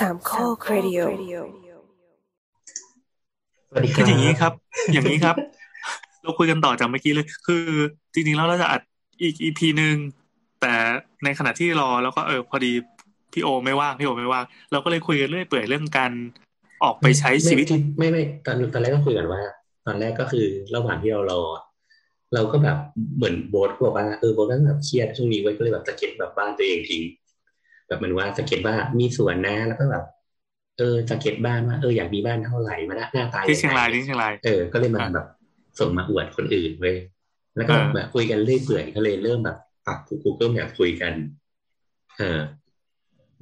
สามข้อครดิโอสวัสดีคคืรัอบอย่างนี้ครับ อย่างนี้ครับ เราคุยกันต่อจากเมื่อกี้เลย คือจริงๆแล้วเราจะอัดอีก EP หนึ่งแต่ในขณะที่รอแล้วก็เออพอดีพี่โอไม่ว่างพี่โอไม่ว่างเราก็เลยคุยกันเรื่อยเปื่อยเรื่องการออกไปใช้ชีวิตไม่ไม่ไม่ตอนตอนแรกก็คุยกันว่า ตอนแรกก็คือระหว่างที่เรารอเราก็แบบเหมือนโบ๊ทก็บอกว่าเออโบ๊ทก็แบบเครียดช่วงนี้เว้ยก็เลยแบบสะเก็ตแบบบ้านตัวเองทิ้ง แบบเหมือนว่าสะเก็ตว่ามีสวนนะแล้วก็แบบเออสะเก็ตบ้านว่าเอออยากมีบ้านเท่าไหร่มาหน้าหน้าตาที่เชียงรายงไงที่เชียงรายเออก็เลยมาอ่าแบบส่งมาอวดคนอื่นเว้ยแล้วก็อ่าแบบคุยกันเรื่อยเปื่อยก็เลยเริ่มแบบปรับ Google แบบคุยกัน เออ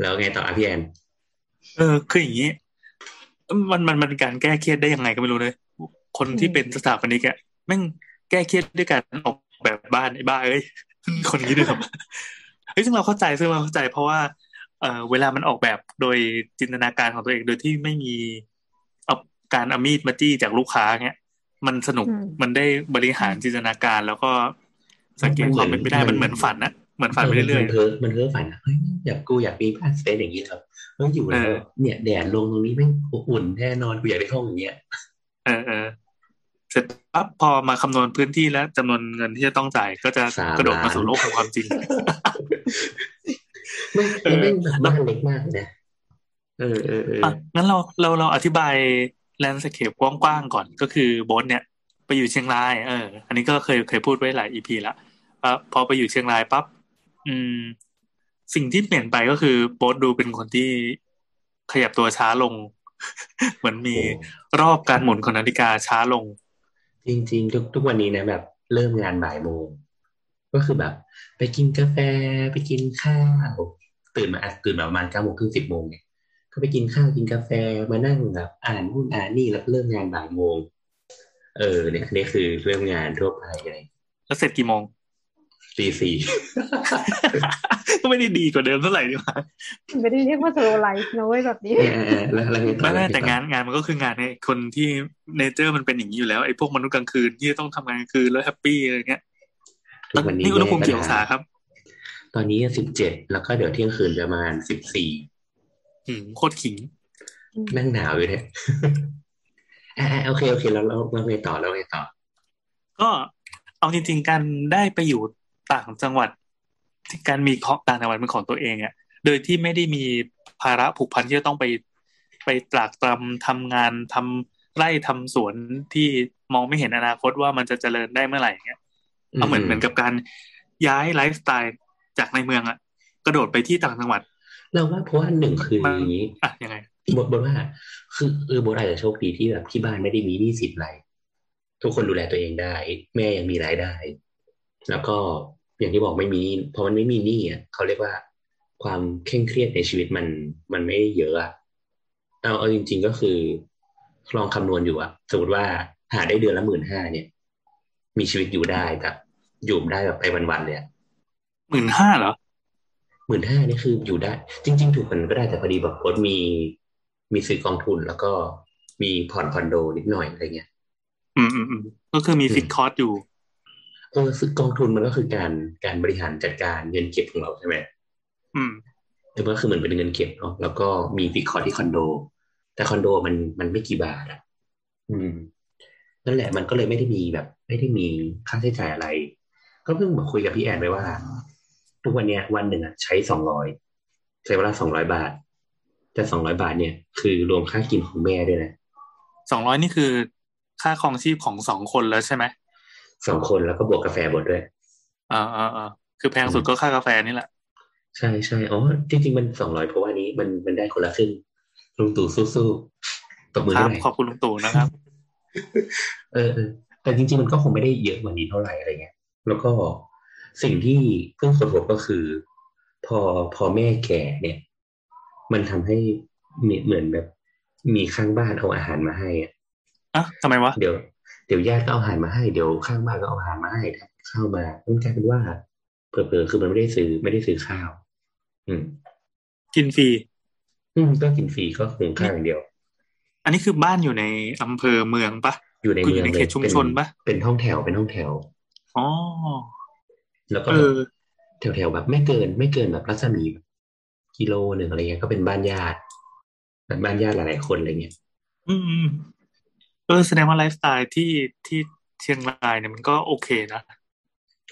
แล้วไงต่ออะพี่แอนเออคืออย่างนี้มันมันมันเป็นการแก้เครียดได้ยังไงก็ไม่รู้เลยคนที่เป็นสถาปนิกอะแม่งแก้เครียดด้วยการออกแบบบ้านไอ้บ้าเอ้ยคนนี้ด้วยครับ เฮ้ยซึ่งเราเข้าใจซึ่งเราเข้าใจ เพราะว่า เอ่อเวลามันออกแบบโดยจินตนาการของตัวเองโดยที่ไม่มีเอาการเอามีดมาจี้จากลูกค้าเงี้ย มันสนุกอืมมันได้บริหารจินตนาการแล้วก็สังเกตความเป็นไปได้มันเหมือนฝันนะเหมือนฝันไปเรื่อยมันเพ้อมันเพ้อฝันอะเฮ้ยอยากกูอยากมีบ้านสเปซอย่างนี้ครับเฮ้ยอยู่แล้วเออเนี่ยแดดลงตรงนี้แม่งอบอุ่นแน่นอนกูอยากได้ห้องอย่างเงี้ยๆเออเออเสร็จปั๊บพอมาคำนวณพื้นที่และจำนวนเงินที่จะต้องจ่ายก็จะสามกระโดดล้านมาสู่โลกของความจริง ไม่เออไม่งแบบบ้านเล็กมากเลยนะเออเออเอออะงั้นเราเราเราอธิบายแลนด์สเคปกว้างๆก่อนก็คือโบสเนี่ย ไปอยู่เชียงรายเออ อันนี้ก็เคยเคยพูดไว้หลายอีพีละว่าพอไปอยู่เชียงรายปั๊บอืม สิ่งที่เปลี่ยนไปก็คือโบสดูเป็นคนที่ขยับตัวช้าลง เหมือนมีรอบการหมุนของนาฬิกาช้าลง จริง ๆ ทุกทุกวันนี้นะแบบ เริ่มงานบ่ายโมง ก็คือแบบ ไปกินกาแฟไปกินข้าวตื่นมาอะตื่นมาประมาณเก้าโมงครึ่งสิบโมงเนี่ยก็ไปกินข้าวกินกาแฟมานั่งแบบอ่านนู่นอ่านนี่แล้วก็เริ่มงานบ่ายโมงเออเนี่ยนี่คือเริ่มงานทั่วไปอะไรแล้วเสร็จกี่โมงตีสี่ก็ไม่ได้ดีกว่าเดิมเท่าไหร่ดีกว่าไม่ได้เรียกว่า slow life นะเว้ยแบบนี้เออเออแล้วแล้วไงต่อไม่ไม่ล้วแต่ไต่องานงานมันก็คืองานไงคนที่ nature มันเป็นอย่างนี้อยู่แล้วไอ้พวกมนุษย์กลางคืนที่ต้องทำงานกลางคืนแล้ว happy อะไรเงี้ย ทุกวันนี้นี่อุณหภูมิกี่องศาครับ ตอนนี้สิบเจ็ดแล้วก็เดี๋ยวเที่ยงคืนประมาณสิบสี่อืมโคตรขิงนั่งหนาวอยู่เนี่ยอ่าโอเคโอเคแล้วเราเราไงต่อแล้วไงต่อ ก็เอาจริง ๆ การได้ไปอยู่ต่างจังหวัด ที่การมีของต่างจังหวัดเป็นของตัวเองอะโดยที่ไม่ได้มีภาระผูกพันที่จะต้องไป ไปตรากตรำทำงานทำไร่ทำสวนที่มองไม่เห็นอนาคตว่ามันจะเจริญได้เมื่อไหร่เงี้ย เอาเหมือนเหมือนกับการย้ายไลฟ์สไตล์จากในเมืองอะกระโดดไปที่ต่างจังหวัด เราว่าเพราะว่าหนึ่งคือมันอย่างนี้อะยังไงบทบทว่า คือเออบทอาจจะโชคดีที่แบบที่บ้านไม่ได้มีหนี้สินอะไรทุกคนดูแลตัวเองได้ แม่ยังมีรายได้ แล้วก็อย่างที่บอกไม่มีหนี้พอมันไม่มีหนี้อะเขาเรียกว่าความเคร่งเครียดในชีวิตมันมันไม่ได้เยอะอะเอาเอาจริง ๆก็คือลองคำนวณอยู่อะสมมติว่าหาได้เดือนละหมื่นห้าเนี่ย มีชีวิตอยู่ได้แบบ อยู่ได้แบบไปวันๆเลยอะหมื่นห้าเหรอหมื่นห้านี่คืออยู่ได้ จริง ๆ ถูกมันก็ได้แต่พอดีแบบโค้ดมีมีซื้อกองทุนแล้วก็มีผ่อนคอนโดนิดหน่อยอะไรเงี้ย อืมอืมอืมก็คือมีฟิกคอร์สอยู่เออซื้อกองทุนมันก็คือการการบริหารจัดการเงินเก็บของเราใช่ไหมอืมแต่มันก็คือเหมือนเป็นเงินเก็บเนาะแล้วก็มีฟิกคอร์ที่คอนโด แต่คอนโดมันมันไม่กี่บาทอะ อืมนั่นแหละมันก็เลยไม่ได้มีแบบ ไม่ได้มีค่าใช้จ่ายอะไร ก็เพิ่งมาคุยกับพี่แอนไปว่า ทุกวันเนี้ยวันหนึ่งอะใช้สองร้อยใช้เวลาสองร้อยบาท แต่สองร้อยบาทเนี่ย คือรวมค่ากินของแม่ด้วยนะสองร้อยนี่คือ ค่าครองชีพของสองคนแล้วใช่ไหมสองคนแล้วก็บวกกาแฟบดด้วยอ่าอ่าอ่าคือแพงสุดก็ค่ากาแฟนี่แหละ ใช่ใช่อ๋อจริง ๆ มันสองร้อยเพราะว่านี้มันมันได้คนละครึ่งลุงตู่สู้ๆตบมือครัให้บหน่อยขอบคุณลุงตู่นะครับเออเออแต่จริง ๆ มันก็คงไม่ได้เยอะกว่านี้เท่าไหร่อะไรเงี้ย แล้วก็สิ่งที่เพิ่งค้นพบก็คือ พอพอแม่แก่เนี่ย มันทำให้เนี่ยเหมือนแบบ มีข้างบ้านเอาอาหารมาให้อะอะทำไมวะเดี๋ยวเดี๋ยวญาติก็เอาอาหารมาให้เดี๋ยวข้างบ้านก็เอาอาหารมาให้เข้ามามันกลายเป็นว่าเผลอๆคือมันไม่ได้ซื้อไม่ได้ซื้อข้าว อืม กินฟรีอืมก็กินฟรีก็หุงข้าวอย่างเดียว อันนี้คือบ้านอยู่ในอำเภอเมืองปะอยู่ในคือเมือองยู่ในเลเขยตชุมชนปะเป็นห้องแถวเป็นห้องแถว อ๋อแล้วก็เออแถวๆแบบไม่เกิน ไม่เกินแบบรัศมีแบบกิโลหนึ่งอะไรเงี้ยก็เป็นบ้านญาติแบบบ้านญาติหลายๆคนอะไรเงี้ยอืมเออแสดงว่าไลฟ์สไตล์ที่ที่เชียงรายเนี่ยมันก็โอเคนะ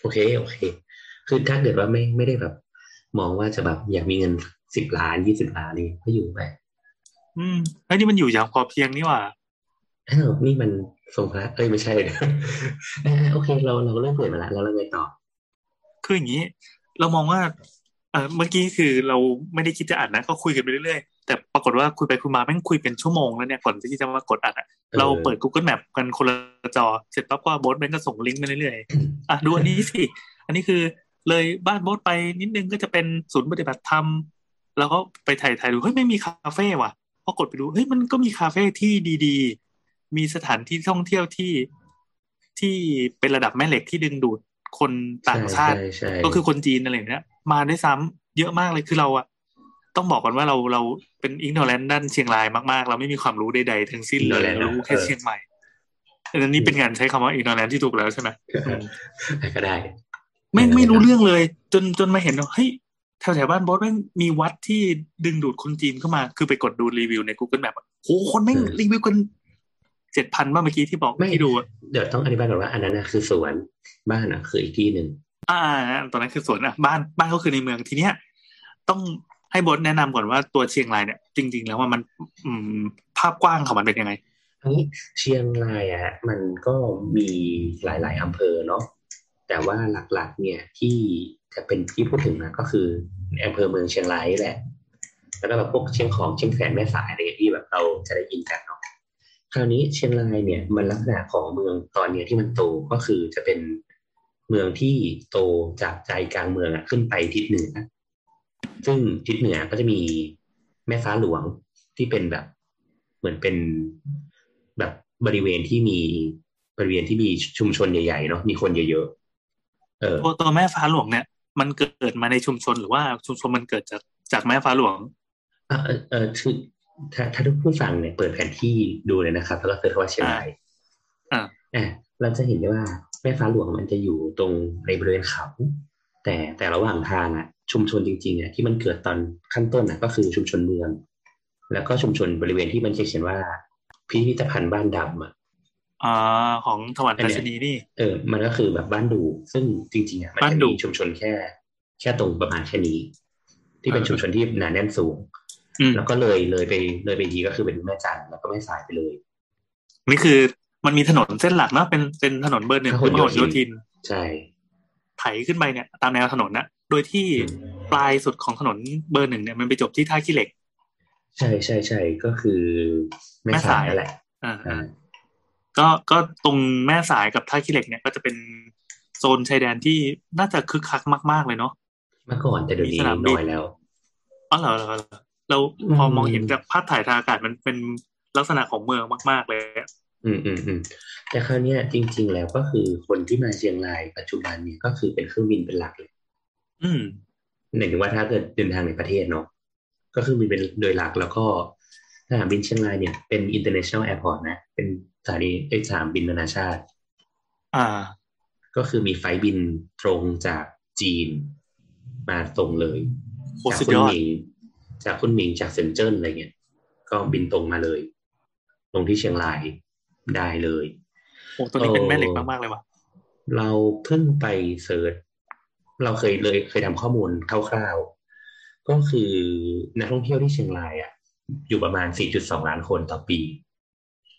โอเคโอเค คือถ้าเกิดว่าไม่ไม่ได้แบบ มองว่าจะแบบอยากมีเงินสิบล้านยี่สิบล้านนี่ก็อยู่ไป อืมเฮ้ยนี่มันอยู่อย่างพอเพียงนี่หว่า อ้าวนี่มันทรงพระเอ้ยไม่ใช่นะอ่าโอเค เราเราเริ่มเปลี่ยนมาแล้วแล้วเราไงต่อ คืออย่างนี้ เรามองว่าเออเมื่อกี้คือเราไม่ได้คิดจะอัดนะก็คุยกันไปเรื่อยๆ แต่ปรากฏว่าคุยไปคุยมาแม่งคุยเป็นชั่วโมงแล้วเนี่ยก่อนที่จะมากดอัดอะออเราเปิด Google Map กันคนละจอ เสร็จปั๊บก็โบสแม่งก็ส่งลิงก์มาเรื่อยๆอะดูอันนี้สิ อันนี้คือเลยบ้านโบสไปนิดนึงก็จะเป็นศูนย์ปฏิบัติธรรม แล้วก็ไปถ่ายถ่ายดูเฮ้ยไม่มีคาเฟ่ว่ะพอกดไปดูเฮ้ยมันก็มีคาเฟ่ที่ดีๆ มีสถานที่ท่องเที่ยวที่ที่เป็นระดับแม่เหล็กที่ดึงดูดคนต่างชาติใช่ใช่ก็คือคนจีนอะไรอย่างเนี้ย มาได้ซ้ำเยอะมากเลยคือเราอะต้องบอกก่อนว่าเราเราเป็นอิงโนแลนด์ด้านเชียงรายมากๆ เราไม่มีความรู้ใดๆทั้งสิ้นเลยเรารู้แค่เชียงใหม่อันนี้เป็นการใช้คำว่า ignorant ที่ถูกแล้วใช่ไหมอืมก็ได้ ไม่ไม่รู้เรื่องเลย จนจนมาเห็นว่าเฮ้ยแถวแถวบ้านโบอสแม่งมีวัดที่ดึงดูดคนจีนเข้ามา คือไปกดดูรีวิวใน Google Map อะโหคนแม่งรีวิวกัน เจ็ดพันบ้างเมื่อกี้ที่บอกไม่ที่ดูอะเดี๋ยวต้องอธิบายก่อนว่าอันนั้นนะคือสวนบ้านอะคืออีกที่หนึ่งอ่าตอนนั้นคือสวนอะบ้านบ้านก็คือในเมืองทีเนี้ยต้องให้โบอสแนะนำก่อนว่าตัวเชียงรายเนี่ย จริง ๆ แล้วว่ามันอืมภาพกว้างของมันเป็นยังไงอันนี้เชียงรายอะมันก็มีหลาย ๆอำเภอเนาะแต่ว่าหลักๆ เนี่ยที่จะเป็นที่พูดถึงนะก็คืออำเภอเมืองเชียงรายนี่แหละ แล้วก็แบบพวกเชียงของเชียงแสนแม่สายอะไรที่แบบเราจะได้ยินกันเนาะ คราวนี้เชียงรายเนี่ยมันลักษณะของเมืองตอนเนี้ยที่มันโตก็คือจะเป็นเมืองที่โตจากใจกลางเมืองอะขึ้นไปทิศเหนือ ซึ่งทิศเหนือก็จะมีแม่ฟ้าหลวงที่เป็นแบบ เหมือนเป็นแบบบริเวณที่มีบริเวณที่มีชุมชนใหญ่ๆเนาะมีคนเยอะๆเออตัวตัวแม่ฟ้าหลวงเนี่ย มันเกิดมาในชุมชนหรือว่าชุมชนมันเกิดจากจากแม่ฟ้าหลวงเออเออเออคือ ถ้าถ้าทุกผู้ฟังเนี่ยเปิดแผนที่ดูเลยนะครับ แล้วก็เซิร์ชคำว่าเชียงรายอ่าอะเราจะเห็นได้ว่าแม่ฟ้าหลวงมันจะอยู่ตรงในบริเวณเขา แต่แต่ระหว่างทางอะ ชุมชนจริงๆอะที่มันเกิดตอนขั้นต้นอะก็คือชุมชนเมือง แล้วก็ชุมชนบริเวณที่มันเขียนว่า พิพิธภัณฑ์บ้านดำอะอ่าของถวันอันดัเนี้ชยนีนี่เออ มันก็คือแบบบ้านดู ซึ่งจริงๆอะมันบ้านจะดูมีชุมชนแค่ แค่ตรงประมาณแค่นี้ ที่เป็นเออชุมชนที่หนาแน่นสูงอืม แล้วก็เลยเลยไปเลยไปอีกทีก็คือเป็นแม่จันทร์แล้วก็แม่สายไปเลย นี่คือมันมีถนนเส้นหลักเนาะเป็นเป็นถนนเบอร์หนึ่งพคือหพลหลโยธิน ใช่ ไถขึ้นไปเนี่ย ตามแนวถนนนะโดยที่อืมปลายสุดของถนนเบอร์หนึ่งเนี่ยมันไปจบที่ท่าขี้เหล็ก ใช่ใช่ใช่ก็คือแม่แม่สาสายยนั่นแหละอ่าอ่าก็ก็ตรงแม่สายกับท่าขี้เหล็กเนี่ยก็จะเป็นโซนชายแดนที่น่าจะคึกคักมาก ๆเลยเนาะเมื่อก่อนแต่เดี๋ยวนี้มีสนามบินน้อยแล้วอ๋อเหรอเหรอ เหรอเราอืมพอมองเห็นจากภาพถ่ายทางอากาศมันเป็นลักษณะของเมืองมาก ๆ เลยอะอืมอืมอืมแต่คราวเนี้ยจริง ๆ แล้วก็คือคนที่มาเชียงรายปัจจุบันเนี่ยก็คือเป็นเครื่องบินเป็นหลักเลย อืมหมายถึงว่าถ้าเกิดเดินทางในประเทศเนาะก็คือมีเป็นโดยหลักแล้วก็สนามบินเชียงรายเนี่ยเป็น international airport นะ เป็นสถานีเอยสนามบินนานาชาติ อ่า ก็คือมีไฟล์บินตรงจากจีน มาตรงเลยโหจากสุดคุณยอดหมิง จากคุณหมิงจากเซินเจิ้นอะไรเงี้ยก็บินตรงมาเลย ลงที่เชียงรายได้เลยโอ้ตัวนี้เป็นโอ้แม่เหล็กมาก ๆ เลยว่ะ เราเพิ่งไปเสิร์ชเราเคยเลยเคยทำข้อมูลคร่าวๆ ก็คือนักท่องเที่ยวที่เชียงรายอะ อยู่ประมาณ 4.2 ล้านคนต่อปี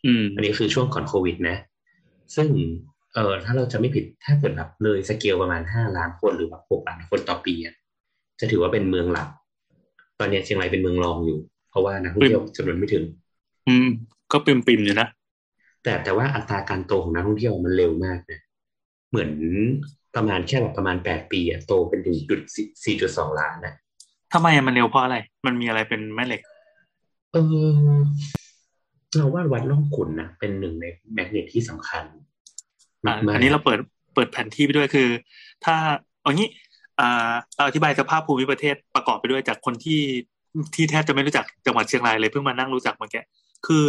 อืม อันนี้คือช่วงก่อนโควิดนะ ซึ่งเออถ้าเราจะไม่ผิดถ้าเกิดแบบเลยสเกลประมาณ 5 ล้านคนหรือแบบ6ล้านคนต่อปีอะจะถือว่าเป็นเมืองหลักต อนนี้เชียงรายเป็นเมืองรองอยู่ เพราะว่านักท่องเที่ยวจำนวนไม่ถึง อืม ก็ปิมๆอยู่นะแต่แต่ว่าอัตราการโตของนักท่องเที่ยวมันเร็วมากนะเหมือนประมาณแค่แบบประมาณแปดปีอะโตเป็นถึงจุดสี่จุดสองล้านนะทำไมอะมันเร็วเพราะอะไร มันมีอะไรเป็นแม่เหล็ก เออเราว่าวัดล่องขุนนะเป็นหนึ่งในแมกเนตที่สำคัญอ่ามากๆอันนี้เราเปิดเปิดแผนที่ไปด้วยคือ ถ้าเอางี้อ่า เราอธิบายสภาพภูมิประเทศประกอบไปด้วยจากคนที่ที่แทบจะไม่รู้จักจังหวัดเชียงรายเลยเพิ่งมานั่งรู้จักเมื่อกี้คือ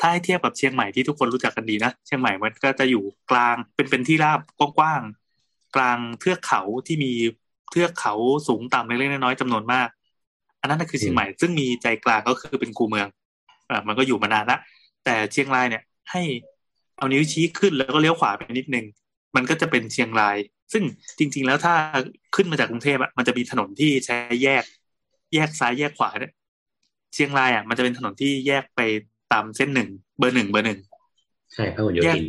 ถ้าให้เทียบกับเชียงใหม่ที่ทุกคนรู้จักกันดีนะเชียงใหม่มันก็จะอยู่กลางเป็นเป็นที่ราบกว้างๆกลางเทือกเขาที่มีเทือกเขาสูงต่ำเล็กๆน้อยๆจำนวนมาก อันนั้นนะคือเชียงใหม่ซึ่งมีใจกลางก็คือเป็นคูเมืองอ่ามันก็อยู่มานานละแต่เชียงรายเนี่ยให้เอานิ้วชี้ขึ้นแล้วก็เลี้ยวขวาไปนิดนึงมันก็จะเป็นเชียงราย ซึ่งจริง ๆ แล้วถ้าขึ้นมาจากกรุงเทพอะมันจะมีถนนที่ใช้แยก แยกซ้ายแยกขวาเนี่ยเชียงรายอะมันจะเป็นถนนที่แยกไปตามเส้นหนึ่งเบอร์หนึ่งเบอร์หนึ่งใช่พหลโยธิน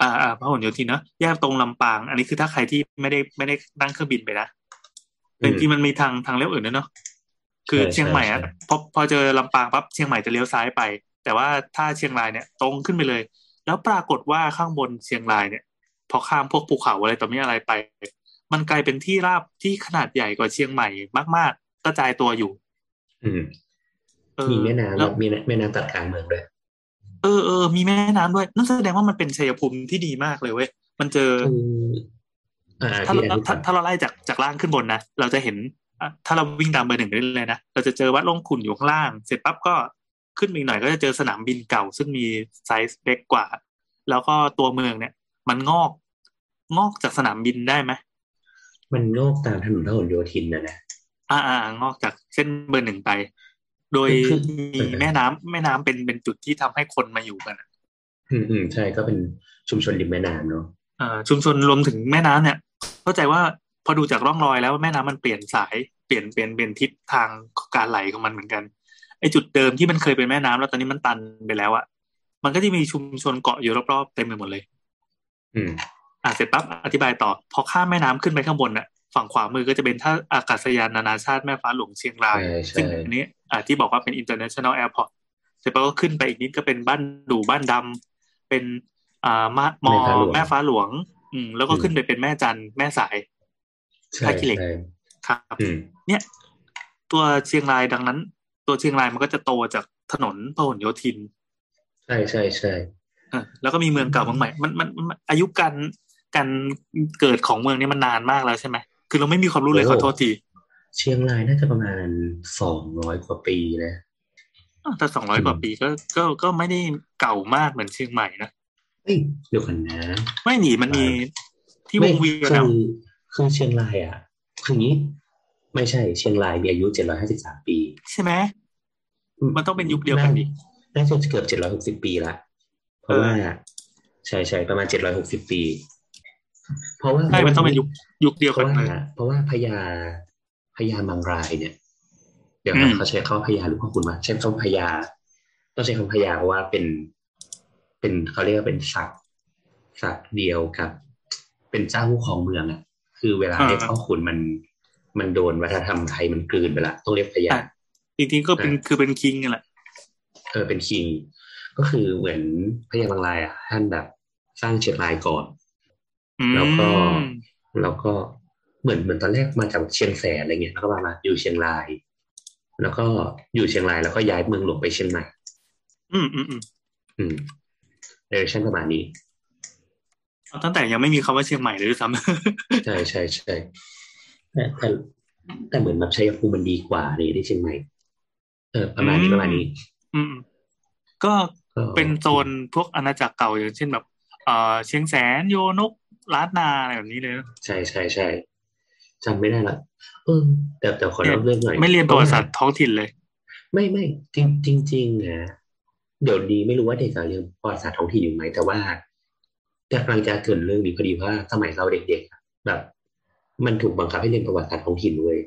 อ่าอ่าพหลโยธินเนาะแยกตรงลำปาง อันนี้คือถ้าใครที่ไม่ได้ไม่ได้นั่งเครื่องบินไปนะแต่จริงๆมันมีทางทางเลี้ยวอื่นด้วยเนาะคือใช่เชียงใหม่อะใช่พอพอเจอลำปางปั๊บเชียงใหม่จะเลี้ยวซ้ายไป แต่ว่าถ้าเชียงรายเนี่ย ตรงขึ้นไปเลย แล้วปรากฏว่าข้างบนเชียงรายเนี่ย พอข้ามพวกภูเขาอะไรต่อมีอะไรไป มันกลายเป็นที่ราบที่ขนาดใหญ่กว่าเชียงใหม่มาก ๆ กระจายตัวอยู่ อืมเออมีแม่น้ำแล้วมีแม่น้ำตัดกลางเมืองด้วยเออเออมีแม่น้ำด้วยนั่นแสดงว่ามันเป็นชัยภูมิที่ดีมากเลยเว้ยมันเจอคืออ่าถ้าที่เราอนุถ้าถ้าเราไล่จากจากล่างขึ้นบนนะเราจะเห็นอะถ้าเราวิ่งตามเบอร์หนึ่งได้เลยนะเราจะเจอวัดลงขุนอยู่ข้างล่าง เสร็จปั๊บก็ขึ้นไปอีกหน่อยก็จะเจอสนามบินเก่า ซึ่งมีไซส์เล็กกว่า แล้วก็ตัวเมืองเนี่ย มันงอก งอกจากสนามบินได้ไหมมันงอกตามถนนพหลโยธินนะนะอ่าอ่างอกจากเส้นเบอร์หนึ่งไป โดยคือมีแม่น้ำแม่น้ำเป็นเป็นจุดที่ทำให้คนมาอยู่กันอะอืมอืมใช่ก็เป็นชุมชนริมแม่น้ำเนาะอ่าชุมชนรวมถึงแม่น้ำเนี่ย เข้าใจว่าพอดูจากร่องรอยแล้วแม่น้ำมันเปลี่ยนสายเปลี่ยนเปลี่ยนเปลี่ยนทิศทางการไหลของมันเหมือนกันไอจุดเดิมที่มันเคยเป็นแม่น้ำแล้วตอนนี้มันตันไปแล้วอะมันก็จะมีชุมชนเกาะอยู่รอบๆเต็มไปหมดเลย อืม อ่าเสร็จปั๊บอธิบายต่อ พอข้ามแม่น้ำขึ้นไปข้างบนน่ะฝั่งขวามือก็จะเป็นท่าอากาศยานนานาชาติแม่ฟ้าหลวงเชียงรายใช่ใช่ซึ่งอันนี้อ่าที่บอกว่าเป็น international airport เสร็จปั๊บก็ขึ้นไปอีกนิดก็เป็นบ้านดูบ้านดำเป็นอ่ามะมอแม่ฟ้าหลวง อืมแล้วก็ขึ้นไปเป็นแม่จันทร์แม่สายใช่ท่าขี้เหล็กใช่ครับอืมเนี่ย ตัวเชียงรายดังนั้น ตัวเชียงรายมันก็จะโตจากถนนพหลโยธิน ใช่ใช่ใช่อะแล้วก็มีเมืองเก่าเมืองใหม่ มันมันมันอายุการ การเกิดของเมืองนี้มันนานมากแล้วใช่ไหมคือเราไม่มีความรู้เลยขอโทษทีเชียงรายน่าจะประมาณสองร้อยกว่าปีนะอ้าวแต่สองร้อยกว่าปีก็ก็ก็ไม่ได้เก่ามากเหมือนเชียงใหม่นะเฮ้ยเดี๋ยวกันนะ ไม่หนีมันมีที่วงเวียนคือะอคือเชียงรายอะคืองี้ ไม่ใช่เชียงรายมีอายุเจ็ดร้อยห้าสิบสามปี ใช่ไหมมันต้องเป็นยุคเดียวกันดิน่าจะเกือบเจ็ดร้อยหกสิบปีละเพราะว่าใช่ใช่ประมาณเจ็ดร้อยหกสิบปี เพราะว่าใช่มันต้องเป็นยุคยุคเดียวเพกันราะว่าเลยเพราะว่าพญาพญามังรายเนี่ย เดี๋ยวอืนะมเขาใช้คำว่าพญาหรือพ่อคุณมาใช้คำว่าพญาต้องใช้คำว่าพญาเพราะว่าเป็นเป็นเขาเรียกว่าเป็นสัตว์สัตว์เดียวกับ เป็นเจ้าผู้ครองเมืองอะ คือเวลาเรียกพ่อคุณมัน มันโดนวัฒนธรรมไทยมันกลืนไปละต้องเรียกพญาอะจริงๆก็เป็นคือเป็นคิงนั่นแหละเออเป็นคิง ก็คือเหมือนพญาบางรายอะท่านแบบสร้างเชียงรายก่อนอืม แล้วก็แล้วก็เหมือนเหมือนตอนแรกมาจากเชียงแสนอะไรเงี้ยแล้วก็มามาอยู่เชียงราย แล้วก็อยู่เชียงรายแล้วก็ย้ายเมืองหลวงไปเชียงใหม่อืมอืมอืมอืมเดเรชั่นประมาณนี้เอาตั้งแต่ยังไม่มีคำว่าเชียงใหม่เลยด้วยซ้ำใช่ใช่ใช่แต่แต่แต่เหมือนแบบชัยภูมิมันดีกว่านี่ที่เชียงใหม่ เออประมาณนี้ประมาณนี้ อืมก็ก็เป็นโซนพวกอาณาจักรเก่าอย่างเช่นแบบเอ่อเชียงแสนโยนก ล้านนาอะไรแบบนี้เลยนะใช่ใช่ใช่จำไม่ได้ละเออแต่แต่ขอเล่าเรื่องหน่อยไม่เรียนประวัติศาสตร์ท้องถิ่นเลย ไม่ไม่จริงจริงจริงนะเดี๋ยวนี้ไม่รู้ว่าเด็กจะเรียนประวัติศาสตร์ท้องถิ่นอยู่ไหมแต่ว่าแต่กำลังจะเกรินเรื่องนี้พอดีว่าสมัยเราเด็กๆอะแบบ มันถูกบังคับให้เรียนประวัติศาสตร์ท้องถิ่นเว้ย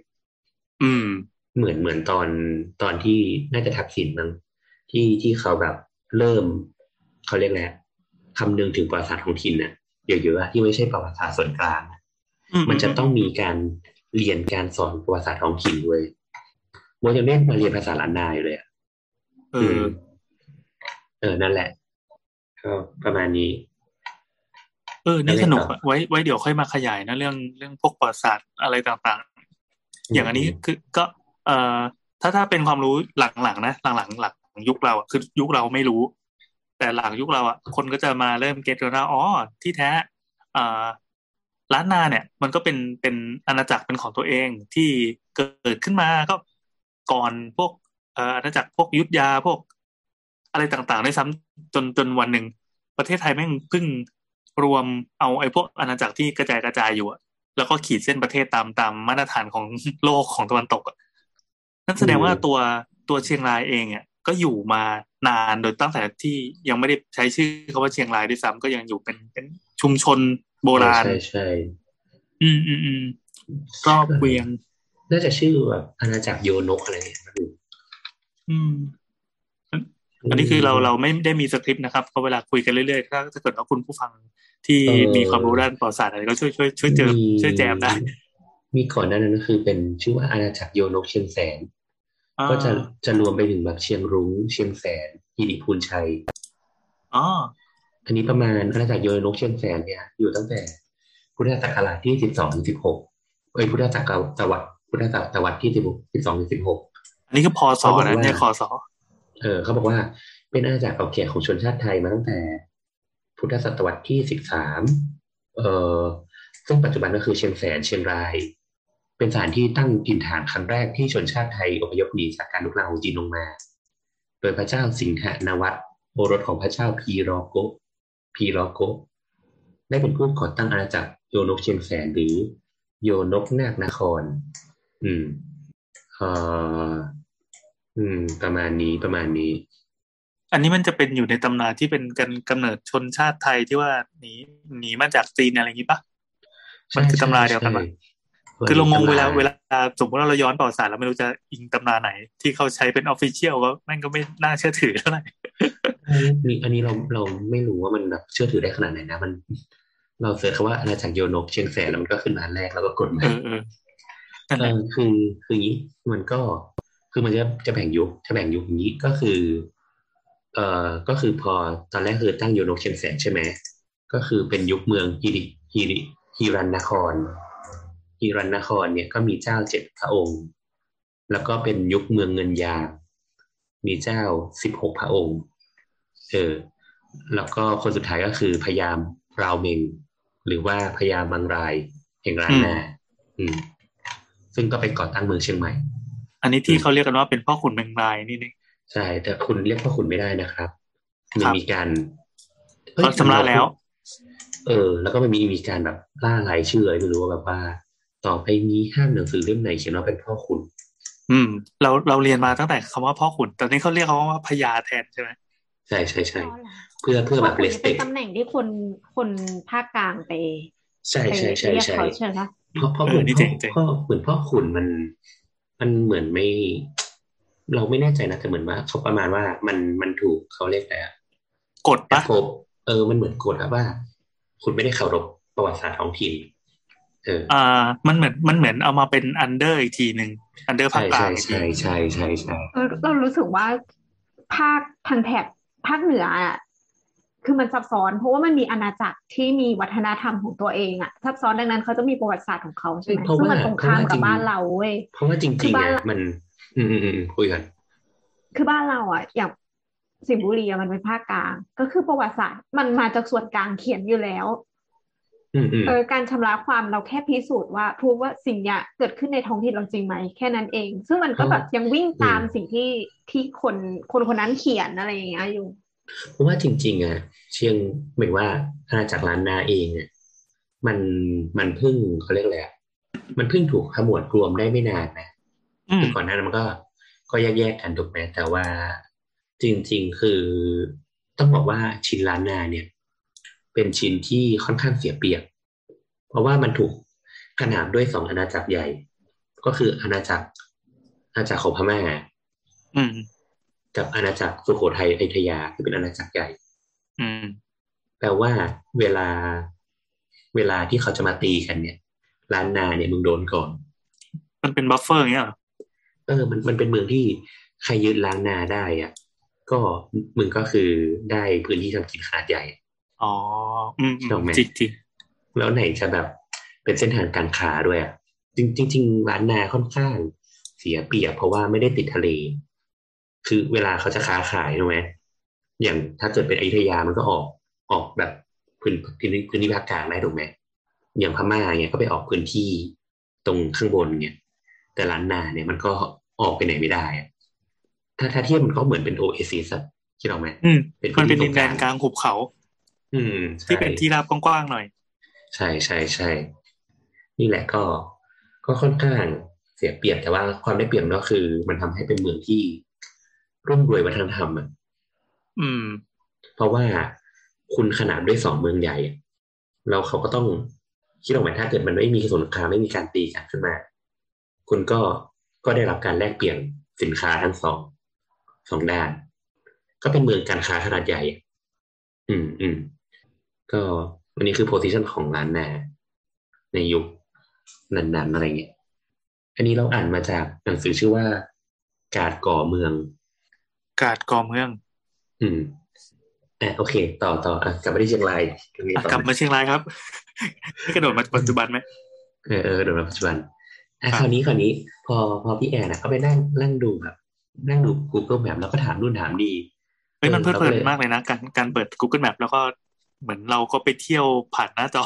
อืม เหมือนเหมือนตอนตอนที่น่าจะทักษิณมั้งที่ที่เขาแบบเริ่มเขาเรียกแหละไรคำนึงถึงประวัติศาสตร์ท้องถิ่นน่ะ เยอะๆอะที่ไม่ใช่ประวัติศาสตร์ส่วนกลางอะอืมันจะต้องมีการเรียนการสอนประวัติศาสตร์ท้องถิ่นด้วยโมยังเล่นมาเรียนภาษาล้านนาอยู่เลยอะเออเออนั่นแหละก็ประมาณนี้ เออนี่แล้วไงสนุกต่ออะไว้ไว้เดี๋ยวค่อยมาขยายนะเรื่องเรื่องพวกประวัติศาสตร์อะไรต่างๆ อย่างอันนี้คือก็ เอ่อถ้าถ้าเป็นความรู้หลังๆนะหลังๆหลังยุคเราอะคือยุคเราไม่รู้ แต่หลังยุคเราอะคนก็จะมาเริ่มเก็ตว่าอ๋อที่แท้อ่าล้านนาเนี่ย มันก็เป็นเป็นอาณาจักรเป็นของตัวเองที่เกิดขึ้นมาก็ก่อนพวกอาณาจักรพวกยุทธยาพวก อะไรต่างๆได้ซ้ำจนจนวันหนึ่ง ประเทศไทยแม่งพิ่งรวมเอาไอ้พวกอาณาจักรที่กระจายกระจายอยู่อะแล้วก็ขีดเส้นประเทศตามตามมาตรฐานของโลกของตะวันตกอะนั่นแสดงว่าตัวตัวเชียงรายเองอะ ก็อยู่มานานโดยตั้งแต่ที่ยังไม่ได้ใช้ชื่อคาว่าเชียงรายด้วยซ้ำก็ยังอยู่เป็นเป็นชุมชนโบราณใช่ใช่อืมอืมอืมรอบเวียง น่าจะชื่อแบบอาณาจักรโยนกอะไรเนี่ยอืมอันนี้คือเราเราไม่ได้มีสคริปต์นะครับเพราะเวลาคุยกันเรื่อยๆถ้าถ้าเกิดว่าคุณผู้ฟังที่มีความรู้ด้านประวัติศาสตร์อะไรก็ช่วยช่วยช่วยเจอช่วยแจมได้มีก่อนหน้านั้นก็คือเป็นชื่อว่าอาณาจักรโยนกเชียงแสน ก็จะจะรวมไปถึงแบบเชียงรุ้งเชียงแสนฮิริพูนชัยอ๋ออันนี้ประมาณอาณาจักรโยนกเชียงแสนเนี่ย อยู่ตั้งแต่พุทธศักราชที่สิบสองถึงสิบหกเอ้ยพุทธศักราชตวัดพุทธศักราชที่สิบสิบสองถึงสิบหกอันนี้คือพอสอนะเนี่ยคอสอเออเขาบอกว่าเป็นอาณาจักรเก่าแก่ของชนชาติไทยมาตั้งแต่ พุทธศตวรรษที่สิบสามเอ่อซึ่งปัจจุบันก็คือเชียงแสนเชียงราย เป็นสถานที่ตั้งถิ่นฐานครั้งแรกที่ชนชาติไทยอพยพหนีจากการลุกลามของจีนลงมา โดยพระเจ้าสิงหนวัตโอรสของพระเจ้าพีรอโกพีรอโกได้เป็นผู้ก่อตั้งอาณาจักรโยนกเชียงแสนหรือ โยนกนาคนคร อืมเอ่ออืม ประมาณนี้ประมาณนี้ อันนี้มันจะเป็นอยู่ในตำนานที่เป็นกันกำเนิดชนชาติไทยที่ว่าหนีหนีมาจากจีนอะไรอย่างนี้ปะมันคือตำราเดียวกันปะ คือเรางงเวลาเวลาสมมติว่าเราย้อนประวัติศาสตร์เราไม่รู้จะอิงตำราไหน ที่เขาใช้เป็นออฟฟิเชียลก็แม่งก็ไม่น่าเชื่อถือเท่าไหร่นี่อันนี้เราเราไม่รู้ว่ามันแบบเชื่อถือได้ขนาดไหนนะมัน เราเสิร์ชคำว่าอาณาจักรโยนกเชียงแสนแล้วมันก็ขึ้นมาแรกแล้วก็กดมาเออเออนั่นแหเอละอคือคืออย่างนี้มันก็คือมันจะจะแบ่งยุคจะแบ่งยุคอย่างนี้ก็คือ เอ่อก็คือพอตอนแรกคือตั้งโยนกเชียงแสนใช่ไหมก็คือเป็นยุคเมืองฮิริฮิริฮิรันนคร ฮิรันนครเนี่ยก็มีเจ้าเจ็ดพระองค์ แล้วก็เป็นยุคเมืองเงินยา มีเจ้าสิบหกพระองค์เออแล้วก็คนสุดท้ายก็คือพยามราวเมง หรือว่าพยามบางรายแห่งร้านนาอืม ซึ่งก็ไปก่อตั้งเมืองเชียงใหม่ อันนี้ที่เขาเรียกกันว่าเป็นพ่อขุนเมงรายนี่นี่ใช่ แต่คุณเรียกว่าคุณไม่ได้นะครับคมัรันบมีการอ้ยเขาชำระแล้ว เออ แล้วก็มันมีมีการแบบล่ารายชื่ออะไรไม่รู้ว่าแบบว่า ต่อไปนี้ห้ามหนังสือเล่มไหนเขียนว่าเป็นพ่อคุณ อืม เราเราเรียนมาตั้งแต่คำว่าพ่อขุนแต่นี่เขาเรียกเขาว่าพญาแทนใช่ไหมใช่ใช่ใช่อ๋อเหรอเพื่อเพื่อแบบพราะเลคนสนี้เปเป็นกตำแหน่งที่คนคนภาคกลางไป ใช่ไปใช่ใช่เรียกใช่เขาใช่ไหมเพราะเพราะเอเหมืออนนี่พ่เจ๋องเจ๋งพ่อเหมือนพ่อขุนมัน มันเหมือนไม่ เราไม่แน่ใจนะแต่เหมือนว่าเขาประมาณว่ามันมันถูกเขาเรียกแต่กดปะครบเออมันเหมือนกฎอะว่า คุณไม่ได้เคารพประวัติศาสตร์ท้องถิ่นเอออ่า มันเหมือนมันเหมือนเอามาเป็นอันเดอร์อีกทีหนึ่งอันเดอร์ภาใช่คกลาใช่งอีกทีใช่ใช่ใช่ใช่เออเรารู้สึกว่าภาคทางแถบภาคเหนืออะคือมันซับซ้อน เพราะว่ามันมีอาณาจักรที่มีวัฒนธรรมของตัวเองอะซับซ้อนดังนั้นเขาจะมีประวัติศาสตร์ของเขาใช่ไหมเพราะซึ่งว่ามันตรงข้ามเพราะว่าจกัริบงบ้านเราเว้ยเพราะว่าจคืริองๆบ้านอะมันอืมอืมอืมคุยกัน คือบ้านเราอะอย่างสิงห์บุรีอะมันเป็นภาคกลาง ก็คือประวัติศาสตร์มันมาจากส่วนกลางเขียนอยู่แล้วอืมอืม เออการชำระความเราแค่พิสูจน์ว่าพูดว่าสิ่งเนี้ยเกิดขึ้นในท้องถิ่นเราจริงไหมแค่นั้นเอง ซึ่งมันก็แบบยังวิ่งตามสิ่งที่ที่คนคนคนนั้นเขียนอะไรอย่างเงี้ยอยู่เพราะว่าจริง ๆอะเชียงหมายว่าอาณาจักรล้านนาเองอะมันมันเพิ่งเขาเรียกอะไรอะมันเพิ่งถูกขมวดรวมได้ไม่นานนะอืมคือก่อนหน้านั้นมันก็ก็แยกๆกันถูกไหมแต่ว่าจริง ๆ คือต้องบอกว่าชินล้านนาเนี่ย เป็นชิ้นที่ค่อนข้างเสียเปรียบ เพราะว่ามันถูกขนานด้วยสองอาณาจักรใหญ่ ก็คืออาณาจักรอาณาจักรของพม่าอืมกับอาณาจักรสุโขทัยอยุธยาคือเป็นอาณาจักรใหญ่อืมแปลว่าเวลาเวลาที่เขาจะมาตีกันเนี่ยล้านนาเนี่ยมึงโดนก่อน มันเป็นบัฟเฟอร์อย่างเงี้ยเหรอเออ มันมันเป็นเมืองที่ใครยึดล้านนาได้อะก็มึงก็คือได้พื้นที่ทำกินขนาดใหญ่ อ๋ออืมอืมถูกไหมจริงจริงแล้วไหนจะแบบเป็นเส้นทางการค้าด้วยอะจริงจริงๆล้านนาค่อนข้าง เสียเปรียบเพราะว่าไม่ได้ติดทะเล คือเวลาเขาจะค้าขายถูกไหมอย่างถ้าเกิดเป็นอยุธยามันก็ออกออกแบบพื้นพื้นที่พื้นที่ภาคกลางได้ถูกไหมอย่างพม่าเนี่ยก็ไปออกพื้นที่ตรงข้างบนเนี่ยแต่ล้านนาเนี่ยมันก็ออกไปไหนไม่ได้อะถ้าถ้าเทียบมันก็เหมือนเป็นโอเอซิสคิดออกไหมอืมเป็นมันเป็นพื้ดินนที่แดตรงกลางนกลางหุบเขา อืมใช่ที่เป็นที่ราบกว้างๆหน่อย ใช่ใช่ใช่นี่แหละก็ ก็ค่อนข้างเสียเปรียบแต่ว่าความได้เปรียบก็คือ มันทำให้เป็นเมืองที่ร่ำรวยวัฒนธรรมอะอืม เพราะว่าคุณขนาดด้วยสองเมืองใหญ่อะแล้วเขาก็ต้องคิดออกไหมถ้าเกิดมันไม่มีสงครามไม่มีการตีกันขึ้นมา คุณก็ก็ได้รับการแลกเปลี่ยนสินค้าทั้งสองสองด้าน ก็เป็นเมืองการค้าขนาดใหญ่ อืมอืม ก็วันนี้คือโพซิชันของร้านนาในยุคนั้นๆอะไรเงี้ย อันนี้เราอ่านมาจากหนังสือชื่อว่า การก่อเมือง กาดกอเมือง อืมอะโอเค ต่อต่ออะกลับมาที่เชียงรายตรงนี้อะต่อกลับมาเชียงรายครับให้กระโดดมาปัจจุบันไหมเออเออเดี๋ยวมาปัจจุบันอะครับคราวนี้คราวนี้ พอพอพี่แอนอะเขาไปนั่งนั่งดูแบบนั่งดู Google Map แล้วก็ถามนู่นถามดีเฮ้ยมันเพลิดเพลินออมากเลยนะ การการเปิด Google Map แล้วก็ เหมือนเราก็ไปเที่ยวผ่านหน้าจอ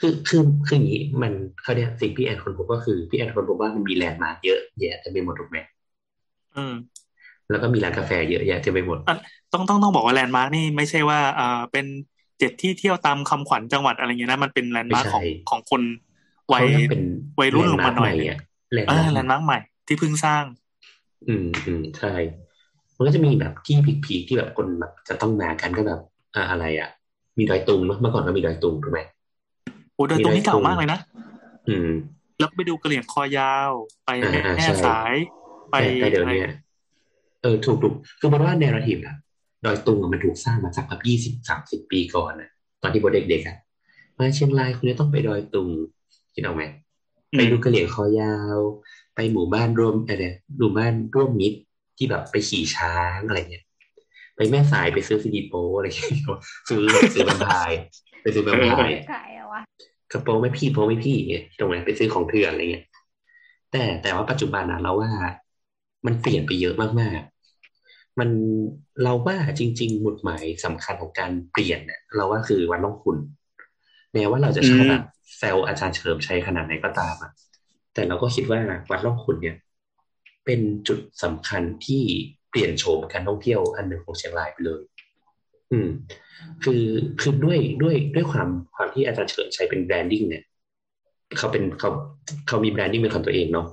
คือคือคืออย่างนี้มันเขาเนี่ยสิ่งพี่แอนค้นพบก็คือพี่แอนค้นพบว่ามันมี landmark เยอะแยะเต็มไปหมดถูกไหมอืมแล้วก็มีร้านกาแฟเยอะแยะเต็มไปหมดต้องต้องต้องบอกว่า landmark นี่ไม่ใช่ว่าอ่าเป็นเจ็ดที่เที่ยวตามคำขวัญจังหวัดอะไรเงี้ยนะมันเป็น landmark ไม่ของใช่ของคนวัยเขาเรียกเป็นวัยรุ่นลงมาหน่อยแลนด์ร์กใม่อะ landmark เออ landmark ใหม่ที่เพิ่งสร้าง อืมอืมใช่ มันก็จะมีแบบที่ peak ๆที่แบบคนแบบจะต้องมากันก็แบบ อ่าอะไรอะ มีดอยตุงเนอะเมื่อก่อนก็มีดอยตุงถูกไหมโอ้โดยตรงนี้เก่ามากเลยนะอืม แล้วไปดูกระเหลี่ยงคอยาว ไปอ่าอ่าแม่ใช่สาย ไปแต่แต่เดี๋ยวอะไรเนี้ยเออถูกถูกคือมันว่าแนวทีฟอะดอยตุงอะมันถูกสร้างมาจากแบบยี่สิบสามสิบปีก่อนนะตอนที่โบเด็กๆอะมาเชียงรายคุณจะต้องไปดอยตุงคิดเอาไหมอืไปมดูกระเหลี่ยงคอยาว ไปหมู่บ้านร่วมอะไรเนี่ยหมู่บ้านร่วมมิตรที่แบบไปขี่ช้างอะไรเงี้ย ไปแม่สายไปซื้อซีดีโปอะไรอย่างเงี้ยซื้อซื้อแวมไพร์ไปซื้อแวมไพร์ไก่อะวะกระโปรงไม่พี่โปรงไม่พี่เงี้ยตรงนั้นไปซื้อของเถื่อนอะไรเงี้ย แต่แต่ว่าปัจจุบันนะเราว่ามันเปลี่ยนไปเยอะมากๆ มันเราว่าจริง ๆ หมุดหมายสำคัญของการเปลี่ยนเนี่ยเราว่าคือวันล่องคุณแม้ว่าเราจะชอบแบบแซวอาจารย์เฉลิมชัยขนาดไหนก็ตามอะแต่เราก็คิดว่าวัดล่องคุณเนี่ย เป็นจุดสำคัญที่ เปลี่ยนโฉมการท่องเที่ยวอันหนึ่งของเชียงรายไปเลย อืม คือคือด้วยด้วยด้วยความความที่อาจารย์เฉลิมชัยเป็น branding เนี่ยเขาเป็นเขาเขามี branding เป็นของตัวเองเนาะ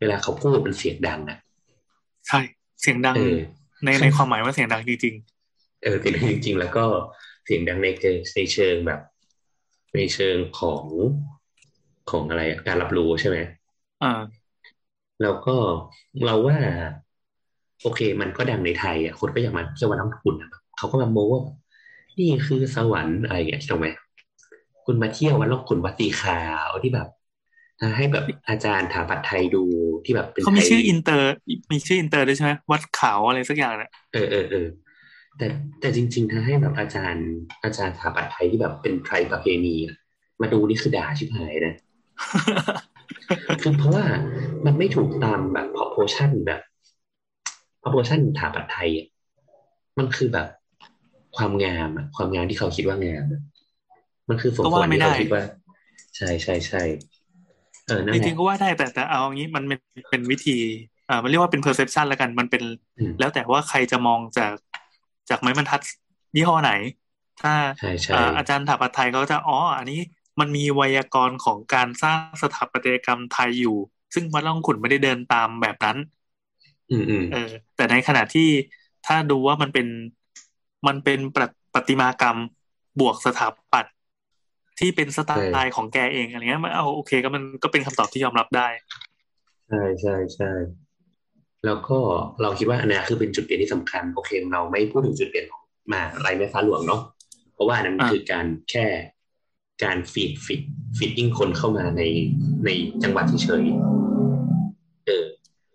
เวลาเขาพูดเป็นเสียงดังอะใช่เสียงดังเออในในความหมายว่าเสียงดังจริงเออแต่จริง ๆ แล้วก็เสียงดังในเชิงในเชิงแบบ ในเชิงของของอะไรอะการรับรู้ใช่ไหมๆอ่าแล้วก็เราว่า โอเค มันก็ดังในไทยอะคนก็อยากมาเที่ยววัดร่องขุ่นอะเขาก็มาโม้ว่านี่คือสวรรค์อะไรอย่างเงี้ยถูกไหมคุณมาเที่ยววัดร่องขุ่นวัดสีขาวที่แบบให้แบบอาจารย์ถาปัตย์ไทยดูที่แบบเป็นเขามีไทยชื่ออินเตอร์ มีชื่ออินเตอร์ด้วยใช่ไหมวัดขาวอะไรสักอย่างเนี่ยเออเออเออแต่แต่จริงๆถ้าให้แบบอาจารย์ อาจารย์ถาปัดไทยที่แบบเป็นไทยประเพณีอะมาดูนี่คือด่าชิบหายนะคือเพราะว่ามันไม่ถูกตามแบบ proportion แบบ proportion ถาปัดไทยอะมันคือแบบความงามอะความงามที่เขาคิดว่างามอะมันคือสมก็ควรว่าไม่ที่เขาได้คิดว่า ใช่ใช่ใช่เออนั่นจแหริงละๆก็ว่าได้แต่แต่เอาอย่างนี้มันเป็นเป็นวิธีอ่ามันเรียกว่าเป็น perception แล้วกันมันเป็นอืมแล้วแต่ว่าใครจะมองจากจากไม้บรรทัดยี่ห้อไหน ถ้าใช่ใช่อ่าอาจารย์ถาปัตย์ไทยเขาจะอ๋ออันนี้มันมีไวยากรณ์ของการสร้างสถาปัตยกรรมไทยอยู่ ซึ่งวัดล่องขุนไม่ได้เดินตามแบบนั้น อืมอืมเออ แต่ในขณะที่ถ้าดูว่ามันเป็นมันเป็นประประติมากรรมบวกสถาปัตย์ที่เป็นสไตล์ของแกเองอะไรเงี้ยมันเอาโอเคก็มันก็เป็นคำตอบที่ยอมรับได้ ใช่ใช่ใช่แล้วก็เราคิดว่าอันนี้คือเป็นจุดเปลี่ยนที่สำคัญ โอเค เราไม่พูดถึงจุดเปลี่ยนของมหาลัยแม่ฟ้าหลวงเนาะเพราะว่าอันนั้นอ่าคือการแค่การ feed feed feeding คนเข้ามาในในจังหวัดเฉยๆเออ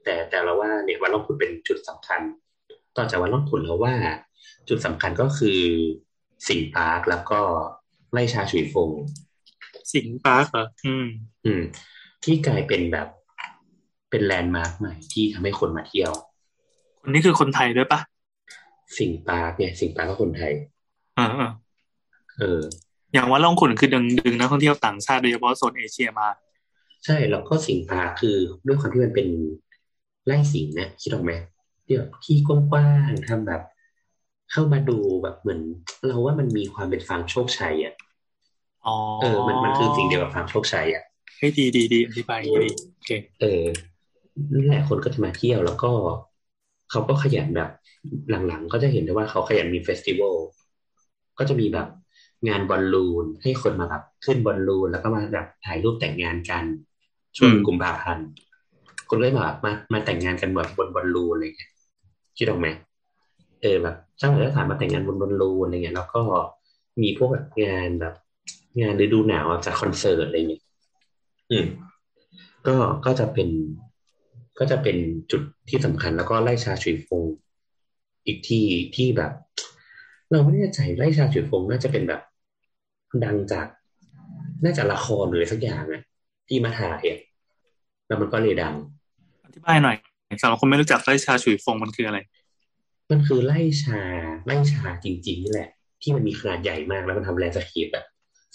แต่แต่เราว่าเนี่ยวัดร่องขุ่นเป็นจุดสำคัญ ต่อจากวัดร่องขุ่นเราว่า จุดสำคัญก็คือสิงห์ปาร์คแล้วก็ไร่ชาฉุยฟง สิงห์ปาร์คเหรออืม อืม ที่กลายเป็นแบบเป็นแลนด์มาร์คใหม่ที่ทำให้คนมาเที่ยว คนนี้คือคนไทยด้วยปะสิงห์ปาร์คเนี่ยสิงห์ปาร์คก็คนไทยอ่าอ่าเออ อย่างว่าล่องขุนคือดึงดึงนักท่องเที่ยวต่างชาติโดยเฉพาะโซนเอเชียมา ใช่แล้วก็สิงห์ปาร์คคือด้วยความที่มันเป็น ไร่สิงห์นะคิดออกไหมที่แบบที่กว้างๆทำแบบ เข้ามาดูแบบเหมือน เราว่ามันมีความเป็นฟาร์มโชคชัยอะอ๋อเออ มันมันคือสิ่งเดียวกับฟาร์มโชคชัยอะให้ดีดีดีอธิบายดีโอเคเออนั่นแหละคนก็จะมาเที่ยวแล้วก็เขาก็ขยันแบบ หลังๆ ก็จะเห็นได้ว่าเขาขยันมี festival ก็จะมีแบบงานบอลลูนให้คนมาแบบขึ้นบอลลูนแล้วก็มาแบบถ่ายรูปแต่งงานกันช่วงอืมกุมภาพันธ์ คนก็เลยมาแบบมามาแต่งงานกันแบบบนบอลลูนอะไรเงี้ยคิดออกไหมเออแบบสร้างสถานมาแต่งงานบนบอลลูนอะไรเงี้ยแล้วก็มีพวกแบบงานแบบ งานฤดูหนาวอะจากคอนเสิร์ตอะไรเงี้ยอืมก็ก็จะเป็นก็จะเป็นจุดที่สำคัญแล้วก็ไล่ชาฉุยฟงอีกที่ที่แบบ เราไม่แน่ใจไล่ชาฉุยฟงน่าจะเป็นแบบ ดังจาก น่าจะละครหรืออะไรสักอย่างอะที่มาถ่ายอะ แล้วมันก็เลยดัง อธิบายหน่อยสำหรับคนไม่รู้จักไร่ชาฉุยฟงมันคืออะไร มันคือไร่ชาไร่ชาจริงๆนี่แหละ ที่มันมีขนาดใหญ่มากแล้วมันทำ landscape แบบ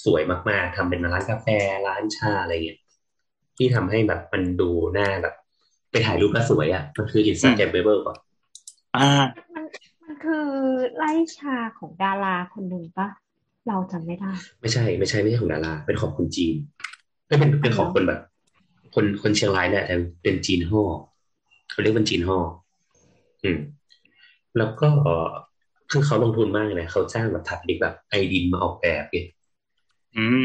สวยมากๆทำเป็นร้านกาแฟร้านชาอะไรเงี้ยที่ทำให้แบบมันดูน่าแบบ ไปถ่ายรูปแล้วสวยอะ มันคือ Instagrammable ก่อนอ่ามันมันคือไร่ชาของดาราคนหนึ่งปะเราจำไม่ได้ ไม่ใช่ไม่ใช่ไม่ใช่ของดาราเป็นของคนจีนไม่เป็นเป็นของคนแบบ คนคนเชียงรายเนี่ยแต่เป็นจีนห่อเขาเรียกเป็นจีนห่ออืม แล้วก็คือเขาลงทุนมากเลยนะเขาจ้างแบบถักดิกแบบไอดินมาออกแบบเนี่ยอืม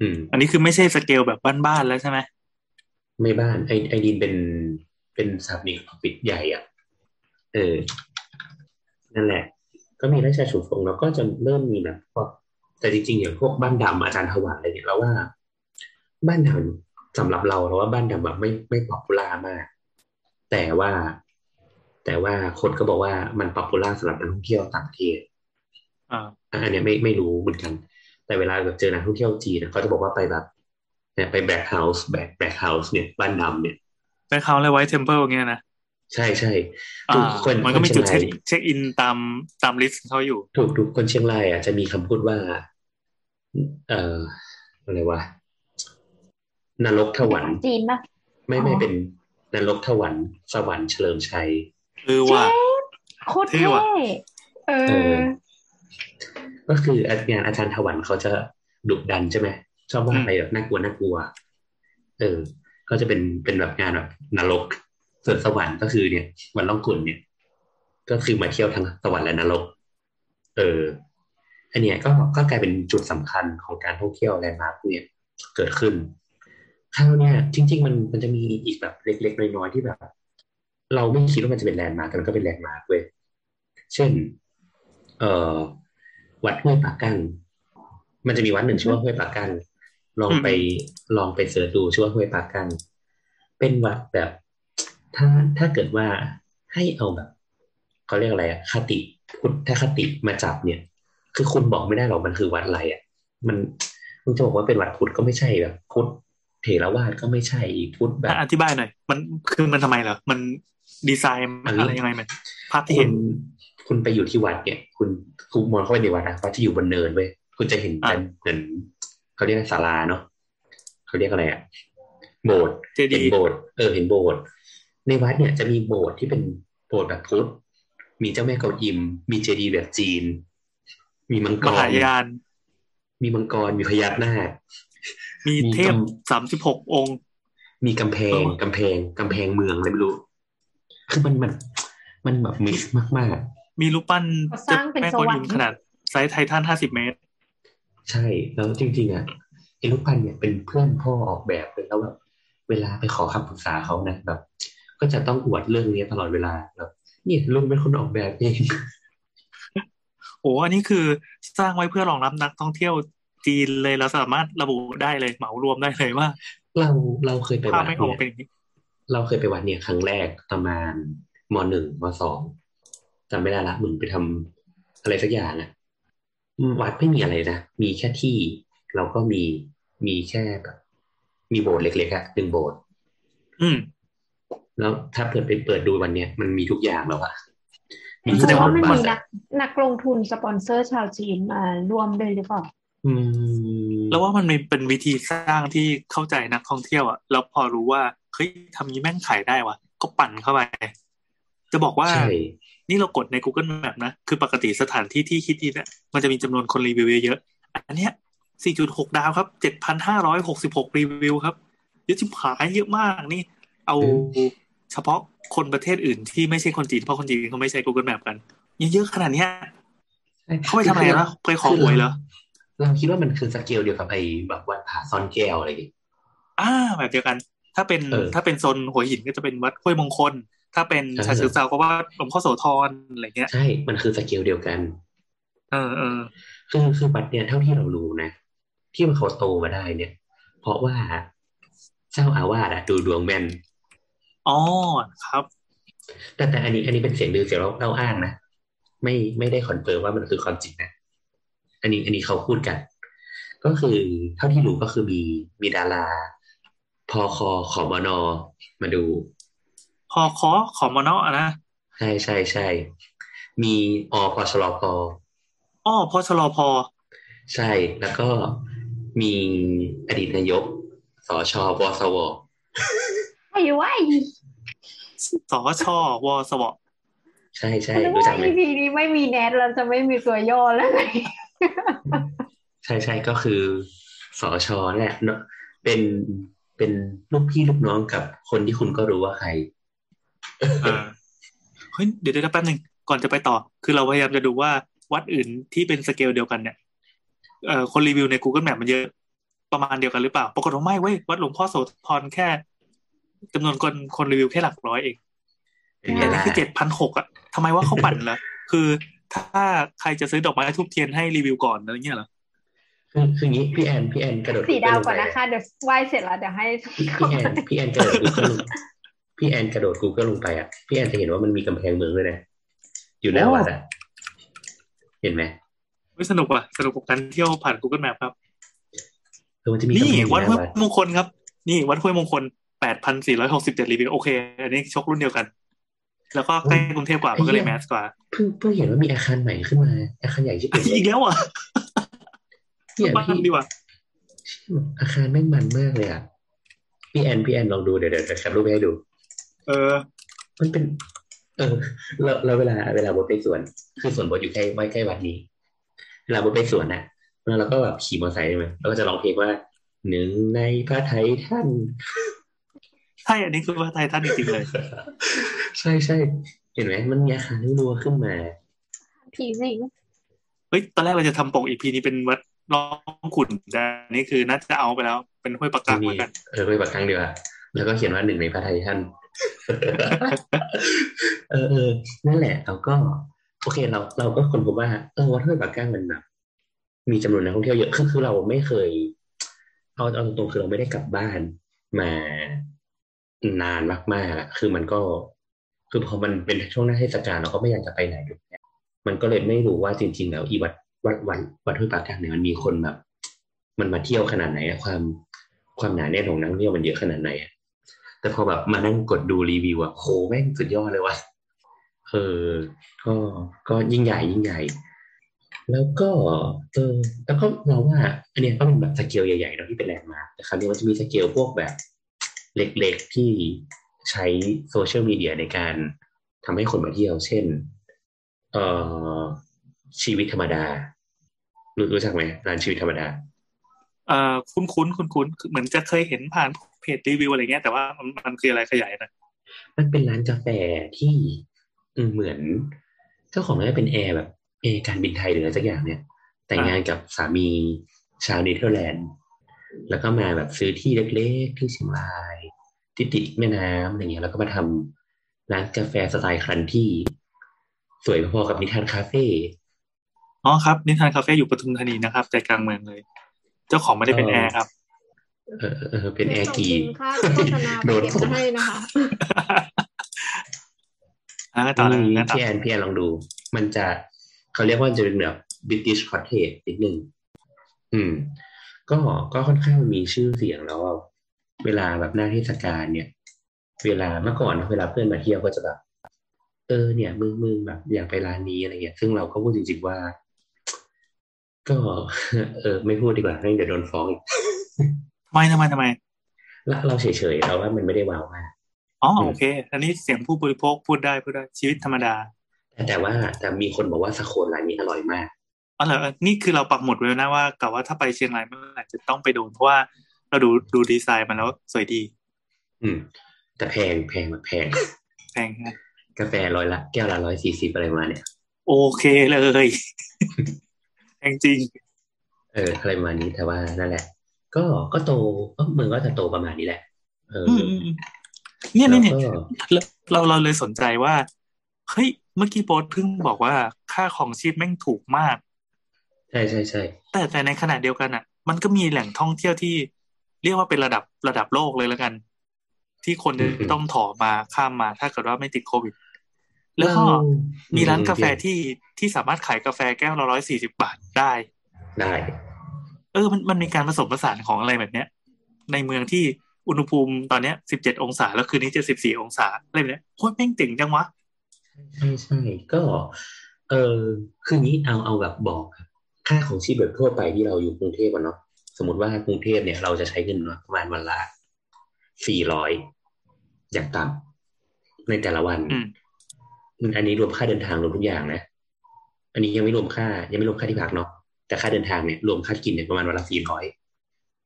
อืม อันนี้คือไม่ใช่สเกลแบบบ้านๆแล้วใช่ไหมไม่บ้านไอไอดินเป็นเป็นสถาปนิกปิดใหญ่อะ เออ นั่นแหละ ก็มีไร่ชาฉุยฟงแล้วก็จะเริ่มมีแบบพวกแต่จริงๆอย่างพวกบ้านดำอาจารย์ถวัลย์อะไรเนี่ยเราว่า บ้านดำ สำหรับเราเราว่าบ้านดำแบบไม่ไม่ popular มาก แต่ว่าแต่ว่าคนก็บอกว่ามัน popular สำหรับนักท่องเที่ยวต่างประเทศอ่าอะอันเนี้ยไม่ไม่รู้เหมือนกัน แต่เวลาแบบเจอนักท่องเที่ยวจีนนะเขาจะบอกว่าไปแบบเนี่ยไป Black House Black Black House เนี่ยบ้านดำเนี่ยไปเขาเลยไว้เทมเพิลเงี้ยนะใช่ใช่อ่าทุกคนมันก็มีคจุดเชีเช็ยคงรายเช็คอินตามตามลิสต์เขาอยู่ ถูกทุกคนเชียงรายอะจะมีคำพูดว่า เอ่ออะไรวะ นรกถวันจีนปะไม่ไม่อ๋อเป็นนรกถวันสวรรค์เฉลิมชัยเออว่าโคตรเท่เท่ว่ะเอเอออ ก็คืองานอาจารย์ถวันเขาจะดุดันใช่ไหมชอบว่าอะไรแบบน่ากลัวน่ากลัว เออ ก็จะเป็นเป็นแบบงานแบบนรกส่วนสวรรค์ก็คือเนี่ย วัดร่องขุ่นเนี่ย ก็คือมาเที่ยวทั้งสวรรค์และนรก เอออันเนี้ยก็ก็กลายเป็นจุดสำคัญของการท่องเที่ยว landmark เนี่ยเกิดขึ้น คราวเนี้ยจริง ๆ มันมันจะมีอีกแบบเล็กๆน้อยๆที่แบบ เราไม่คิดว่ามันจะเป็น landmark แต่มันก็เป็น landmark เว้ยเช่น เอ่อ วัดห้วยปากกั้งมันจะมีวัดหนึ่งชื่อว่าห้วยปากกั้งลองไปลองไปเสิร์ชดูชื่อว่าห้วยปากกั้งเป็นวัดแบบ ถ้าถ้าเกิดว่าให้เอาแบบเขาเรียกอะไรอะคติพุทธคติมาจับเนี่ย คือคุณบอกไม่ได้หรอกมันคือวัดอะไรอะมันคุณจะบอกว่าเป็นวัดพุทธก็ไม่ใช่แบบพุทธ เถรวาทก็ไม่ใช่พุทธแบบอธิบายหน่อยมันคือมันทำไมเหรอมันดีไซน์อันนี้อะไรยังไงมันภาพที่คุเห็ณนคุณไปอยู่ที่วัดเนี่ย คุณคุณมองเข้าไปในวัดนะวัดจะอยู่บนเนินเว้ยคุณจะเห็นอะเป็นเหมือนเขาเรียกศาลาเนาะเขาเรียกอะไรอะโบสถ์เจดีเห็นย์โบสถ์เออเห็นโบสถ์ในวัดเนี่ยจะมีโบสถ์ที่เป็นโบสถ์แบบพุทธมีเจ้าแม่กวนอิม มีเจดีย์แบบจีน มีมังกมรหายาน มีมังกรมีพญานาค มีมีเทพกสามสิบหกองค์ มีกำแพงเออกำแพงกำแพงเมืองอะไรไม่รู้ คือมันมันมันแบบ mix มากๆ มีรูปปั้นเขาสร้างเป็นแม่กวนอิมขนาด size Titan ห้าสิบเมตร ใช่ แล้วจริง ๆ อะไอ้รูปปั้นเนี่ยเป็นเพื่อนพ่อออกแบบเลยแล้วแบบเวลาไปขอคำปรึกษาเขานะแบบ ก็จะต้องอวดเรื่องนี้ตลอดเวลาแบบเนี่ยลุงเป็นคนออกแบบเองโอ้อันนี้คือสร้างไว้เพื่อรองรับนักท่องเที่ยว จีนเลยเราสามารถระบุได้เลยเหมารวมได้เลยว่า เราเราเคยไปภาพวัดไม่ออกเนี่มาเป็นยอย่างนี้เราเคยไปวัดเนี่ยครั้งแรกประมาณมหนึ่งมสองจำไม่ได้ละเหมือนไปทำอะไรสักอย่างอะอืมวัดไม่มีอะไรนะมีแค่ที่ เราก็มีมีแค่แบบมีโบสถ์เล็กๆอะหนึ่งโบสถ์อืม แล้วถ้าเปิดไปเปิดดูวันเนี้ยมันมีทุกอย่างแล้วอะแสดงว่ามันมัมีนนักนักลงทุนสปอนเซอร์ชาวจีนมาร่วมด้วยหรือเปล่าอืม แล้วว่ามันเป็นวิธีสร้างที่เข้าใจนักท่องเที่ยวอะแล้วพอรู้ว่าเฮ้ยทำนี้แม่งขายได้วะก็ปั่นเข้าไป จะบอกว่าใช่นี่เรากดใน Google Map นะ คือปกติสถานที่ที่คิดดีเนี่ยมันจะมีจำนวนคนรีวิวเยอะๆอันเนี้ย 4.6 ดาวครับ 7,566 รีวิวครับเยอะชิบหายเยอะมากนี่ เอาเฉพาะคนประเทศอื่นที่ไม่ใช่คนจีน เพราะคนจีนเขาไม่ใช้ Google Map กันยังเยอะขนาดเนี้ยเขาไปทำอะไรนะไปขอหวยเหรอ เราคิดว่ามันคือสเกลเดียวกับไอ้แบบวัดผาซ่อนแก้วอะไรอย่างงี้อ่าแบบเดียวกัน ถ้าเป็นเออถ้าเป็นโซนหัวหินก็จะเป็นวัดห้วยมงคล ถ้าเป็นเออชาเชิงเซาก็ว่าหลวงพ่อโสธรอะไรเงี้ย ใช่ มันคือสเกลเดียวกัน เออเออคือคือวัดเนี่ยเท่าที่เรารู้นะ ที่มันเขาโตมาได้เนี่ย เพราะว่าเจ้าอาวาสอะดูดวงแม่นอ๋อครับ แต่แต่อันนี้อันนี้เป็นเสียงลือเสียงเล่าเล่าอ้างนะไม่ไม่ได้ confirm ว่ามันคือความจริงนะ อันนี้อันนี้เขาพูดกัน ก็คือเท่าที่รู้ก็คือมีมีดาราพอคอขอบนมาดูพอขอขอมอนอะนะใช่ใช่ใช่มีอพชลพอ้อพอชลพอใช่แล้วก็มีอดีตนายกสชวสวไอ้ไว้สชวสวใช่ใช่แล้วรู้จัว่ากไหม EP นี้ไม่มีแนทเราจะไม่มีตัวย่อแล้วไง ใช่ใช่ก็คือสอชอแหละเนอะเป็นเป็นลูกพี่ลูกน้องกับคนที่คุณก็รู้ว่าใครเออเฮ้ยเดี๋ยวเดี๋ยวแป๊บนึงก่อนจะไปต่อ คือเราพยายามจะดูว่าวัดอื่นที่เป็นสเกลเดียวกันเนี่ยเอ่อคนรีวิวใน Google Map มันเยอะประมาณเดียวกันหรือเปล่า ปรากฏว่าไม่เว้ย วัดหลวงพ่อโสธรแค่จำนวนคนคนรีวิวแค่หลักร้อยเองเป็นไงแต่นี่ล่ะคือเจ็ดพันหกอะทำไมว่าเขาปั่นเหรอคือ ถ้าใครจะซื้อดอกไม้ทูบเทียนให้รีวิวก่อนอะไรเงี้ยเหรอคือคืองี้พี่แอนพี่แอนกระโดดสี่ดาว Google ก่อนลงไปนะคะเดี๋ยวไหว้เสร็จแล้วเดี๋ยวให้พี่แอนพี่แอนกระโดด Google ลงพี่แอนกระโดด Google ลงไปอะพี่แอนจะเห็นว่ามันมีกำแพงเมืองด้วยนะ อยู่หน้าวัดอะเห็นไหมไม่สนุกว่ะสนุกกับการเที่ยวผ่าน Google Map ครับเออมันจะมีนี่กำแพงอยู่วัดหห้วน้ายวัดมงคลครับ นี่วัดห้วยมงคลแปดพันสี่ร้อยหกสิบเจ็ดรีวิวโอเค อันนี้ชกรุ่นเดียวกัน แล้วก็ใกล้กรุงเทพกว่ามันก็เลยแมสกว่าเพิ่งเพิ่งเห็นว่ามีอาคารใหม่ขึ้นมา อาคารใหญ่ชิบอะเป๋อีกแล้วอะเนี่ยบ้านพี่ดีกว่าอาคารแม่งมันมากเลยอะพี่แอนพี่แอนลองดูเดี๋ยวเดี๋ยวเดี๋ยวแคปรูปไปให้ดู เออ มันเป็น เออแล้วแล้วเวลาเวลาบดไปสวน คือสวนบดอยู่ใกล้ไม่ใกล้วัดนี้ เวลาบดไปสวนน่ะแล้วเราก็แบบขี่มอเตอร์ไซค์ใช่ไหมแล้วก็จะร้องเพลงว่าหนึ่งในพระไทยท่านใช่อันนี้คือว่าไทยท่านจริงๆเลย ใช่ใช่เห็นไหมมันมีอาคารที่รัวขึ้นมาผีสิงเฮ้ยตอนแรกเราจะทำปกอีพีนี้เป็นวัดร้องขุนแต่อันนี่คือน่าจะเอาไปแล้ว เป็นห้วยปากกาเหมือนกันเออไปแบบครั้งเดียวอะแล้วก็เขียนว่าหนึ่งในพระไทยท่านเออเออนั่นแหละเราก็ โอเคเราเราก็คนพบว่าเออวัดห้วยปากก้างมันแบบมีจำนวนนักท่องเที่ยวเยอะคือคือเราไม่เคย เอาเอาตรงๆคือเราไม่ได้กลับบ้านมา นานมากๆอะคือมันก็ คือพอมันเป็นช่วงหน้าเทศกาลเราก็ไม่อยากจะไปไหนเลยมันก็เลยไม่รู้ว่าจริง ๆ แล้วอีวัดวัดวัดวัดห้วยปลากั้งเนี่ยมันมีคนแบบ มันมาเที่ยวขนาดไหนความความหนาแน่นของนักท่องเที่ยวมันเยอะขนาดไหนแต่พอแบบมานั่งกดดูรีวิวอะโหแม่งสุดยอดเลยว่ะเออก็ก็ยิ่งใหญ่ยิ่งใหญ่ แล้วก็เออแล้วก็เราว่าอันเนี้ยก็เป็นแบบสเกลใหญ่ๆเนอะที่เป็น landmark แต่คราวนี้มันจะมีสเกลพวกแบบ เล็กๆที่ใช้โซเชียลมีเดียในการทำให้คนมาเที่ยว เช่น เอ่อชีวิตธรรมดา รู้รู้จักไหมร้านชีวิตธรรมดาเอ่อคุ้นคุ้นคุ้นคุ้นๆคือเหมือนจะเคยเห็นผ่านเพจรีวิวอะไรเงี้ยแต่ว่ามันมันคืออะไรขยายหน่อยมันเป็นร้านกาแฟที่อืมเหมือน เจ้าของร้านเป็นแอร์แบบแอร์การบินไทยหรืออะไรสักอย่างเนี่ย แต่งงานกับสามีชาวเนเธอร์แลนด์ แล้วก็มาแบบซื้อที่เล็กๆที่เชียงรายที่ติดแม่น้ำอะไรเงี้ย แล้วก็มาทำร้านกาแฟสไตล์ country สวยพอๆกับนิทานคาเฟ่อ๋อครับ นิทานคาเฟ่อยู่ปทุมธานีนะครับใจกลางเมืองเลย เจ้าของไม่ได้เป็นแอร์ครับ เออเออเออเป็นแอร์กีส่งสินค้าโฆษณาไปโดนเก็บมาให้นะคะอ่าต่อเลยมีงั้นต่อพี่แอนพี่แอนลองดู มันจะเขาเรียกว่าจะเป็นแบบ British Cottage นิดนึงอืม ก็ก็ค่อนข้างมีชื่อเสียงแล้วอะเวลาแบบหน้าเทศกาลเนี่ย เวลาเมื่อก่อนนะเวลาเพื่อนมาเที่ยวก็จะแบบเออเนี่ยมึงมึงแบบอยากไปร้านนี้อะไรเงี้ย ซึ่งเราก็พูดจริงๆว่า ก็ เออ ไม่พูดดีกว่าไม่งั้นเดี๋ยวโดนฟ้องอีกทำไมทำไมทำไมแล้วเราเฉยๆเราว่ามันไม่ได้ว้าวมากอ๋ออืมโอเค อันนี้เสียงผู้บริโภคพูดได้พูดได้ชีวิตธรรมดา แต่แต่ว่าแต่มีคนบอกว่าสโคนร้านนี้อร่อยมาก อ๋อเหรอนี่คือเราปักหมุดไว้นะว่ากับว่าถ้าไปเชียงรายเมื่อไหร่จะต้องไปโดนเพราะว่าเราดูดูดีไซน์มันแล้วสวยดี อืม แต่แพงแพงแบบแพง แพงนะกาแฟร้อยละแก้วละร้อยสี่สิบอะไรประมาณเนี่ย โอเคเลยแพงจริง เอออะไรประมาณนี้แต่ว่านั่นแหละ ก็ก็โตก็เมืองก็จะโตประมาณนี้แหละ เอออืมอืมอืมเนี่ยแล้วเนี่ยก็เนี่ยเราเราเลยสนใจว่าเฮ้ยเมื่อกี้โป๊ตเพิ่งบอกว่าค่าของชีพแม่งถูกมาก ใช่ใช่ใช่แต่แต่ในขณะเดียวกันอะ มันก็มีแหล่งท่องเที่ยวที่เรียกว่าเป็นระดับระดับโลกเลยแล้วกัน ที่คนจะต้องถอมาข้ามมาถ้าเกิดว่าไม่ติดโควิด แล้วก็มีร้านกาแฟที่ที่สามารถขายกาแฟแก้วละร้อยสี่สิบาทได้ ได้ เออ มันมันมีการผสมผสานของอะไรแบบเนี้ย ในเมืองที่อุณหภูมิตอนเนี้ยสิบเจ็ดองศา แล้วคืนนี้จะสิบสี่องศาอะไรแบบเนี้ยโคตรแม่งเจ๋งจังวะใช่ใช่ก็ เออคือนี้เอาเอาแบบบอกครับ ค่าของชีพแบบทั่วไปที่เราอยู่กรุงเทพอะเนาะสมมติว่ากรุงเทพเนี่ยเราจะใช้เงินประมาณวันละสี่ร้อยอย่างต่ำในแต่ละวันอืมอันนี้รวมค่าเดินทางรวมทุกอย่างนะ อันนี้ยังไม่รวมค่า ยังไม่รวมค่าที่พักเนาะแต่ค่าเดินทางเนี่ยรวมค่ากินเนี่ยประมาณวันละสี่ร้อย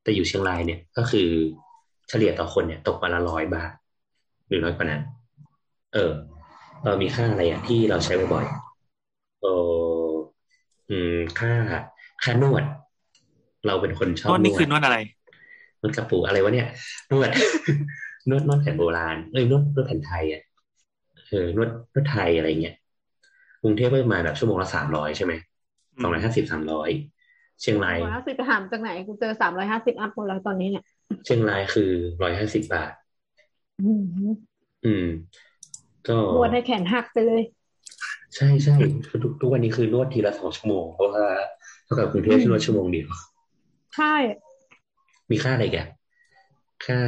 แต่อยู่เชียงรายเนี่ยก็คือเฉลี่ยต่อคนเนี่ย ตกวันละร้อยบาทหรือน้อยกว่านั้น เออเรามีค่าอะไรอะที่เราใช้บ่อยๆเออ อืมค่าค่านวด เราเป็นคนชอบนวดนนี่วคือดนวดอะไรนวดกระปูอะไรวะเนี่ยนวดนวดนวดแผนโบราณเอ้ยนวดนวดแผนไทยอะเออนวดนวดไทยอะไรเงี้ยกรุงเทพก็ประมาณแบบชั่วโมงละสามร้อยใช่ไหมอืมสองร้อยห้าสิบสามร้อยเชียงรายร้อยห้าสิบไปหามจากไหนกูเจอสามร้อยห้าสิบอัพหมดแล้วตอนนี้เนี่ยเชียงรายคือร้อยห้าสิบบาท อืมอืมก็นวดให้แขนหักไปเลย ใช่ใช่คือทุกทุกวันนี้คือนวดทีละสองชั่วโมงเพราะว่าเท่ากับกรุงเทพที่นวดชั่วโมงเดียวใช่ มีค่าอะไรอีกันค่า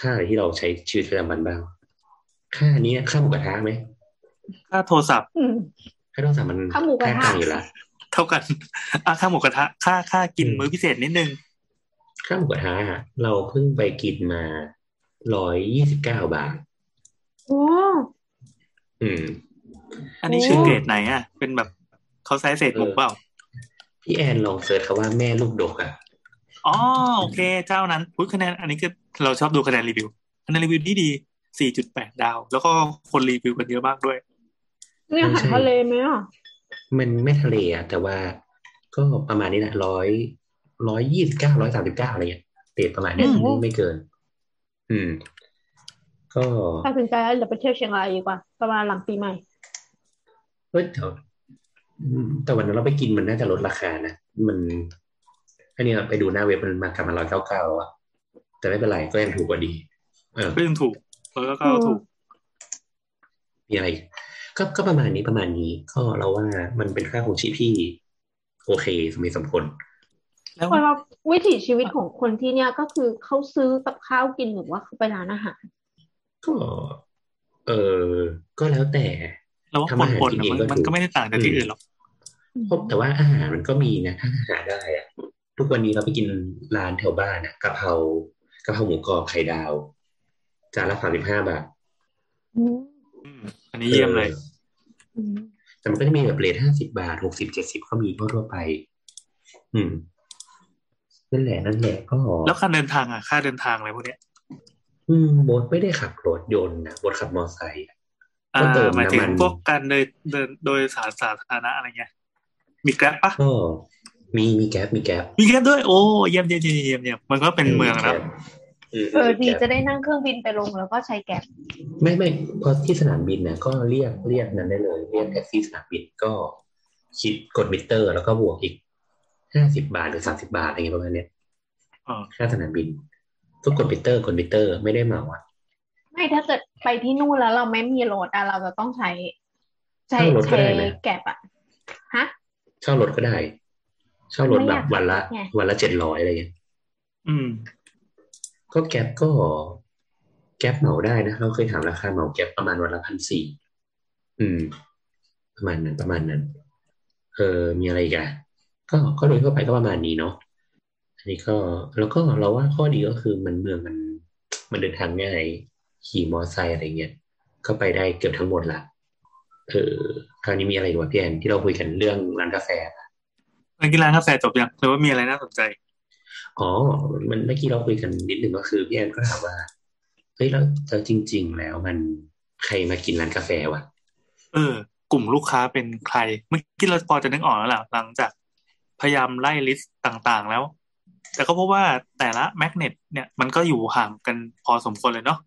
ค่าอะไรที่เราใช้ชีวิตประจำวันบ้าง ค่านี้ค่าหมูกระทะไหมค่าโทรศัพท์อืมค่าโทรศัพท์มันค่าหมูกระทะค่ากลางอยู่แล้วเท่ากันอะค่าหมูกระทะ ค่าค่ากินอืมมื้อพิเศษนิดนึงค่าหมูกระทะอะเราเพิ่งไปกินมาร้อยยี่สิบเก้าบาทโอ้อืม อันนี้โอ้ชื่อเกรดไหนอะ เป็นแบบเขาใช้เศษหมูเปล่า พี่แอนลองเซิร์ชคำว่าแม่ลูกดกอะอ๋อโอเค เจ้านั้นอุ๊ยคะแนนอันนี้คือเราชอบดูคะแนนรีวิวคะแนนรีวิวดีดีสี่จุดแปดดาว แล้วก็คนรีวิวกันเยอะมากด้วยนี่อาหารทะเลไหมอะมันไม่ทะเลอะแต่ว่าก็ประมาณนี้แหละร้อยร้อยยี่สิบเก้าร้อยสามสิบเก้าอะไรเงี้ยเรทประมาณเนี้ยอืมไม่ไม่เกิน อืม ก็ตัดสินใจแล้วเดี๋ยวไปเที่ยวเชียงรายดีกว่า ประมาณหลังปีใหม่ เฮ้ยแต่อืมแต่วันนั้นเราไปกินมันน่าจะลดราคานะ มันอันนี้ไปดูหน้าเว็บมันมากลับมาร้อยเก้าเก้าแล้วอะแต่ไม่เป็นไรก็ยังถูกกว่าดี เออก็ยังถูกแล้วก็อืมถูก มีอะไรอีกก็ก็ประมาณนี้ประมาณนี้ ก็เราว่ามันเป็นค่าของชีพที่โอเคสมเหตุสมผลแล้วเพราะว่าวิถีชีวิตของคนที่เนี่ยก็คือเขาซื้อกับข้าวกินหรือว่าเขาไปร้านอาหารก็เออก็แล้วแต่ เราว่าทำอาหารปนกินๆเองอะมันก็มันถูกก็ไม่ได้ต่างจากที่อื่นหรอกเพราะแต่ว่าอาหารมันก็มีนะถ้าหาได้อะทุกวันนี้เราไปกินร้านแถวบ้านอะกะเพรากะเพราหมูกรอบไข่ดาว จานละสามสิบห้าบาทอืมอืมอันนี้เยี่ยมเลยอออืมแต่มันก็จะมีแบบเรทห้าสิบาทหกสิบเจ็ดสิบก็มีทั่วๆไป อืมนั่นแหละนั่นแหละก็แล้วค่าเดินทางอะค่าเดินทางอะไรพวกเนี้ย อืมโบทไม่ได้ขับรถยนต์นะโบทขับมอเตอร์ไซค์อะอ่า ก็เติมหมายถึงน้ำมันพวกการเดินเดินโดยสารสาธารณะอะไรเงี้ย มี Grab ปะก็มีมี Grab มี Grabมี Grab ด้วย โอ้เยี่ยมเยี่ยมเยี่ยมเยี่ยมเยี่ยมมันก็เป็นเมืองนะ Grab มเออดีมี Grab จะได้นั่งเครื่องบินไปลงแล้วก็ใช้ Grabไม่ไม่เพราะที่สนามบินนะก็เรียกเรียกนั้นได้เลย เรียกแท็กซี่สนามบินก็คิดกดมิเตอร์ แล้วก็บวกอีกห้าสิบบาทหรือสามสิบาทอะไรเงี้ยประมาณเนี้ยอ๋อค่าสนามบินทุกกดมิเตอร์กดมิเตอร์ไม่ได้เหมาอะ ไม่ถ้าเกิดไปที่นู่นแล้วเราไม่มีรถอะเราจะต้องใช้ ใช้เช่ารถก็ใช้ได้นะ Grab อะฮะเช่ารถก็ได้เช่ารถไม่แบอยาบกวันละขับรถไงวันละเจ็ดร้อยอะไรเงี้ยอืม ก็ Grab ก็ Grab เหมาได้นะเราเคยถามราคาเหมา Grab ประมาณวันละพันสี่อืม ประมาณนั้นประมาณนั้น เออมีอะไรอีกอะก็ก็โดยทั่วไปก็ประมาณนี้เนาะอันนี้ก็แล้วก็เราว่าข้อดีก็คือมันเมืองมันมันเดินทางง่าย ขี่มอไซค์อะไรเงี้ยก็ไปได้เกือบทั้งหมดละเออคราวนี้มีอะไรอีกวะพี่แอนที่เราคุยกันเรื่องร้านกาแฟเมื่อกี้ร้านกาแฟจบยังหรือว่ามีอะไรน่าสนใจ อ๋อ มันเมื่อกี้เราคุยกันนิดหนึ่งก็คือพี่แอนก็ถามว่า เฮ้ยแล้วแต่จริง ๆ แล้วมันใครมากินร้านกาแฟวะ เออ กลุ่มลูกค้าเป็นใคร เมื่อกี้เราพอจะนึกออกแล้วแหละหลังจากพยายามไล่ลิสต์ต่างๆ แล้ว แต่ก็เพราะว่าแต่ละแมกเนตเนี่ยมันก็อยู่ห่างกันพอสมควรเลยเนาะ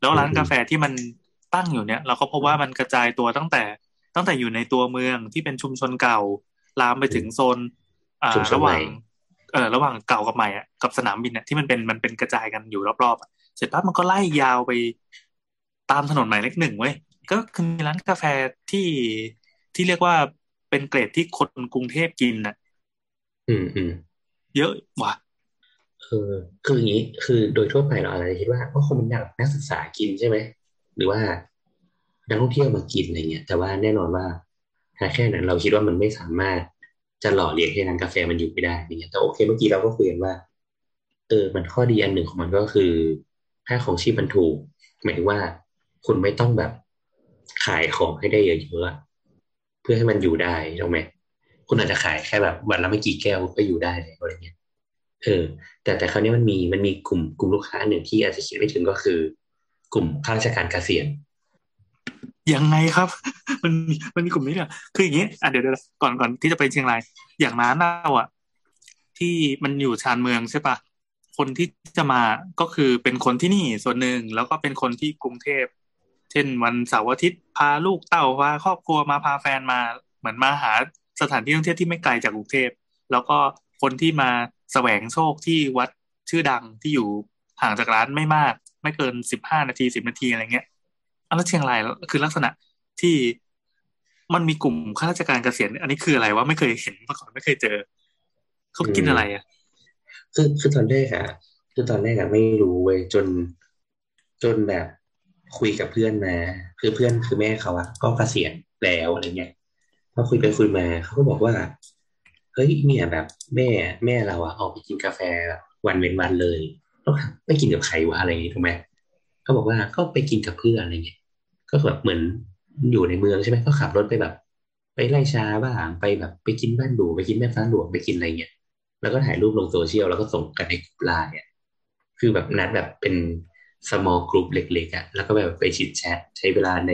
แล้วร้านกาแฟที่มันตั้งอยู่เนี่ย เราก็พบว่ามันกระจายตัวตั้งแต่ตั้งแต่อยู่ในตัวเมืองที่เป็นชุมชนเก่า ลามไปถึงโซนอ่าชุมชนระหใหว่าม่งเออระหว่างเก่ากับใหม่อะกับสนามบินอะที่มันเป็นมันเป็นกระจายกันอยู่รอบๆอะเสร็จปั๊บมันก็ไล่ยาวไปตามถนนหมายเลขหนึ่งเว้ยก็คือมีร้านกาแฟที่ที่เรียกว่าเป็นเกรดที่คนกรุงเทพกินน่ะ อืมอืมเยอะว่ะ เออคืออย่างนี้คือโดยทั่วไปเราอาจจะคิดว่าก็คงเป็นนักนักศึกษากินใช่ไหมหรือว่านักท่องเที่ยวมากินอะไรเงี้ยแต่ว่าแน่นอนว่าหาแค่นั้นเราคิดว่ามันไม่สามารถจะหล่อเลี้ยงให้ร้านกาแฟมันอยู่ไม่ได้อย่างเงี้ยแต่โอเคเมื่อกี้เราก็คุยกันว่า เออ มันข้อดีอันหนึ่งของมันก็คือค่าของชีพมันถูกหมายถึงว่าคุณไม่ต้องแบบขายของให้ได้เยอะๆเพื่อให้มันอยู่ได้ถูกไหมคุณอาจจะขายแค่แบบวันละไม่กี่แก้วก็อยู่ได้อะไรเงี้ย เออแต่แต่คราวนี้มันมีมันมีกลุ่มกลุ่มลูกค้าหนึ่งที่อาจจะคิดไม่ถึงก็คือ กลุ่มข้าราชการเกษียณยังไงครับ มันมันมีกลุ่มนี้เนี่ยคืออย่างนี้อะเดี๋ยวเดี๋ยวก่อนก่อนที่จะไปเชียงราย อย่างร้านเราอะที่มันอยู่ชานเมืองใช่ปะคนที่จะมาก็คือเป็นคนที่นี่ส่วนหนึ่งแล้วก็เป็นคนที่กรุงเทพ เช่นวันเสาร์อาทิตย์พาลูกเต้าพาครอบครัวมาพาแฟนมา เหมือนมาหาสถานที่ท่องเที่ยวที่ไม่ไกลจากกรุงเทพ แล้วก็คนที่มา แสวงโชคที่วัดชื่อดังที่อยู่ห่างจากร้านไม่มาก ไม่เกินสิบห้านาทีสิบนาทีอะไรเงี้ยอะแล้วเชียงรายคือลักษณะที่มันมีกลุ่มข้าราชการเกษียณอันนี้คืออะไรวะไม่เคยเห็นมาก่อนไม่เคยเจอเขากินอะไรอะคือคือตอนแรกอะคือตอนแรกอะไม่รู้เว้ยจนจนแบบคุยกับเพื่อนมาคือเพื่อนคือแม่เขาอะก็เกษียณแล้วอะไรเงี้ยพอคุยไปคุยมาเขาก็บอกว่า เฮ้ยเนี่ยแบบแม่แม่เราอะออกไปกินกาแฟวันเว้นวันเลยแล้วถามไปกินกับใครวะอะไรอย่างงี้ถูกไหมเขาบอกว่าก็ไปกินกับเพื่อนอะไรเงี้ยก็แบบเหมือนอยู่ในเมืองใช่ไหมก็ขับรถไปแบบ ไปไล่ชาบ้างไปแบบไปกินบ้านดูไปกินแม่ฟ้าหลวงไปกินอะไรเงี้ยแล้วก็ถ่ายรูปลงโซเชียลแล้วก็ส่งกันในกลุ่มไลน์อะคือแบบนัดแบบเป็น small group เล็กๆอะแล้วก็แบบไปชิดแชทใช้เวลาใน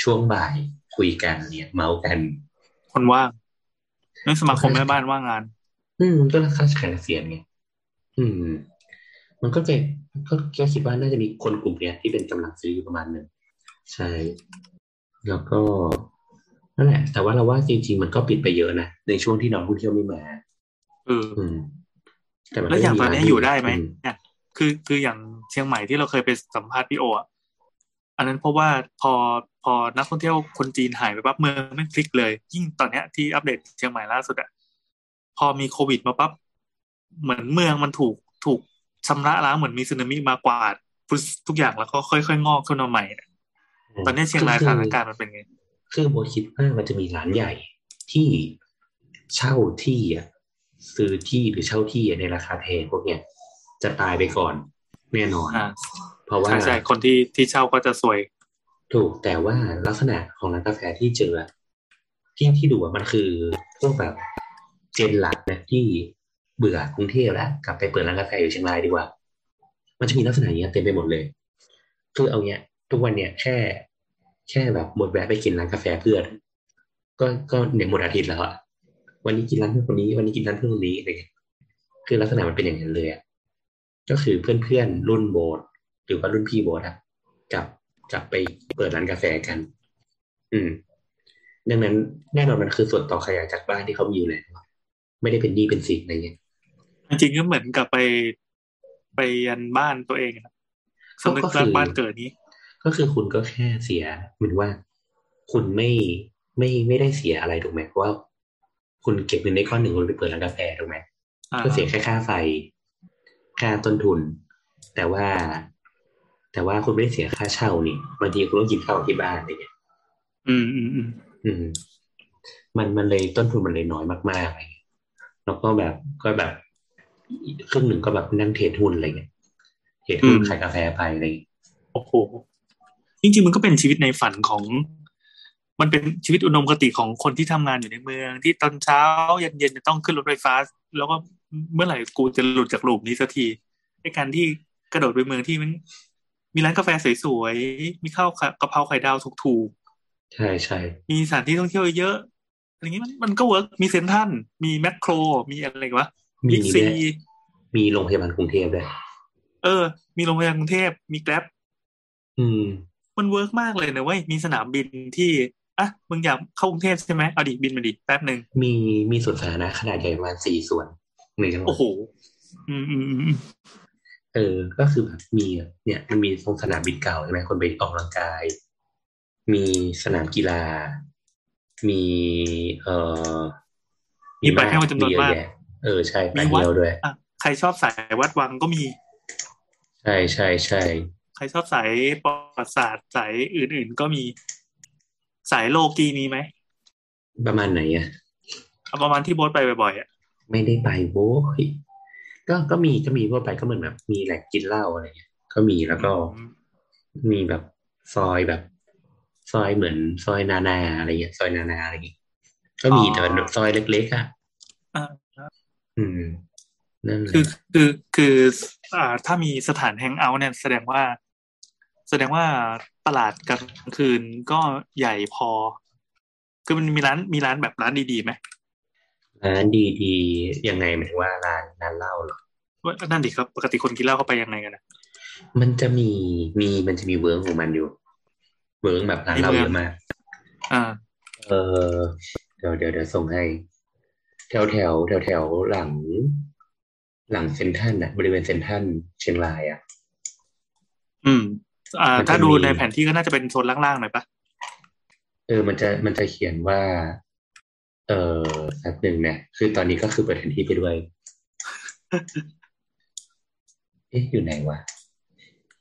ช่วงบ่ายคุยกันเนี่ยเมาส์กัน คนว่าง นั่นสมาคมแม่บ้านว่างงาน อืมก็ราชการเกษียณไงอืม มันก็จะก็ก็คิดว่าน่าจะมีคนกลุ่มเนี้ยที่เป็นกำลังซื้ออยู่ประมาณหนึ่งใช่ แล้วก็นั่นแหละ แต่ว่าเราว่าจริง ๆ มันก็ปิดไปเยอะนะในช่วงที่นักท่องเที่ยวไม่มาเอออืมแต่มันแล้วอย่างตอนนี้ก็มีร้อยู่ได้ไหมอืเนี่ยคือคืออย่างเชียงใหม่ที่เราเคยไปสัมภาษณ์พี่โออะ อันนั้นเพราะว่าพอพอนักท่องเที่ยวคนจีนหายไปปั๊บเมืองไม่งพลิกเลย ยิ่งตอนเนี้ยที่อัปเดตเชียงใหม่ล่าสุดอะพอมีโควิดมาปั๊บเหมือนเมืองมันถูกถูกชำระล้างเหมือนมีสึนามิมากวาดฟุตทุกอย่างแล้วก็ค่อยๆงอกขึ้นมาใหม่อะตอนนี้เชียงรายสถานการณ์มันเป็นไง คือโบทคิดว่ามันจะมีร้านใหญ่ที่เช่าที่อะซื้อที่หรือเช่าที่อะในราคาแพงพวกเนี้ยจะตายไปก่อนแน่นอนอ่า เพราะว่าใช่ใช่คนที่ที่เช่าก็จะสวย ถูกแต่ว่าลักษณะของร้านกาแฟที่เจออะที่ที่ดูอะมันคือพวกแบบเจนหลักนะที่เบื่อกรุงเทพแล้วกลับไปเปิดร้านกาแฟอยู่เชียงรายดีกว่า มันจะมีลักษณะอย่างเงี้ยเต็มไปหมดเลย คือเอาเนี้ย ทุกวันเนี่ยแค่ แค่แบบหมดแวะไปกินร้านกาแฟเพื่อนก็ก็เนี่ยหมดอาทิตย์แล้วอะวันนี้กินร้านเพื่อนคนนี้ วันนี้กินร้านเพื่อนคนนี้อะไรเงี้ยคือลักษณะมันเป็นอย่างนั้นเลยอะก็คือเพื่อนๆรุ่นโบส หรือว่ารุ่นพี่โบสอะกลับกลับไปเปิดร้านกาแฟกัน อืม ดังนั้นแน่นอนมันคือส่วนต่อขยายจากบ้านที่เขามีอยู่แล้วไม่ได้เป็นหนี้เป็นสินอะไรเงี้ยจริงๆก็เหมือนกับไปไปยันบ้านตัวเองอะสำนึกก็คืรักอบ้านเกิดนี้ ก็คือคุณก็แค่เสียเหมือนว่า คุณไม่ไม่ไม่ได้เสียอะไรถูกไหมเพราะว่าคุณเก็บเงินได้ก้อนหนึ่งคุณไปเปิดร้านกาแฟถูกไหมอ่าก็เสียแค่ค่าไฟ ค่าต้นทุน แต่ว่า แต่ว่าคุณไม่ได้เสียค่าเช่านี่บางทีคุณต้องกินข้าวที่บ้านอะไรเงี้ยอืมอืมอืมอืมมันมันเลยต้นทุนมันเลยน้อยมากๆอะไรเงี้ยแล้วก็แบบก็แบบครึ่งหนึ่งก็แบบนั่งเทรดหุ้นอะไรเงี้ยเทรดหุ้นขายกาแฟไปอะไรเงี้ยโอ้โหจริงๆมันก็เป็นชีวิตในฝันของ มันเป็นชีวิตอุดมคติของคนที่ทำงานอยู่ในเมือง ที่ตอนเช้าเย็นๆจะต้องขึ้นรถไฟฟ้า แล้วก็เมื่อไหร่กูจะหลุดจากหลุมนี้สักทีในการที่กระโดดไปเมืองที่มัน มีร้านกาแฟสวยๆ มีข้าวกะเพราไข่ดาวถูกใช่ใช่ๆมีสถานที่ท่องเที่ยวเยอะอะไรอย่างนี้มันมันก็ work มีเซ็นทรัลมีแมคโคร มีอะไรวะมีบิ๊กซีด้วยมีโรงพยาบาลกรุงเทพด้วยเออ มีโรงพยาบาลกรุงเทพมี Grab อืม มัน work มากเลยนะเว้ยมีสนามบินที่อะมึงอยากเข้ากรุงเทพใช่ไหมเอาดิบินมาดิแป๊บหนึ่งมีมีสวนสาธารณะขนาดใหญ่ประมาณสี่ส่วนในจังหวัโอ้ดโหอืมอืมอืมอืม เออ ก็คือแบบมีอะเนี่ยมันมีตรงสนามบินเก่าใช่ไหมคนไปออกกำลังกาย มีสนามกีฬา มีเอ่อมีไปให้มันจำนวนมากเยอะแยะเออใช่ไปมีวัดเดียวด้วยอะใครชอบสายวัดวังก็มี ใช่ใช่ใช่ใครชอบสายประวัติศาสตร์สายอื่น ๆ ก็มีสายโลกีมีไหมประมาณไหนอะเอาประมาณที่โบ๊ทไปบ่อยๆอะ ไม่ได้ไปโว้ย ก็ก็มีก็มีทั่วไปก็เหมือนแบบ มีแหล่งกินเหล้าอะไรเงี้ยก็มีแล้วก็อืมมีแบบซอยแบบ ซอยเหมือนซอยนานาอะไรเงี้ยซอยนานาอะไรเงี้ยก็มีแต่ว่าซอยเล็กๆอะอ่าอืมนั่นแหละคือคือคืออ่าถ้ามีสถาน hangout เนี่ยแสดงว่า แสดงว่าตลาดกลางคืนก็ใหญ่พอ คือมันมีร้านมีร้านแบบร้านดีๆไหม ร้านดีๆยังไงหมายถึงว่าร้านร้านเหล้าเหรอว่านั่นดิครับ ปกติคนกินเหล้าเข้าไปยังไงกันนะมันจะมีมีมันจะมีเวิร์กของมันอยู่ เวิร์กแบบร้านเหล้าในเมืเยองอะมากอ่า เออเดี๋ยวเดี๋ยวเดี๋ยวส่งให้ แถวแถวแถวแถวหลัง หลังเซ็นทรัลน่ะบริเวณเซ็นทรัลเชียงรายอะ อืม อ่ามันจะถ้าดูมีในแผนที่ก็น่าจะเป็นโซนล่างๆหน่อยปะเออ มันจะมันจะเขียนว่า เออแป๊บหนึ่งนะคือตอนนี้ก็คือเปิดแผนที่ไปด้วย เอ๊ะอยู่ไหนวะ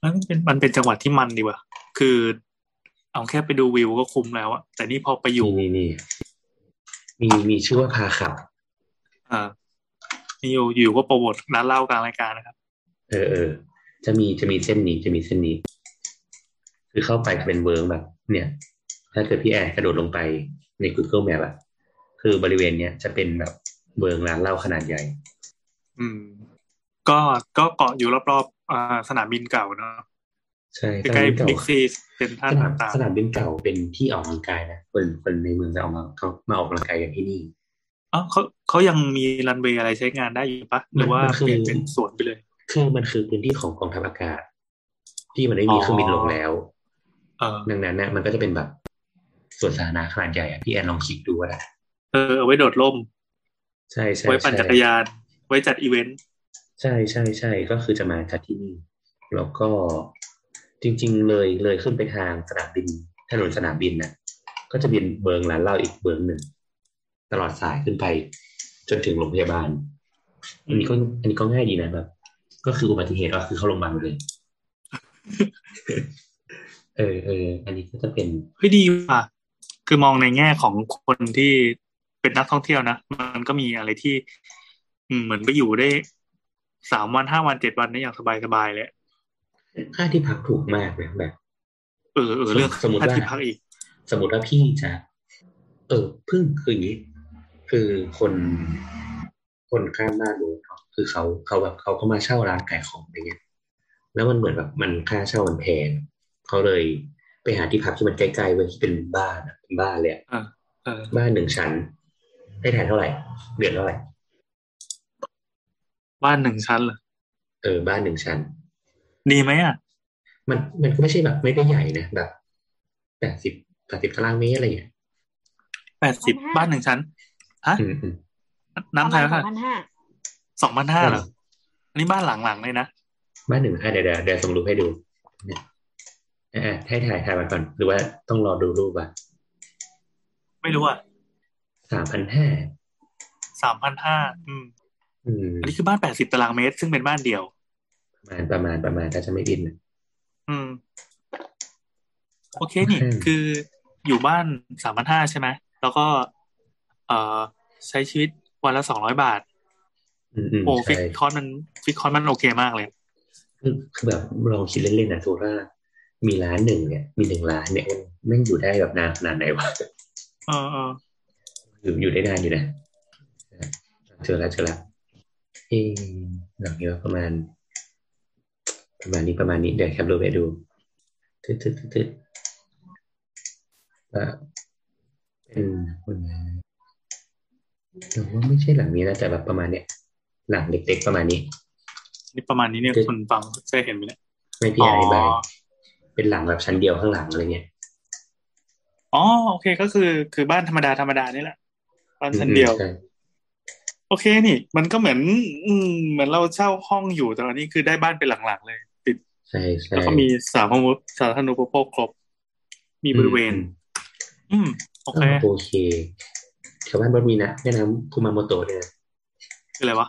มันเป็นมันเป็นจังหวัดที่มันดีว่ะ คือ เอาแค่ไปดูวิวก็คุ้มแล้วอะแต่นี่พอไปอยู่นี่นี่นี่มีมีชื่อว่าพาขับ อ่านี่อยู่อยู่ก็โปรโมทร้านเหล้ากลางรายการนะครับ เออเออจะมีจะมีเส้นนี้จะมีเส้นนี้ คือเข้าไปจะเป็นเวิ้งแบบ เนี่ย ถ้าเกิดพี่แอนกระโดดลงไปใน Google Map อะ คือบริเวณเนี้ยจะเป็นแบบเวิ้งร้านเหล้าขนาดใหญ่ อืม ก็ก็เกาะอยู่รอบๆอ่าสนามบินเก่าเนาะใช่ใกล้สนามบินเก่าๆบิ๊กซีเป็นท่าสนามต่างสนามบินเก่าเป็นที่ออกกำลังกายนะคนคนในเมืองจะออกมาเขามาออกกำลังกายกันที่นี่ๆอ๋อเขาเขายังมีรันเวย์อะไรใช้งานได้อยู่ปะหรือว่ามันคือเปลี่ยนเป็นสวนไปเลยคือมันคือพื้นที่ของกองทัพอากาศ ที่มันไม่มีอ๋อเครื่องบินลงแล้วเออดังนั้นเนี่ยมันก็จะเป็นแบบสวนสาธารณะขนาดใหญ่อะพี่แอนลองคิดดูว่าเออเอาไว้โดดร่ม ใช่ใช่ไว้ปั่นใช่จักรยาน ไว้จัดอีเวนต์ ใช่ใช่ใช่ก็คือจะมาจากที่นี่ แล้วก็จริง ๆ เลยเลยขึ้นไปทางสนามบินถนนสนามบินน่ะก็จะเป็นเบิงร้านเหล้าอีกเบิงหนึ่ง ตลอดสายขึ้นไป จนถึงโรงพยาบาล อันนี้ก็อันนี้ก็ง่ายดีนะแบบก็คืออุบัติเหตุก็คือเข้าโรงพยาบาลเลย เออเอออันนี้ก็จะเป็นเฮ้ยดีว่ะ คือมองในแง่ของคนที่ เป็นนักท่องเที่ยวนะมันก็มีอะไรที่อืมเหมือนไปอยู่ได้สามวันห้าวันเจ็ดวันได้อย่างสบายๆเลยค่าที่พักถูกมากเลยแบบ เออเออเรื่องสมมุติค่าว่าที่พักอีก สมมติว่าพี่จะ เออเพิ่งคืออย่างนี้ คือคนคนข้ามบ้านดูเนาะคือเขาเขาแบบเขาก็มาเช่าร้านขายของอะไรเงี้ยแล้วมันเหมือนแบบมันค่าเช่ามันแพงเขาเลยไปหาที่พักที่มันใกล้ๆไว้ที่เป็นบ้านอะเป็นบ้านเลยอะเออเออบ้านหนึ่งชั้น ได้ถ่ายเท่าไหร่ เดือนเท่าไหร่ บ้านหนึ่งชั้นเหรอเออบ้านหนึ่งชั้น ดีไหมอะ มันมันก็ไม่ใช่แบบไม่ได้ใหญ่นะแบบแปดสิบแปดสิบตารางเมตรอะไรเงี้ยแปดสิบบ้านหนึ่งชั้นฮะอืมอืมน้ำไทยปแล้วระค่ะมาณพันห้าสองพันห้าเหรอ อันนี้บ้านหลังๆเลยนะ บ้านหนึ่งอะเดี๋ยวเดี๋ยวเดี๋ยวส่งรูปให้ดูเนี่ยอะให้ถ่ายถ่ายมาก่อนหรือว่าต้องรอดูรูปอะ ไม่รู้อะ สามพันห้าสามพันห้าอืมอืมอันนี้คือบ้านแปดสิบตารางเมตร ซึ่งเป็นบ้านเดี่ยว ประมาณประมาณประมาณถ้าจะไม่บินนะอืม โอเคนี่อืมคืออยู่บ้านสามพันห้าใช่ไหมแล้วก็ เอ่อ ใช้ชีวิตวันละสองร้อยบาทอืมอืมโอ้ฟิใช่กคอร์สมันฟิกคอร์สมันโอเคมากเลย คือคือแบบลองคิดเล่นๆนะสมมติว่ามีร้านหนึ่งเนี่ย มีหนึ่งร้านเนี่ยมันแม่งอยู่ได้แบบนานขนาดไหนวะเออเออ อยู่อยู่ได้นานอยู่นะเจอแล้วเจอแล้วเอ๊ะหลังนี้ว่าประมาณ ประมาณนี้ประมาณนี้เดี๋ยวแคปรูปไปดูทึดทึดทึดทึดว่าเป็นคนงานแต่ว่าไม่ใช่หลังนี้นะแต่แบบประมาณเนี้ยหลังเล็กๆประมาณนี้ นี่ประมาณนี้เนี่ยคนฟังเคยเห็นไหมเนี่ยไม่พี่อธิบายอ๋อเป็นหลังแบบชั้นเดียวข้างหลังอะไรเงี้ยอ๋อโอเคก็คือคือบ้านธรรมดาธรรมดานี่แหละ บ้านชั้นเดียวใช่โอเคนี่ มันก็เหมือน อืมเหมือนเราเช่าห้องอยู่แต่อันนี้คือได้บ้านเป็นหลังๆเลย ติดใช่ใช่แล้วก็มีสาธารณูสาธารณูปโภคครบ มีบริเวณ อืมโอเคโอเคแถวบ้านบดมีนะแม่น้ำคุมาโมโตะเนี่ยคืออะไรวะ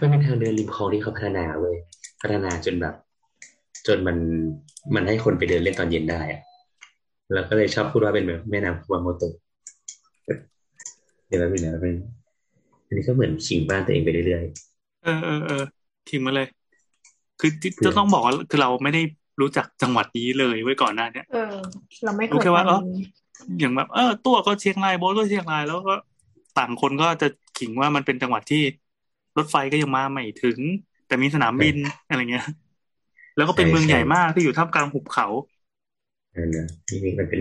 มันเป็นทางเดินริมคลองที่เขาพัฒนาเว้ยพัฒนาจนแบบ จนมันมันให้คนไปเดินเล่นตอนเย็นได้อะแล้วก็เลยชอบพูดว่าเป็นแบบแม่น้ำคุมาโมโตะเดี๋ยวแป๊บนึงนะเป็นอันนี้ก็เหมือนชิงบ้านตัวเองไปเรื่อยเออเออเออทิ้งมาเลย คือที่เผื่อจะต้องบอกว่าคือเราไม่ได้รู้จักจังหวัดนี้เลยไว้ก่อนหน้าเนี้ยเออ เราไม่เครู้ยแค่ว่าไปเอออย่างแบบเออตัวก็เชียงรายโบ๊ทก็เชียงรายแล้วก็ต่างคนก็จะขิงว่ามันเป็นจังหวัดที่รถไฟก็ยังมาไม่ถึง แต่มีสนามบินอะไรเงี้ย แล้วก็เป็นเมืองใหญ่มากที่อยู่ท่ามกลางหุบเขาๆนั่นนะนี่นี่มันเป็น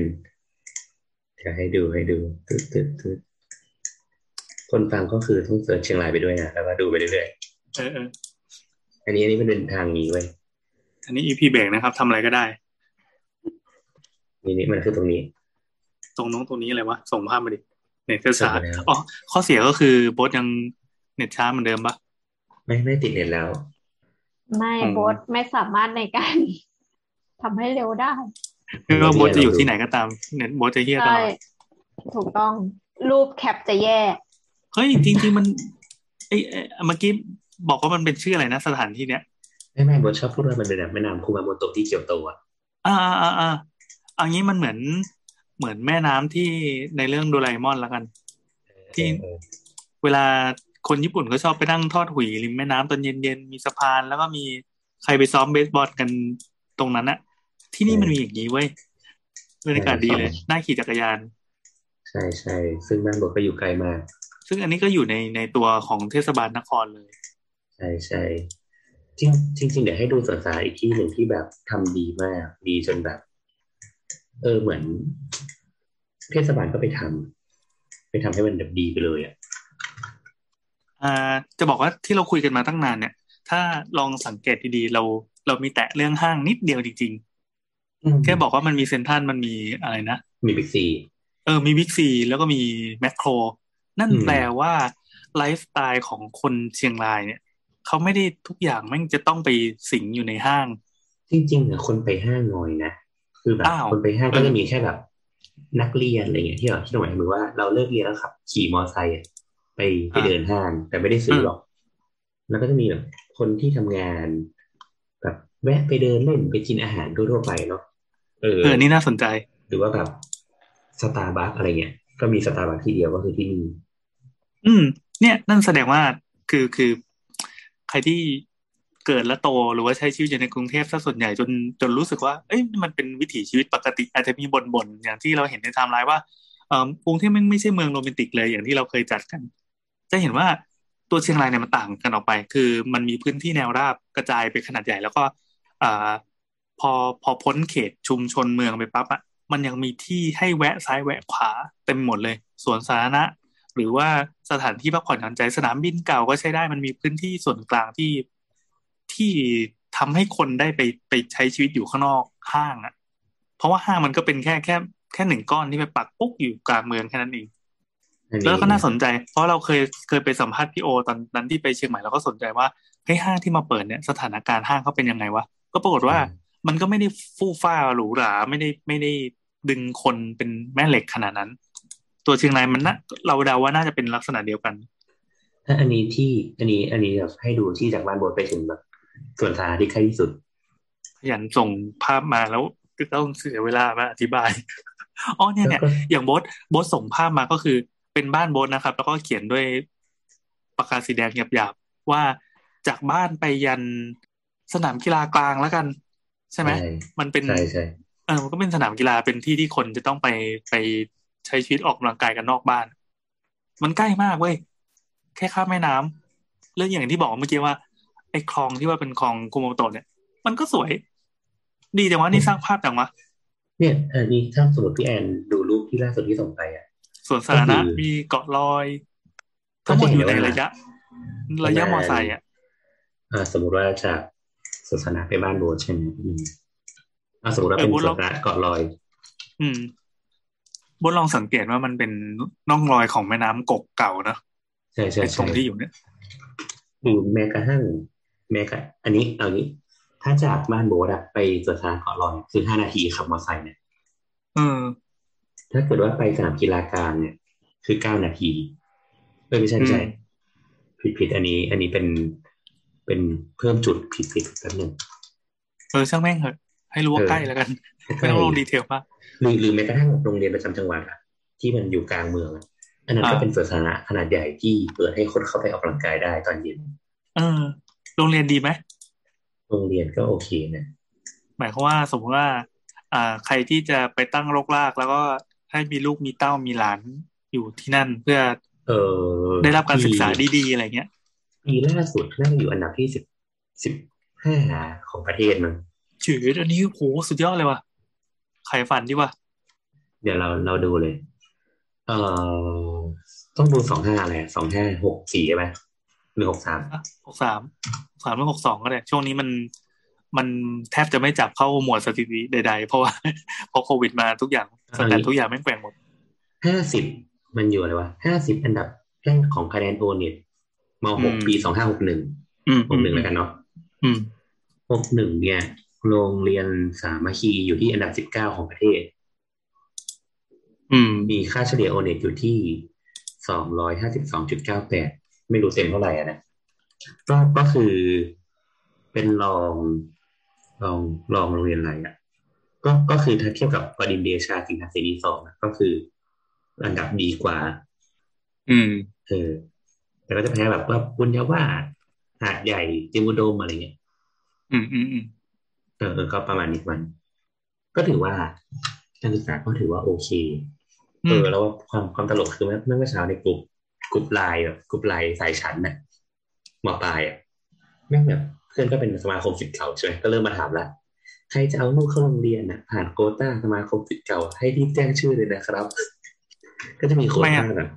เดี๋ยวให้ดูให้ดูตึ๊ดตึ๊ดตึ๊ด คนฟังก็คือต้องเสิร์ชเชียงรายไปด้วยนะแล้วก็ดูไปเรื่อยเออเออๆอันนี้อันนี้มันเป็นทางนี้เว้ยอันนี้ EP เบรกนะครับทำอะไรก็ได้ นี่นี่มันคือตรงนี้ ตรงน้องตรงนี้อะไรวะส่งภาพมาดิเน็ตก็ช้าส่งมาแล้วอ๋อข้อเสียก็คือโบ๊ทยังเน็ตช้าเหมือนเดิมปะไม่ไม่ติดเน็ตแล้ว ไม่อืมโบทไม่สามารถในการทำให้เร็วได้ไม่ว่าโบ๊ทจะอยู่ที่ไหนก็ตาม เน็ตโบ๊ทจะเฮี้ยตลใช่อดถูกต้องรูปแคปจะแย่ เฮ้ยจริง ๆ มันเอ้เอ้ยเมื่อกี้บอกว่ามันเป็นชื่ออะไรนะสถานที่เนี้ยไม่ไม่บทชอบพูดว่ามันเป็นแบบแม่น้ำคุมาโมโตะที่เกียวโตอะอ่าอ่าอ่าอ่าอันนี้มันเหมือนเหมือนแม่น้ำที่ในเรื่องโดราเอมอนแล้วกัน ที่เวลาคนญี่ปุ่นก็ชอบไปนั่งทอดหุยริมแม่น้ำตอนเย็นๆมีสะพานแล้วก็มีใครไปซ้อมเบสบอลกันตรงนั้นอะที่นี่มันมีอย่างนี้เว้ยบรรยากาศดีเลยน่าขี่จักรยาน ใช่ใช่ซึ่งบ้านบทก็อยู่ไกลมาก ซึ่งอันนี้ก็อยู่ในในตัวของเทศบาลนครเลย ใช่ใช่จริงจริงจริงเดี๋ยวให้ดูสวนสาธารณะอีกที่หนึ่งที่แบบทำดีมาก ดีจนแบบ เออเหมือน เทศบาลก็ไปทำไปทำให้มันแบบดีไปเลยอะอ่าจะบอกว่าที่เราคุยกันมาตั้งนานเนี่ย ถ้าลองสังเกตดีๆเราเรามีแตะเรื่องห้างนิดเดียวจริงๆแค่บอกว่ามันมีเซ็นทรัลมันมีอะไรนะมีบิ๊กซีเออมีบิ๊กซีแล้วก็มีแมคโคร นั่นอืมแปลว่าไลฟ์สไตล์ของคนเชียงรายเนี่ยเขาไม่ได้ทุกอย่างแม่งจะต้องไปสิงอยู่ในห้าง จริงๆอะคนไปห้างน้อยนะคือแบบอ้าวคนไปห้างก็เออจะมีแค่แบบนักเรียนอะไรเงี้ยที่เราที่หมายถึงว่าเราเลิกเรียนแล้วขับ ขี่มอไซค์อะไปไปเดินห้างแต่ไม่ได้ซื้อหรอก แล้วก็จะมีแบบคนที่ทำงาน แบบแวะไปเดินเล่นไปกินอาหารทั่วๆไปเนาะเออเออนี่น่าสนใจ หรือว่าแบบสตาร์บัคอะไรเงี้ย ก็มีสตาร์บัคที่เดียวก็คือที่นี่อืม เนี่ยนั่นแสดงว่าคือคือ ใครที่เกิดและโตหรือว่าใช้ชีวิตอยู่ในกรุงเทพซะส่วนใหญ่จนจนรู้สึกว่า เอ้ยมันเป็นวิถีชีวิตปกติ อาจจะมีบ่นๆอย่างที่เราเห็นในไทม์ไลน์ว่าเออกรุงเทพมันไม่ใช่เมืองโรแมนติกเลยอย่างที่เราเคยจัดกัน จะเห็นว่าตัวเชียงรายเนี่ยมันต่างกันออกไป คือมันมีพื้นที่แนวราบกระจายไปขนาดใหญ่ แล้วก็อ่าพอพอพ้นเขตชุมชนเมืองไปปั๊บอะ มันยังมีที่ให้แวะซ้ายแวะขวาเต็มหมดเลยสวนสาธารณะหรือว่าสถานที่พักผ่อนหย่อนใจสนามบินเก่าก็ใช้ได้มันมีพื้นที่ส่วนกลางที่ที่ทำให้คนได้ไปไปใช้ชีวิตอยู่ข้างนอกห้างอะ่ะ เพราะว่าห้างมันก็เป็นแค่แค่แค่หนึ่งก้อนที่ไปปักปุ๊กอยู่กลางเมืองแค่นั้นเองอันนี้แล้วก็น่าสนใจ เพราะเราเคยเคยไปสัมภาษณ์พี่โอตอนนั้นที่ไปเชียงใหม่เราก็สนใจว่าเฮ้ยห้างที่มาเปิดเนี่ยสถานการณ์ห้างเขาเป็นยังไงวะก็ปรากฏว่ามันก็ไม่ได้ฟู่ฟ้าหรูหราไม่ได้ไม่ได้ ดึงคนเป็นแม่เหล็กขนาดนั้น ตัวเชียงรายมันนะเราเดาว่าน่าจะเป็นลักษณะเดียวกันถ้าอันนี้ที่อันนี้อันนี้แบบให้ดูที่จากบ้านบทไปถึงแบบส่วนสาธารณะที่ใกล้ที่สุดขยันส่งภาพมาแล้วก็ต้องเสียเวลามาอธิบายอ๋อเนี่ยเนี่ยแล้วก็อย่างโบสโบสส่งภาพมาก็คือเป็นบ้านโบสนะครับ แล้วก็เขียนด้วยปากกาสีแดงหยาบๆว่าจากบ้านไปยันสนามกีฬากลางแล้วกัน ใช่ไหมใช่มันเป็นใช่ใช่เออมันก็เป็นสนามกีฬาเป็นที่ที่คนจะต้องไปไปใช้ชีวิตออกกำลังกายกันนอกบ้าน มันใกล้มากเว้ยแค่ข้ามแม่น้ำเรื่องอย่างที่บอกเมื่อกี้ว่าไอ้คลองที่ว่าเป็นคลองคุโมโตะเนี่ย มันก็สวย ดีจังวะนี่สร้างภาพจังวะเนี่ยอันนี้ถ้าสมมติพี่แอนดูรูปที่ล่าสุดที่ส่งไปอะส่วนสาธารณะก็คือมีเกาะลอยทั้งหมดอยู่ในก็จะเห็นได้ว่าระยะ ระยะมอไซค์อะ อ่า สมมติว่าจากสวนสาธารณะไปบ้านโบสใช่ไหมอืมอ่า สมมติว่าเออเป็นโบ๊ทสลวองนสาธารณะเกาะลอย อืมบนลองสังเกตว่ามันเป็นน่องรอยของแม่น้ำกกเก่านะใช่ใช่ไอ้ตรใช่งที่อยู่เนี่ยหรือแม้กระทั่งแม้กระอันนี้เอางี้ ถ้าจากบ้านโบสอะไปสวนสาธารณะเกาะลอยคือห้านาทีขับมอเตอร์ไซค์เนี่ยเออถ้าเกิดว่าไปสนามกีฬากลางเนี่ย คือเก้านาทีเออไม่ใช่ไม่ใช่อืมผิดผิดอันนี้ อันนี้เป็นเป็นเพิ่มจุดผิดผิดแป๊บหนึงเออช่างแม่งเหอะ ให้รู้ว่าเออใกล้แล้วกัน ไม่ต้องลงดีเทลมากหรือหรือแม้กระทั่งโรงเรียนประจำจังหวัดอะที่มันอยู่กลางเมืองอะอันนั้นก็อ่าเป็นสวนสาธารณะขนาดใหญ่ที่เปิดให้คนเข้าไปออกกำลังกายได้ตอนเย็น เออ โรงเรียนดีไหมโรงเรียนก็โอเคนะหมายความว่าสมมติว่า อ่า ใครที่จะไปตั้งรกรากแล้วก็ให้มีลูกมีเต้ามีหลานอยู่ที่นั่นเพื่อ เออได้รับการศึกษาปีดีๆอะไรเงี้ยปีล่าสุดน่าจะอยู่อันดับที่สิบสิบห้าของประเทศมั้ง จืดอันนี้โหสุดยอดเลยว่ะใครฝันดีว่ะเดี๋ยวเราเราดูเลย เอ่อต้องดูสองห้าอะไรสองห้าหกสี่ใช่ไหมหรือหกสามหกสามสามหรือหกสองก็ได้ช่วงนี้มันมันแทบจะไม่จับเข้าหมวดสถิติใด ๆ เพราะว่าพอโควิดมาทุกอย่างสแตททุกอย่างแม่งแปลงหมดห้าสิบมันอยู่อะไรวะห้าสิบอันดับแรกของคะแนนโอเน็ตมหกอืมปีสองห้าหกหนึ่งอืมหกหนึ่งแล้วกันเนาะอืมหกหนึ่งเนี่ย โรงเรียนสามัคคีอยู่ที่อันดับสิบเก้าของประเทศ อืม มีค่าเฉลี่ยโอเน็ตอยู่ที่สองร้อยห้าสิบสองจุดเก้าแปดไม่รู้เต็มเท่าไหร่อะนะก็ก็คือเป็นรองรองรองโรงเรียนอะไรอะ ก็ก็คือถ้าเทียบกับวดินทร์เดชาสิงห์เสนีสองอะก็คืออันดับดีกว่า อืมเออแต่ก็จะแพ้แบบว่าบุญญาวาสหาดใหญ่เจมุโดมอะไรเงี้ย อืมอืมอืม เออเออก็ประมาณนี้มัน ก็ถือว่าการศึกษาก็ถือว่าโอเคอืเอมอแล้วว่าความความตลกคือเมื่อเมื่อเช้าในกลุ่มกลุ่มไลน์แบบกลุ่มไลน์สายชั้นน่ะมปลายอะแม่งแบบเพื่อนก็เป็นสมาคมศิษย์เก่าใช่ไหมก็เริ่มมาถามละใครจะเอาลูกเข้าโรงเรียนน่ะ ผ่านโควต้าสมาคมศิษย์เก่า ให้รีบแจ้งชื่อเลยนะครับ ก็จะมีโควต้าแบบ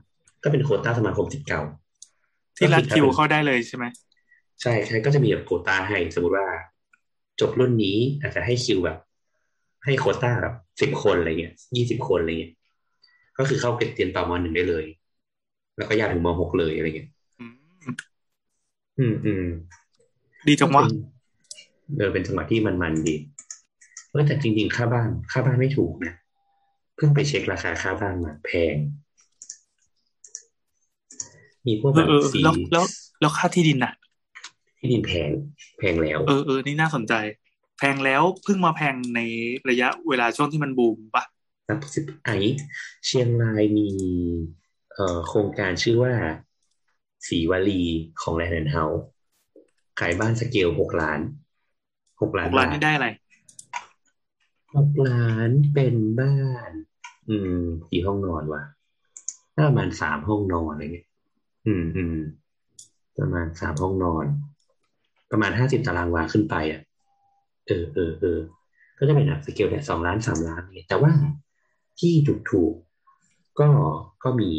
ก็เป็นโควต้าสมาคมศิษย์เก่า ที่รัดคิวเข้าได้เลยใช่ไหมใช่ใช่ก็จะมีแบบโควต้าให้สมมติว่า จบรุ่นนี้อาจจะให้คิวแบบ ให้โควต้าแบบสิบคนอะไรเงี้ยยี่สิบคนอะไรเงี้ยก็คือเข้าเรียนต่อมหนึ่งได้เลย แล้วก็ยาวถึงมหกเลยอะไรเงี้ยอืมอืมอืมดีจังวะเออเป็นจังหวะที่มันมันๆดีเออแต่จริงๆค่าบ้าน ค่าบ้านไม่ถูกนะเพิ่งไปเช็คราคาค่าบ้านมาแพง มีพวกเอแบอบเออสีแล้วแล้วแล้วค่าที่ดินน่ะ ที่ดินแพงแพงแล้ว เออเออนี่น่าสนใจ แพงแล้วเพิ่งมาแพงในระยะเวลาช่วงที่มันบูมปะนับสิบไอเชียงรายมีเอ่อโครงการชื่อว่าสีวลีของแลนด์เฮาส์ขายบ้านสเกลหกล้านหกล้าหนกล้านบาทนี่ได้อะไรหกล้านเป็นบ้าน อืมกี่ห้องนอนวะน่าประมาณสามห้องนอนอะไรเงี้ยอืมอืมประมาณสามห้องนอน ประมาณห้าสิบตารางวาขึ้นไปอะเออเออเออก็จะเป็นแบบสเกลเนี่ยสองล้านสามล้านเนี่ยแต่ว่าที่ถูกถูกๆก็ก็มี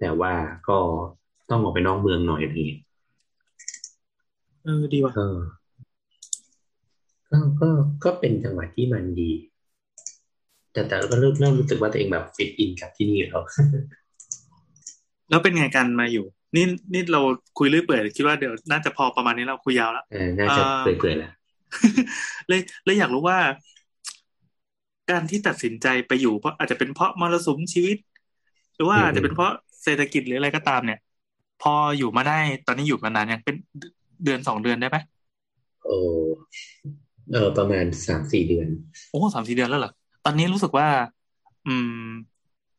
แต่ว่าก็ต้องออกไปนอกเมืองหน่อยอะไรเงี้ยเออดีว่ะเออก็ก็ก็เป็นจังหวะที่มันดี แต่แต่ก็เริ่มเริ่มรู้สึกว่าตัวเองแบบฟิตอินกับที่นี่แล้วแล้วเป็นไงกันมาอยู่ นี่นี่เราคุยเรื่อยเปื่อยคิดว่าเดี๋ยวน่าจะพอประมาณนี้เราคุยยาวแล้วเออน่าจะอ่าเปื่อยๆแล้วเลยเลยอยากรู้ว่า การที่ตัดสินใจไปอยู่เพราะอาจจะเป็นเพราะมรสุมชีวิต หรือว่าอืมอาจจะเป็นเพราะเศรษฐกิจหรืออะไรก็ตามเนี่ย พออยู่มาได้ตอนนี้อยู่มานานยังเป็นเดือนสองเดือนได้ไหมโอ้เออประมาณสามสี่เดือน โอ้สามสี่เดือนแล้วเหรอตอนนี้รู้สึกว่า อืม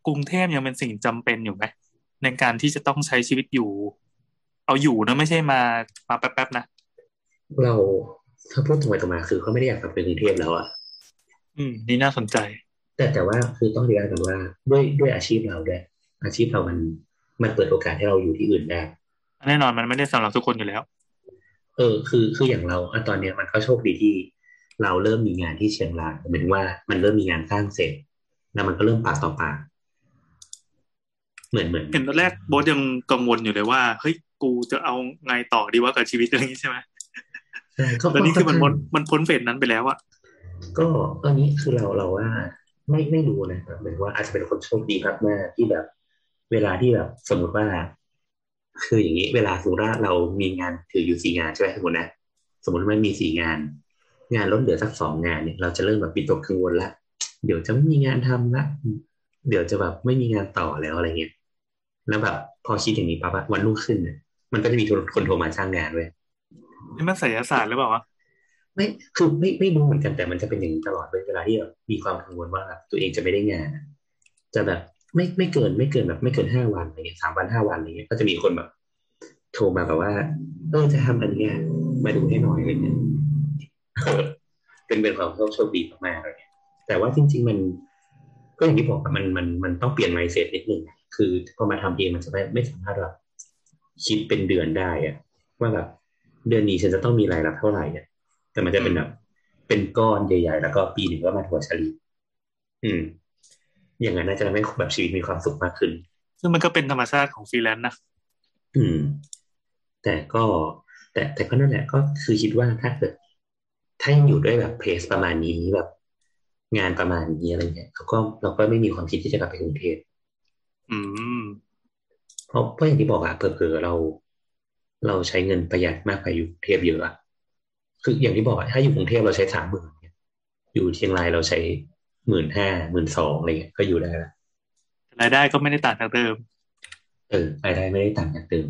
กรุงเทพยังเป็นสิ่งจำเป็นอยู่ไหม ในการที่จะต้องใช้ชีวิตอยู่ เอาอยู่นะไม่ใช่มามาแป๊บๆนะ เราถ้าพูดตรงไปตรงมาคือเขาไม่ได้อยากกลับไปกรุงเทพแล้วอะอืม นี่น่าสนใจ แต่แต่ว่าคือต้องเรียนกันว่าด้วยด้วยอาชีพเราด้วยอาชีพเรามันมันเปิดโอกาสให้เราอยู่ที่อื่นได้แน่นอนมันไม่ได้สำหรับทุกคนอยู่แล้ว เออ คือคืออย่างเราอะตอนเนี้ยมันก็โชคดีที่ เราเริ่มมีงานที่เชียงรายหมายถึงว่ามันเริ่มมีงานสร้างเสร็จ แล้วมันก็เริ่มปากต่อปาก เหมือนเหมือนเห็นตอนแรกโบสยังกังวลอยู่เลยว่าเฮ้ยกูจะเอาไงต่อดีว่ากับชีวิตอะไรอย่างนี้ใช่ไหมใช่ก็ตอนนี้คือมันก็พ้นมันพ้นเฟสนั้นไปแล้วอะก็อันนี้คือเราเราว่า ไม่ไม่รู้นะครับเหมือนว่าอาจจะเป็นคนโชคดีมากๆที่แบบ เวลาที่แบบสมมติว่า คืออย่างนี้เวลาสมมติว่าเรามีงานถืออยู่สี่งานใช่ไหมสมมตินะสมมติว่ามันมีสี่งาน งานลดเหลือสักสองงานเนี่ยเราจะเริ่มแบบปิตกกังวลละเดี๋ยวจะไม่มีงานทำละเดี๋ยวจะแบบไม่มีงานต่อแล้วอะไรเงี้ย แล้วแบบพอคิดอย่างนี้ปั๊บอะวันรุ่งขึ้นเนี่ยมันก็จะมีคนโทรมาจ้างงานเว้ยนี่มันศิลศาสตร์หรือเปล่าวะไม่คือไม่ไม่รู้เหมือนกันแต่มันจะเป็นอย่างนี้ตลอดเลยเวลาที่แบบมีความกังวลว่าแบบตัวเองจะไม่ได้งานอะจะแบบไม่ไม่เกินไม่เกินแบบไม่เกินห้าวันอะไรเงี้ยสามวันห้าวันอะไรเงี้ยก็จะมีคนแบบ โทรมาแบบว่าเออจะทำอันเนี้ยมาดูให้หน่อยอะไรเงี้ยเออเป็นเป็นความโชคดีมากๆเลยแต่ว่าจริง ๆ มัน ก็อย่างที่บอกอะมันมันมันต้องเปลี่ยน mindset นิดนึง คือพอมาทำเองมันจะไม่ไม่สามารถแบบคิดเป็นเดือนได้อะว่าแบบเดือนนี้ฉันจะต้องมีรายรับเท่าไหร่เนี่ยแต่มันจะเป็นแบบเป็นก้อนใหญ่ ๆ แล้วก็ปีหนึ่งก็มาถัวเฉลี่ยอืม อย่างนั้นน่าจะทำให้แบบชีวิตมีความสุขมากขึ้น ซึ่งมันก็เป็นธรรมชาติของฟรีแลนซ์นะอืม แต่ก็แต่แต่ก็นั่นแหละก็คือคิดว่าถ้าเกิดถ้ายังอยู่ด้วยแบบเพสประมาณนี้แบบ งานประมาณนี้อะไรเงี้ยเราก็เราก็ไม่มีความคิดที่จะกลับไปกรุงเทพ อืมเพราะเพราะอย่างที่บอกอะเผลอๆเรา เราใช้เงินประหยัดมากกว่าอยู่กรุงเทพเยอะอะคืออย่างที่บอกอะถ้าอยู่กรุงเทพเราใช้สามหมื่นอยู่เชียงรายเราใช้หมื่นห้าหมื่นสองอะไรเงี้ยก็อยู่ได้ละรายได้ก็ไม่ได้ต่างจากเดิม เออรายได้ไม่ได้ต่างจากเดิม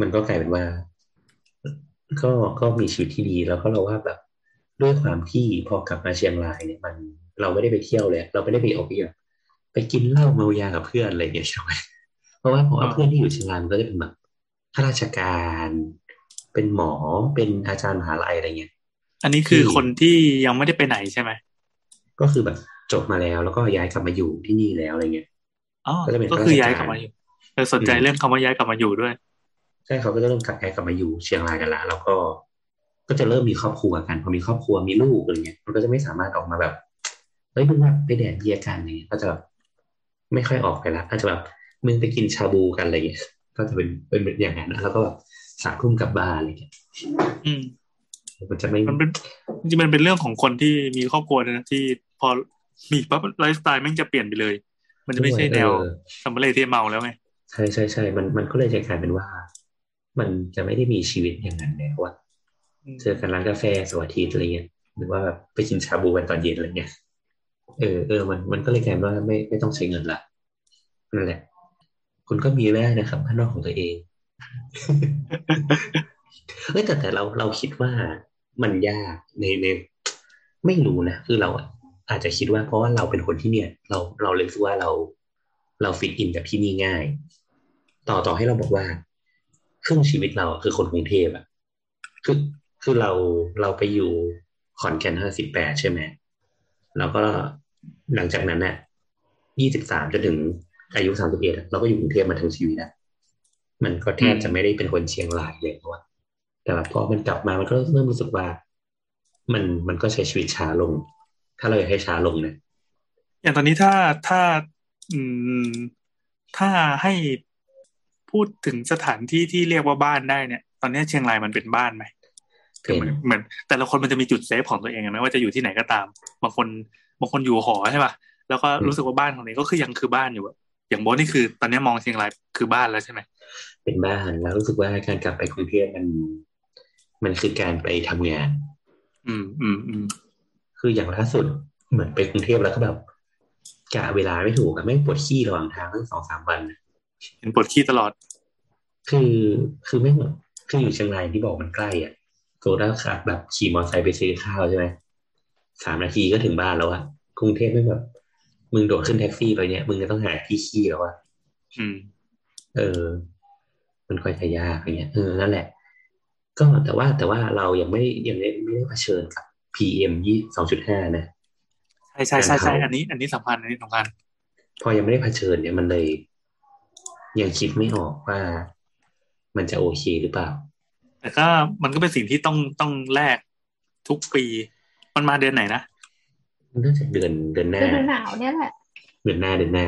มันก็กลายเป็นว่า ก็ก็มีชีวิตที่ดีแล้วก็เราว่าแบบด้วยความที่พอกลับมาเชียงรายเนี่ยมัน เราไม่ได้ไปเที่ยวเลย เราไม่ได้ไปออกไปแบบ ไปกินเหล้าเมายากับเพื่อนอะไรอย่างเงี้ยใช่ไหมเพราะว่าผมว่าเพื่อนที่อยู่เชียงรายมันก็จะเป็นแบบข้าราชการ เป็นหมอเป็นอาจารย์มหาลัยอะไรเงี้ย อันนี้คือที่คนที่ยังไม่ได้ไปไหนใช่ไหมก็คือแบบจบมาแล้วแล้วก็ย้ายกลับมาอยู่ที่นี่แล้วอะไรเงี้ยอ๋อก็จะเป็นก็คือข้าราชการย้ายกลับมาอยู่เออสนใจอืมเรื่องคำว่าย้ายกลับมาอยู่ด้วยใช่เขาก็จะเริ่มกลับย้ายกลับมาอยู่เชียงรายกันละแล้วก็ก็จะเริ่มมีครอบครัวกันพอมีครอบครัวมีลูกอะไรเงี้ยมันก็จะไม่สามารถออกมาแบบเฮ้ยมึงว่าไปแดดเบียร์กันอะไรเงี้ยก็จะแบบ ไม่ค่อยออกไปละอาจจะแบบมึงไปกินชาบูกันอะไรเงี้ยก็จะเป็นเป็นแบบอย่างนั้นนะแล้วก็แบบสามทุ่มกลับบ้านอะไรเงี้ยอืมมันจะไม่มันเป็นจริงๆมันเป็นเรื่องของคนที่มีครอบครัวนะที่พอมีปั๊บไลฟ์สไตล์แม่งจะเปลี่ยนไปเลย มันจะไม่ใช่แนวเออสัมภาระที่เมาแล้วไงใช่ใช่ใช่มันมันก็เลยจะกลายเป็นว่า มันจะไม่ได้มีชีวิตอย่างนั้นแล้วอะอืมเจอกันร้านกาแฟสวัสดีอะไรเงี้ยหรือว่าแบบไปกินชาบูกันตอนเย็นอะไรเงี้ย เออเออมันมันก็เลยกลายเป็นว่าไม่ไม่ต้องใช้เงินละนั่นแหละ คุณก็มีแว่นะครับข้างนอกของตัวเองเอ้แต่แต่เราเราคิดว่ามันยากในในไม่รู้นะคือเราอาจจะคิดว่าเพราะว่าเราเป็นคนที่เนี่ย เราเราเลยรู้ว่าเรา เราฟิตอินกับที่นี่ง่าย ต่อต่อให้เราบอกว่าครึ่งชีวิตเราคือคนกรุงเทพอะคือคือเราเราไปอยู่ขอนแก่นห้าสิบแปดใช่ไหม แล้วก็หลังจากนั้นน่ะยี่สิบสามจนถึงอายุสามสิบเอ็ดเราก็อยู่กรุงเทพมาทั้งชีวิตอะมันก็แทบจะไม่ได้เป็นคนเชียงรายเลยเพราะว่าแต่แบบพอมันกลับมามันก็เริ่มรู้สึกว่า มันมันก็ใช้ชีวิตช้าลง ถ้าเราอยากให้ช้าลงเนี่ยอย่างตอนนี้ถ้าถ้าอืมถ้าให้พูดถึงสถานที่ที่เรียกว่าบ้านได้เนี่ย ตอนนี้เชียงรายมันเป็นบ้านไหม คือเหมือนเหมือน แต่ละคนมันจะมีจุดเซฟของตัวเองอะไม่ว่าจะอยู่ที่ไหนก็ตาม บางคนบางคนอยู่หอใช่ป่ะแล้วก็รู้สึกว่าบ้านของนี้ก็คือยังคือบ้านอยู่อะอย่างโบทนี่คือ ตอนนี้มองเชียงรายคือบ้านแล้วใช่ไหมเป็นบ้านแล้วรู้สึกว่าการกลับไปกรุงเทพมัน มันคือการไปทำงาน อืมอืมอืมคืออย่างล่าสุดเหมือนไปกรุงเทพแล้วก็แบบกะเวลาไม่ถูกอะไม่งปวดขี้ระหว่างทางทั้งสองสามวันเห็นปวดขี้ตลอด คือคือไม่งแบบคืออยู่เชียงรายที่บอกมันใกล้อะ โซดาขับแบบขี่มอเตอร์ไซค์ไปซื้อข้าวใช่ไหมสามนาทีก็ถึงบ้านแล้วอะกรุงเทพไม่งแบบ มึงโดดขึ้นแท็กซี่ไปเนี่ย มึงจะต้องหาที่ขี้แล้วอะอืม เออ มันค่อยจะยากอย่างเงี้ยเออนั่นแหละ ก็แต่ว่าแต่ว่าเรายังไม่ยังไม่ไม่ได้เผชิญกับ PM ยี่สองจุดห้านะใช่ใช่ใช่ใช่อันนี้ อันนี้สำคัญอันนี้สำคัญพอยังไม่ได้เผชิญเนี่ยมันเลย ยังคิดไม่ออกว่า มันจะโอเคหรือเปล่า แต่ก็มันก็เป็นสิ่งที่ต้องต้องแลกทุกปี มันมาเดือนไหนนะน่าจะเดือนเดือนหน้าฤดูหนาวเนี่ยแหละเดือนหน้าเดือนหน้า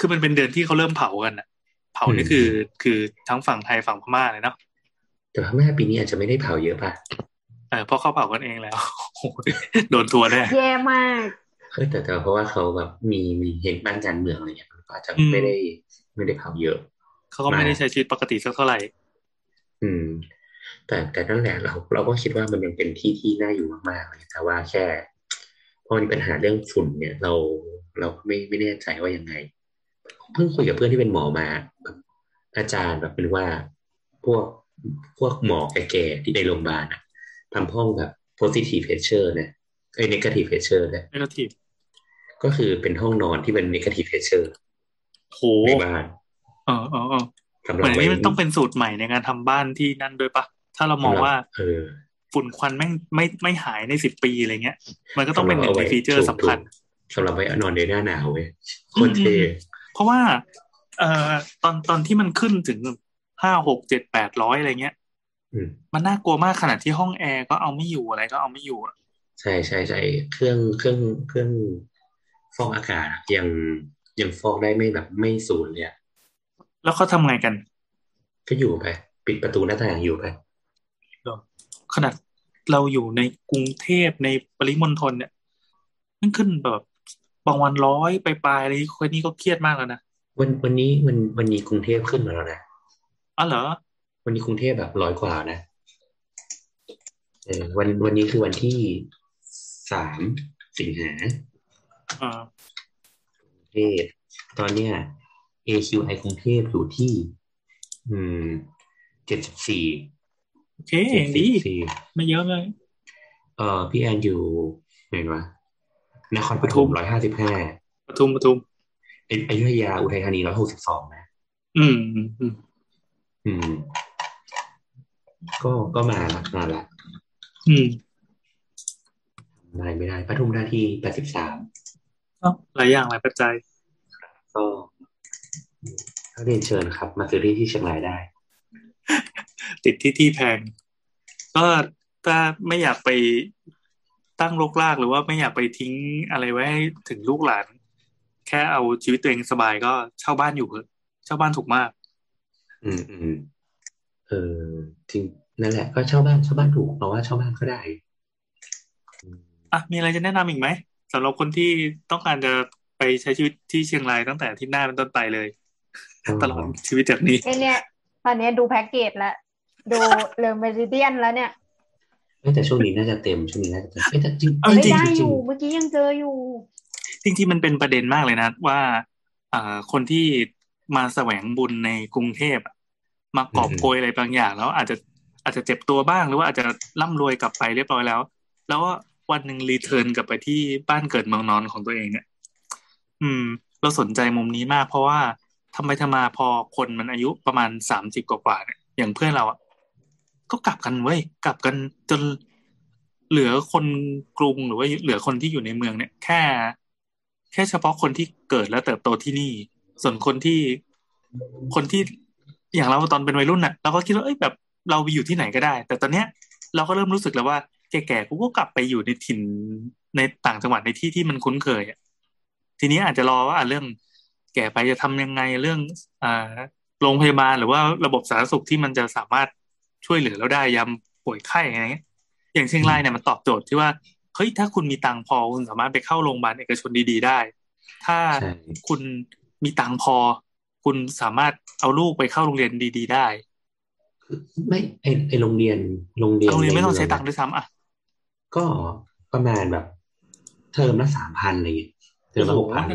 คือมันเป็นเดือนที่เขาเริ่มเผากันอะเผานี่อืมคือคือทั้งฝั่งไทยฝั่งพม่าเลยเนาะแต่พม่าปีนี้อาจจะไม่ได้เผาเยอะป่ะเออเพราะเขาเผากันเองแล้วโอ้โหโดนทัวร์แน่แย่มากเฮ้ยแต่แต่เพราะว่าเขาแบบมีมีเหตุบ้านการเมืองอะไรเงี้ยมันก็อาจจะอืมไม่ได้ไม่ได้เผาเยอะ เขาก็ไม่ได้ใช้ชีวิตปกติสักเท่าไหร่ อืม แต่แต่นั่นแหละเราเราก็คิดว่ามันยังเป็นที่ที่น่าอยู่มากๆเลยแต่ว่าแค่พอมีปัญหาเรื่องฝุ่นเนี่ย เราเราไม่ไม่แน่ใจว่ายังไงเพิ่งคุยกับเพื่อนที่เป็นหมอมาแบบอาจารย์แบบเป็นว่าพวกพวกหมอแก่ๆที่ในโรงพยาบาลอะทำห้องแบบ positive pressure นะไอ้ negative pressure นะไม่ก็ทีบก็คือเป็นห้องนอนที่เป็น negative pressure โหในบ้านเออเออ เออสำหเหรัมืบอนไว้นี่มันต้องเป็นสูตรใหม่ในการทำบ้านที่นั่นด้วยปะถ้าเรามองว่าเออฝุ่นควันแม่งไม่ไม่หายในสิบปีอะไรเงี้ย มันก็ต้องเป็นหนึ่งในฟีเจอร์สำคัญสำหรับไว้นอนในหน้าหนาวเว้ยโคตรเท่อืมเพราะว่า เอ่อตอนตอนที่มันขึ้นถึงห้าหกเจ็ดแปดร้อยอะไรเงี้ยอืมมันน่ากลัวมากขนาดที่ห้องแอร์ก็เอาไม่อยู่อะไรก็เอาไม่อยู่อะใช่ใช่ใช่เครื่องเครื่องเครื่องฟอกอากาศอะยังยังฟอกได้ไม่แบบไม่ศูนย์เลยอะ แล้วเขาทำไงกัน ก็อยู่ไป ปิดประตูหน้าต่างอยู่ไปขนาดเราอยู่ในกรุงเทพในปริมณฑลเนี่ยมันขึ้นแบบบางวันร้อยไปปลายๆอะไรคนนี้ก็เครียดมากแล้วนะวันวันนี้วันวันนี้กรุงเทพขึ้นมาแล้วนะอ๋อเหรอ วันนี้กรุงเทพแบบร้อยกว่านะเออวันวันนี้คือวันที่สามสิงหาอ่าเทพตอนเนี้ย AQI กรุงเทพอยู่ที่ อืมเจ็ดสิบสี่โอเคเองดีสี่ไม่เยอะเลย เอ่อพี่แอนอยู่ไหนวะนครปปทุฐมมร้อยห้าสิบห้าปทุมปทุมอยุธยาอุทัยธานีร้อยหกสิบสองนะ อืม อืม อืมอืมก็ก็มาละมาละอืมอะไรไม่ได้ปทุมธานีแปดสิบสามเอ้าหลายอย่างหลายปัจจัย ก็ก็ เรียนเชิญครับ มาซื้อที่ที่เชียงรายได้ ติดที่ที่แพง ก็ถ้าไม่อยากไปตั้งรกรากหรือว่าไม่อยากไปทิ้งอะไรไว้ให้ถึงลูกหลาน แค่เอาชีวิตตัวเองสบายก็เช่าบ้านอยู่เถอะเช่าบ้านถูกมาก อืมอืมเออจริงนั่นแหละ ก็เช่าบ้านเช่าบ้านถูกเพราะว่าเช่าบ้านก็ได้อืมอะมีอะไรจะแนะนำอีกไหมสำหรับคนที่ต้องการจะไปใช้ชีวิตที่เชียงรายตั้งแต่อาที่หน้าเป็นต้นไปเลย ตลอดชีวิตจากนี้ไอเนี่ยตอนเนี้ยดูแพ็กเกจแล้วดูเรื่องเมริเดียนแล้วเนี่ยเอ้ยแต่ช่วงนี้น่าจะเต็มช่วงนี้น่าจะเต็มเอ้ยแต่จริงเอาไม่จริงได้จอริงยู่เมื่อกี้ยังเจออยู่จริงๆมันเป็นประเด็นมากเลยนะ ว่าอ่าคนที่มาแสวงบุญในกรุงเทพอะมากอบโกยอะไรบางอย่าง แล้วอาจจะอาจจะเจ็บตัวบ้างหรือว่าอาจจะร่ำรวยกลับไปเรียบร้อยแล้ว แล้ววันหนึ่งรีเทิร์นกลับไปที่บ้านเกิดเมืองนอนของตัวเองเนี่ยอืม เราสนใจมุมนี้มากเพราะว่า ทำไมทำมาพอคนมันอายุประมาณสามสิบกว่าเนี่ยอย่างเพื่อนเราอะก็กลับกันเว้ยกลับกันจนเหลือคนกรุงหรือว่าเหลือคนที่อยู่ในเมืองเนี่ย แค่ แค่เฉพาะคนที่เกิดและเติบโตที่นี่ ส่วนคนที่คนที่อย่างเราตอนเป็นวัยรุ่นน่ะเราก็คิดว่าเอ้ยแบบเราไปอยู่ที่ไหนก็ได้ แต่ตอนเนี้ยเราก็เริ่มรู้สึกแล้วว่าแก่ๆกูก็กลับไปอยู่ในถิ่นในต่างจังหวัดในที่ที่มันคุ้นเคยอะทีนี้อาจจะรอว่าอะเรื่อง แก่ไปจะทำยังไงเรื่องอ่าโรงพยาบาลหรือว่าระบบสาธารณสุขที่มันจะสามารถช่วยเหลือเราได้ยามป่วยไข้อะไรเงี้ยอย่างเชียงรายเนี่ยมันตอบโจทย์ที่ว่าเฮ้ยถ้าคุณมีตังค์พอคุณสามารถไปเข้าโรงพยาบาลเอกชนดี ๆ ได้ ถ้าใช่คุณมีตังค์พอ คุณสามารถเอาลูกไปเข้าโรงเรียนดี ๆ ได้ ไม่ไอไอโรงเรียนโรงเรียนโรงเรียนไม่ต้องในใช้เตังค์ด้วยซ้ำอะก็ประมาณแบบ เทอมละสามพันอะไรอย่างเงี้ยเทอมละโอ้หโหกพัน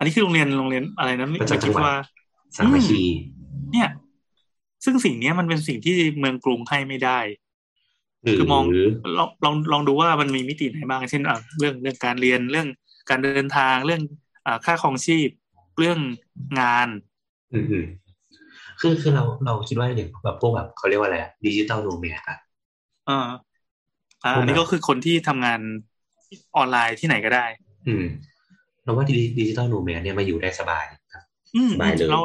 อันนี้คือโรงเรียนโรงเรียนอะไรนะประจำจังดหวัดอะคิดว่าสามัคคีเนี่ย ซึ่งสิ่งเนี้ยมันเป็นสิ่งที่เมืองกรุงให้ไม่ได้หรือคือมองลองลองลองดูว่ามันมีมิติไหนบ้าง เช่นอะเรื่องเรื่องการเรียนเรื่องการเดินทางเรื่องอ่าค่าครองชีพเรื่องงานอืมอืมคือคือเราเราคิดว่าอย่างแบบพวกแบบเขาเรียกว่าอะไร digital nomad อะอ่าอ่าอันนี้ก็คือคนที่ทำงานออนไลน์ที่ไหนก็ได้ อืม เราว่า digital nomad เนี่ยมาอยู่ได้สบายครับอืมสบายเลยเรา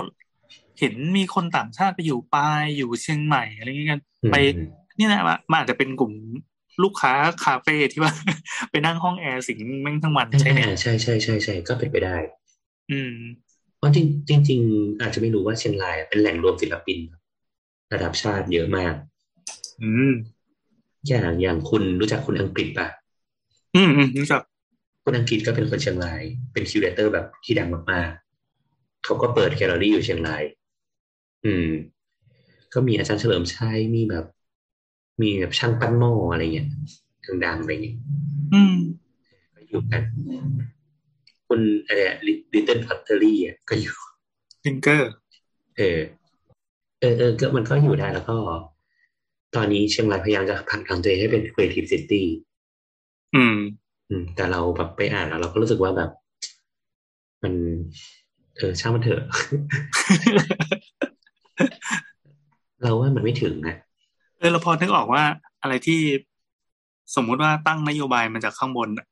เห็นมีคนต่างชาติไปอยู่ปายอยู่เชียงใหม่อะไรเงี้ยกันอืมไปนี่นะมันมันอาจจะเป็นกลุ่มลูกค้าคาเฟ่ที่ว่า ไปนั่งห้องแอร์สิงแม่งทั้งวันใช่ไหมอ่าใช่ใช่ใช่ใช่ก็เป็นไปได้ อืมเพราะจริงจริงๆอาจจะไม่รู้ว่าเชียงรายเป็นแหล่งรวมศิลปิน ระดับชาติเยอะมาก อืมอย่างอย่างคุณรู้จักคุณอังกฤษป่ะ อืมอืมรู้จัก คุณอังกฤษก็เป็นคนเชียงราย เป็น curator แบบที่ดังมากๆเขาก็เปิดแกลเลอรี่อยู่เชียงราย อืม ก็มีอาจารย์เฉลิมชัยมีแบบ มีแบบช่างปั้นหม้ออะไรเงี้ยดังๆอะไรเงี้ยอืมก็อยู่กันคุณอะไร Little Pottery อะก็อยู่ฟิงเกอร์เออเออเออก็มันก็อยู่ได้แล้วก็ ตอนนี้เชียงรายพยายามจะผลักดันตัวเองให้เป็น Creative City อืมอืม แต่เราแบบไปอ่านแล้วเราก็รู้สึกว่าแบบ มัน เออช่างมันเถอะ เราว่ามันไม่ถึงนะเออเราพอนึกออกว่าอะไรที่สมมุติว่าตั้งนโยบายมาจากข้างบนอะ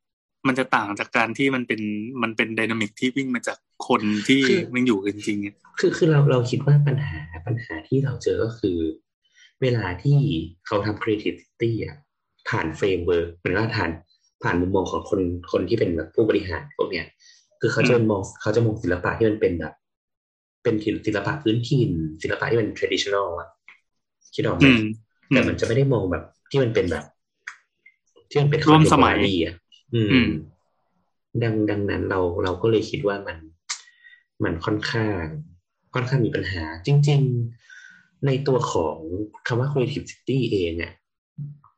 มันจะต่างจากการที่มันเป็นมันเป็น dynamic ที่วิ่งมาจากคนที่คือมันอยู่กันจริงๆอะคือคือเราเราคิดว่าปัญหาปัญหาที่เราเจอก็คือ เวลาที่เขาทำ creativity อะผ่าน framework เหมือนว่าผ่าน ผ่านมุมมองของคนคนที่เป็นแบบผู้บริหารพวกเนี้ย คือเขาจะมองเขาจะมองศิลปะที่มันเป็นแบบ เป็นศิลปะพื้นถิ่นศิลปะที่เป็น traditional อะคิดออกไหมอืมแต่มันจะไม่ได้มองแบบที่มันเป็นแบบ ที่มันเป็นร่วมสมัย contemporary อะอือืมมดังดังนั้นเราเราก็เลยคิดว่ามัน มันค่อนข้าง ค่อนข้างมีปัญหา จริง ๆ ในตัวของคำว่า creativity เองอะ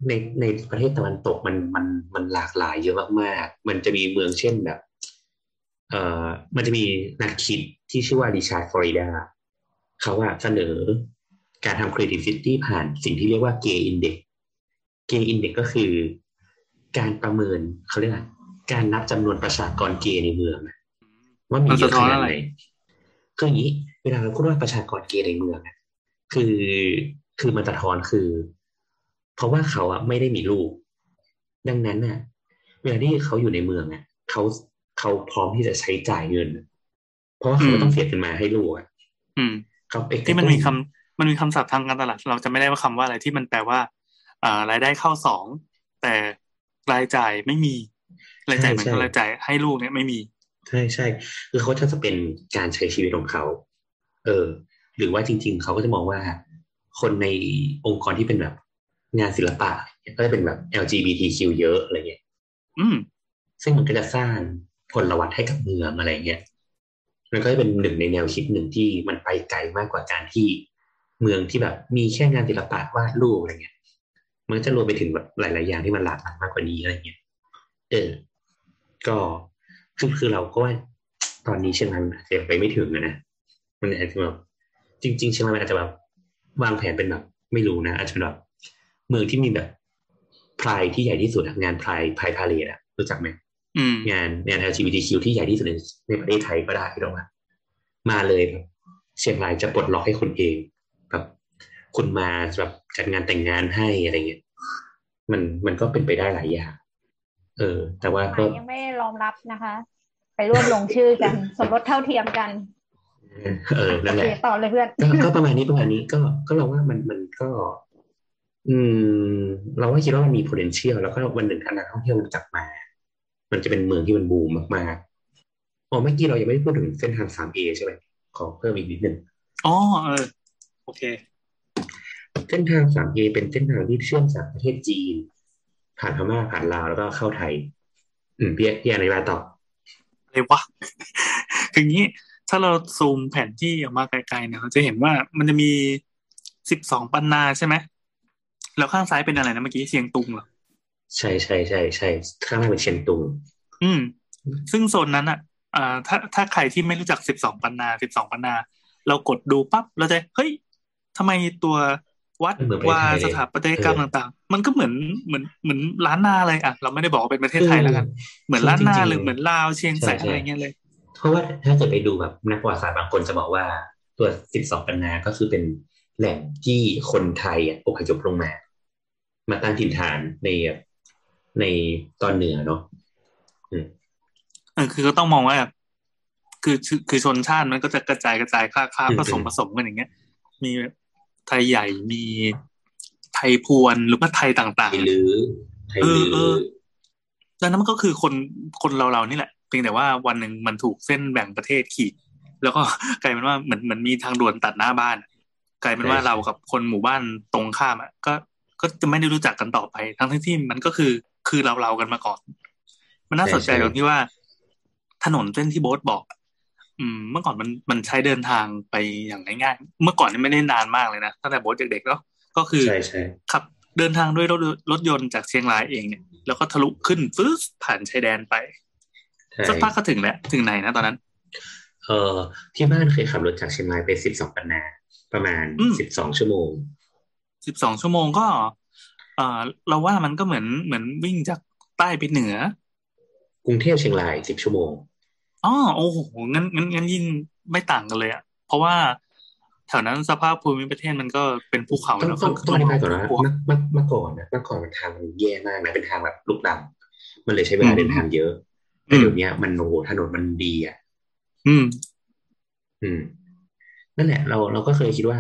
ในในประเทศตะวันตกมันมันมันหลากหลายเยอะมากๆ มันจะมีเมืองเช่นแบบ เอ่อมันจะมีนักคิดที่ชื่อว่าริชาร์ดฟลอริดาเขาว่าเสนอการทำ creativity ผ่านสิ่งที่เรียกว่า gay index gay index ก็คือการประเมินเขาเรียกอะไรการนับจำนวนประชากรเกย์ในเมืองอะว่ามีมันเยสะอะท้ขอนนาดอะไรไหนคืออย่างนี้ เวลาเราพูดว่าประชากรเกย์ในเมืองอะคือคือมันสะท้อนคือ เพราะว่าเขาอะไม่ได้มีลูก ดังนั้นน่ะ เวลาที่เขาอยู่ในเมืองอะเขาเขาพร้อมที่จะใช้จ่ายเงิน เพราะว่าเขาต้องเสียเงินมาให้ลูกอะอืมเขาไปที่มันมีคำมันมีคำศัพท์ทางการตลาด เราจะไม่ได้ว่าคำว่าอะไรที่มันแปลว่า อ่ารายได้เข้าสองแต่รายจ่ายไม่มีรายจ่ายเหมือนกับรายจ่ายให้ลูกเนี่ยไม่มีใช่ใช่คือเขาจะเป็นการใช้ชีวิตของเขา เออ หรือว่าจริง ๆ เขาก็จะมองว่า คนในองค์กรที่เป็นแบบ งานศิลปะก็จะเป็นแบบ LGBTQ เยอะอะไรเงี้ยอืม ซึ่งมันก็จะสร้างผลวัตให้กับเมืองอะไรเงี้ยมันก็จะเป็นหนึ่งในแนวคิดหนึ่งที่มันไปไกลมากกว่าการที่เมืองที่แบบมีแค่งานศิลปะวาดรูปอะไรเงี้ยมันจะรวมไปถึงแบบหลาย ๆ อย่างที่มันหลากหลายมากกว่านี้อะไรเงี้ยเออ ก็คือคือเราก็ว่าตอนนี้เชียงรายอาจจะยังไปไม่ถึงอะนะ มันอาจจะแบบจริง ๆ เชียงรายมันอาจจะแบบวางแผนเป็นแบบ ไม่รู้นะอาจจะเป็นแบบ เมืองที่มีแบบพรายที่ใหญ่ที่สุดอะงานพรายพรายพาเลทอะรู้จักไหมอืมงานงาน LGBTQ ที่ใหญ่ที่สุดในในประเทศไทยก็ได้หรอกว่ามาเลยแบบเชียงรายจะปลดล็อกให้คุณเองแบบคุณมาแบบจัดงานแต่งงานให้อะไรเงี้ยมันมันก็เป็นไปได้หลายอย่างเออ แต่ว่าก็ยังไม่รองรับนะคะ ไปร่วมลงชื่อกัน สมรสเท่าเทียมกัน เออนั่นแหละโอเคต่อเลยเพื่อนก็ก็ประมาณนี้ประมาณนี้ก็ก็เราว่ามันมันก็ อืม เราว่าคิดว่ามันมี potential แล้วก็วันหนึ่งถ้านักท่องเที่ยวมันกลับมา มันจะเป็นเมืองที่มันบูมมากๆอ๋อเมื่อกี้เรายังไม่ได้พูดถึงเส้นทาง 3A ใช่ไหมขอเพิ่มอีกนิดนึงอ๋อเออโอเค เส้นทาง 3A เป็นเส้นทางที่เชื่อมจากประเทศจีน ผ่านพม่าผ่านลาวแล้วก็เข้าไทย อืมพี่พี่อนุญาตต่ออะไรวะคืออย่างนี้ถ้าเราซูมแผนที่ออกมาไกลๆเนี่ยเราจะเห็นว่ามันจะมีสิบสองปันนาใช่ไหม แล้วข้างซ้ายเป็นอะไรนะเมื่อกี้เชียงตุงเหรอใช่ใช่ใช่ใช่ข้างล่างเป็นเชียงตุง อืม ซึ่งโซนนั้นอะอ่าถ้าถ้าใครที่ไม่รู้จักสิบสองปันนาสิบสองปันนา เรากดดูปั๊บเราจะเฮ้ยทำไมตัววัดเหมือนประเทศวาไทยเลยสถาปัตยกรรมเออต่างๆ มันก็เหมือนเหมือนเหมือนล้านนาเลยอะ เราไม่ได้บอกว่าเป็นประเทศไทยแล้วกัน เหมือนล้านนาจริงๆหรือเหมือนลาวเชียงแสนใช่ใช่อะไรเงี้ยเลย เพราะว่าถ้าเกิดไปดูแบบนักประวัติศาสตร์บางคนจะบอกว่าตัวสิบสองปันนาก็คือเป็นแหล่งที่คนไทยอะอพยพลงมา มาตั้งถิ่นฐานในในตอนเหนือเนาะอืมเออคือก็ต้องมองว่าคือคือคือชนชาติมันก็จะกระจายกระจายค่าค่าผสมผสมกันอย่างเงี้ย มีไทยใหญ่มีไทยพวนหรือว่าไทยต่างไทยลือไทยลืเออเออดังนั้นมันก็คือคนคนเราเรานี่แหละเพียงแต่ว่าวันหนึ่งมันถูกเส้นแบ่งประเทศขีด แล้วก็กลายเป็นว่าเหมือนเหมือนมีทางด่วนตัดหน้าบ้าน กลายเป็นว่าเรากับคนหมู่บ้านตรงข้ามอะก็ ก็จะไม่ได้รู้จักกันต่อไป ทั้งที่ที่มันก็คือคือเราเรากันมาก่อน มันน่าสนใจตรงที่ว่า ถนนเส้นที่โบ๊ทบอก อืม เมื่อก่อนมันมันใช้เดินทางไปอย่างง่ายๆเมื่อก่อนนี่ไม่ได้นานมากเลยนะตั้งแต่โบ๊ทเด็กๆแล้วก็คือใช่ใช่ขับเดินทางด้วยรถรถยนต์จากเชียงรายเองเนี่ยแล้วก็ทะลุขึ้นฟื้นผ่านชายแดนไปใช่สักพักก็ถึงแล้วถึงไหนนะตอนนั้น เออที่บ้านเคยขับรถจากเชียงรายไปสิบสองปันนา ประมาณอืมสิบสองชั่วโมง สิบสองชั่วโมงก็ เออเราว่ามันก็เหมือนเหมือนวิ่งจากใต้ไปเหนือ กรุงเทพเชียงรายสิบชั่วโมงอ๋อโอ้โหงั้นงั้นงั้นยิ่งไม่ต่างกันเลยอะเพราะว่าแถวนั้นสภาพภูมิประเทศมันก็เป็นภูเขาต้องแล้วต้องต้องอธิบายก่อนนะพวกเมื่อเมื่อเมื่อก่อนนะเมื่อก่อนมันทางมันแย่มากนะเป็นทางแบบลูกดังมันเลยใช้เวลาอืมเดินทางเยอะแต่เดี๋ยวเนี้ยมันโอ้โหถนนมันดีอะ อืม อืม นั่นแหละ เราเราก็เคยคิดว่า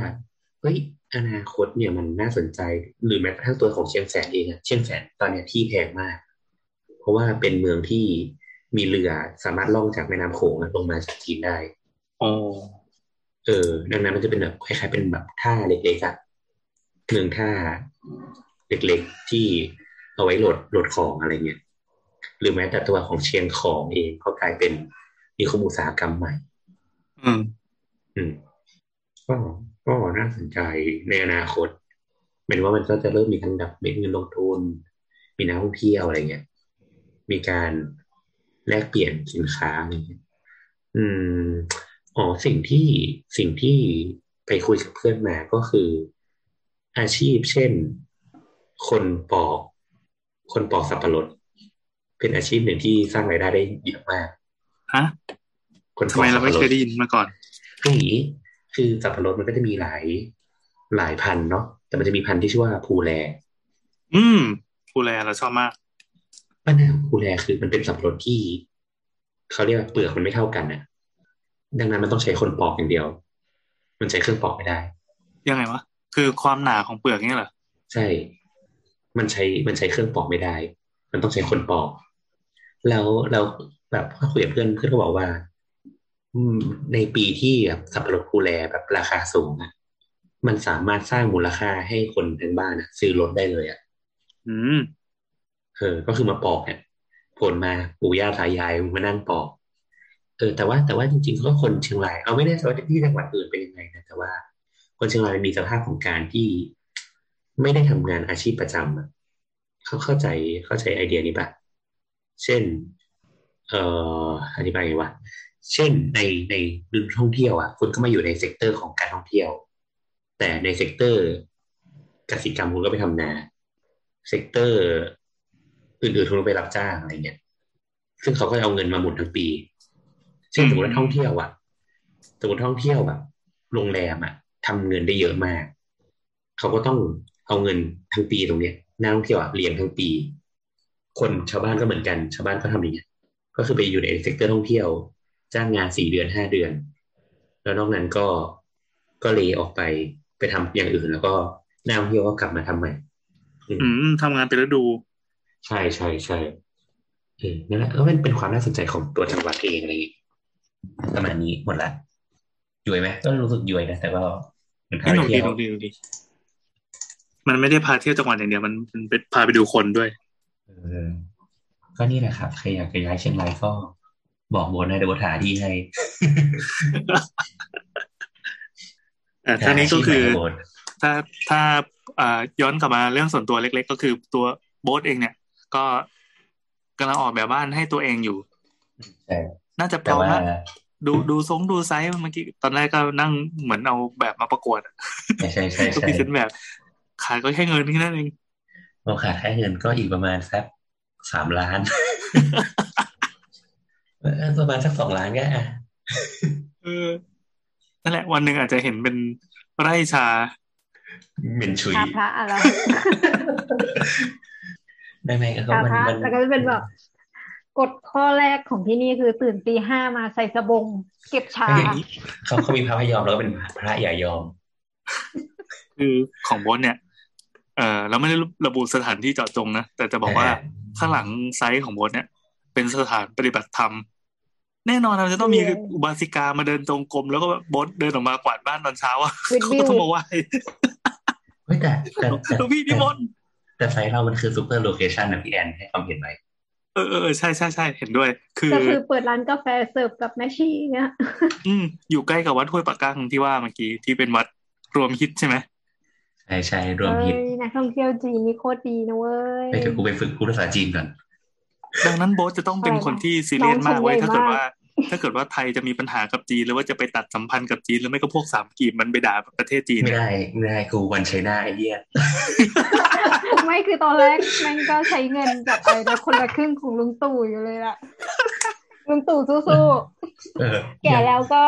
เฮ้ย อนาคตเนี่ยมันน่าสนใจ หรือแม้กระทั่งตัวของเชียงแสนเองอะเชียงแสนตอนเนี้ยที่แพงมาก เพราะว่าเป็นเมืองที่มีเรือสามารถล่องจากแม่น้ำโขงอะลงมาจากจีนได้อ๋อเออ ดังนั้นมันจะเป็นแบบคล้ายๆเป็นแบบท่าเล็กๆอะเมืองท่าเล็กๆที่เอาไว้โหลดโหลดของอะไรเงี้ยหรือแม้แต่ตัวของเชียงของเองก็กลายเป็นนิคมอุตสาหกรรมใหม่ อืม อืมก็ ก็น่าสนใจในอนาคตหมายถึงว่ามันก็จะเริ่มมีทั้งแบบเม็ดเงินลงทุน มีนักท่องเที่ยวอะไรเงี้ย มีการแลกเปลี่ยนสินค้าอะไรเงี้ย อืม อ๋อ สิ่งที่สิ่งที่ไปคุยกับเพื่อนมาก็คือ อาชีพ เช่น คนปอก คนปอกสับปะรด เป็นอาชีพหนึ่งที่สร้างรายได้ได้เยอะมาก ฮะ คนปทำอกไมสัเราบไม่ปะรเคดยได้ยินมาก่อนคืออย่างนี้ คือสับปะรดมันก็จะมีหลายหลายพันธุ์เนาะแต่มันจะมีพันธุ์ที่ชื่อว่าภูแล อืมผู้แลเราชอบมากปัญหาของภูแลคือมันเป็นสับปะรดที่เขาเรียกว่าเปลือกมันไม่เท่ากันน่ะดังนั้นมันต้องใช้คนปอกอย่างเดียว มันใช้เครื่องปอกไม่ได้ ยังไงวะคือความหนาของเปลือกเนี่ยเหรอใช่ มันใช้มันใช้เครื่องปอกไม่ได้ มันต้องใช้คนปอก แล้วแล้วแบบพอคุยกับเพื่อนเพื่อนก็บอกว่าอืม ในปีที่แบบสับปะรดภูแลแบบราคาสูงอะมันสามารถสร้างมูลค่าให้คนทั้งบ้านอะซื้อรถได้เลยอะอืมเออ ก็คือมาปอกเนี่ยผลมาปู่ย่าตายายมานั่งปอก เออ แต่ว่าแต่ว่าจริงๆก็คนเชียงรายเอาไม่ได้ว่าที่จังหวัดอื่นเป็นยังไงนะแต่ว่า คนเชียงรายมีสภาพของการที่ไม่ได้ทำงานอาชีพประจำอะเขาเข้าใจเข้าใจไอเดียนี้ปะเช่น เอ่ออธิบายไงวะ เช่นในในฤดูท่องเที่ยวอะคุณก็มาอยู่ใน sector ของการท่องเที่ยว แต่ใน sector กสิกรรมคุณก็ไปทำนา sector อื่นๆคุณก็ไปรับจ้างอะไรเงี้ยซึ่งเขาก็จะเอาเงินมาหมุนทั้งปี เช่นสมมติว่าท่องเที่ยวอะสมมติท่องเที่ยวแบบโรงแรมอะทำเงินได้เยอะมาก เขาก็ต้องเอาเงินทั้งปีตรงเนี้ยนักท่องเที่ยวอะเลี้ยงทั้งปี คนชาวบ้านก็เหมือนกันชาวบ้านก็ทำอย่างเงี้ยก็คือไปอยู่ใน sector ท่องเที่ยว จ้างงานสี่เดือนห้าเดือน แล้วนอกนั้นก็ก็เลยออกไปไปทำอย่างอื่น แล้วก็นักท่องเที่ยวก็กลับมาทำใหม่ อืมทำงานเป็นฤดู ใช่ใช่ใช่เออนั่นแหละก็เป็นเป็นความน่าสนใจของตัวจังหวัดเองอะไรอย่างงี้ประมาณนี้หมดละย้วยไหมก็รู้สึกย้วยนะแต่ก็เหมือนพาไม่ไปหนุกดีเที่ยหวนุกดีหนุกดีมันไม่ได้พาเที่ยวจังหวัดอย่างเดียวมันมันเป็นพาไปดูคนด้วย เออ ก็นี่แหละครับใครอยากจะย้ายเชียงรายก็ บอกโบนให้เดี๋ยวโบนหาที่ให้อ่าท่านี้ก็คือหาาชีพใหม่ให้โบนถ้าถ้าอ่าย้อนกลับมาเรื่องส่วนตัวเล็ก ๆ ก็คือตัวโบ๊ทเองเนี่ย ก็กำลังออกแบบบ้านให้ตัวเองอยู่ใช่น่าจะพแต่ร้อมว่าแล้วดูดูทรงดูไซส์เมื่อกี้ตอนแรกก็นั่งเหมือนเอาแบบมาประกวดอะใช่ใช่ใช่ก็ใช่พรีเซนต์แบบขายก็แค่เงินแค่นั้นเองเราขาดแค่เงินก็อีกประมาณสักสามล้านเออ ประมาณสักสองล้านก็อะเออนั่นแหละวันหนึ่งอาจจะเห็นเป็นไร่ชาเหม็นฉุยชาพระอะไรไม่ไม่ก็ชามันพระมันแล้วก็จะเป็นแบบกฎข้อแรกของที่นี่คือตื่นตีห้ามาใส่สบง เก็บชาไม่อย่างนี้เขาเขามีพระพยอมแล้วก็เป็นพระอย่ายอม คือของโบสเนี่ย เออเราไม่ได้ระบุสถานที่เจาะจงนะแต่จะบอกว่าอ่าข้างหลังไซต์ของโบสเนี่ย เป็นสถานปฏิบัติธรรม แน่นอนเราจะต้องมีเย้อุบาสิกามาเดินจงกรมแล้วก็โบสเดินออกมากวาดบ้านตอนเช้าอะวิดเขาวิก็วต้องมาไหว้เฮ้ยแต่แต่แต่หลวงพี่นิมนต์แต่ไซต์เรามันคือซูเปอร์โลเคชันนะพี่แอนให้ความเห็นไหมเออเออเออใช่ใช่ใช่เห็นด้วย คือก็คือเปิดร้านกาแฟเสิร์ฟกับแมชชี่เนี่ยอืมอยู่ใกล้กับวัดห้วยปากกั้งที่ว่าเมื่อกี้ที่เป็นวัดรวมฮิตใช่ไหมใช่ใช่รวมเอ้ฮิยตนักท่องเที่ยวจีนนี่โคตรดีนะเว้ยไปกับกูไปฝึกพูดภาษาจีนก่อน ดังนั้นโบสจะต้องเป็นใช่คนที่ซีเรียสมากไว้ยน้องถ้าฉันใหญ่เกิดมากว่า ถ้าเกิดว่าไทยจะมีปัญหากับจีนหรือว่าจะไปตัดสัมพันธ์กับจีนหรือไม่ก็พวกสามกีบมันไปด่าประเทศจีนไม่เนี่ยได้ไม่ได้กูวันไชน่าไอ้เหี้ยไม่คือตอนแรกแม่งก็ใช้เงินกับไอ้นะคนละครึ่งของลุงตู่อยู่เลยล่ะลุงตู่สู้เออๆแก่แล้วก็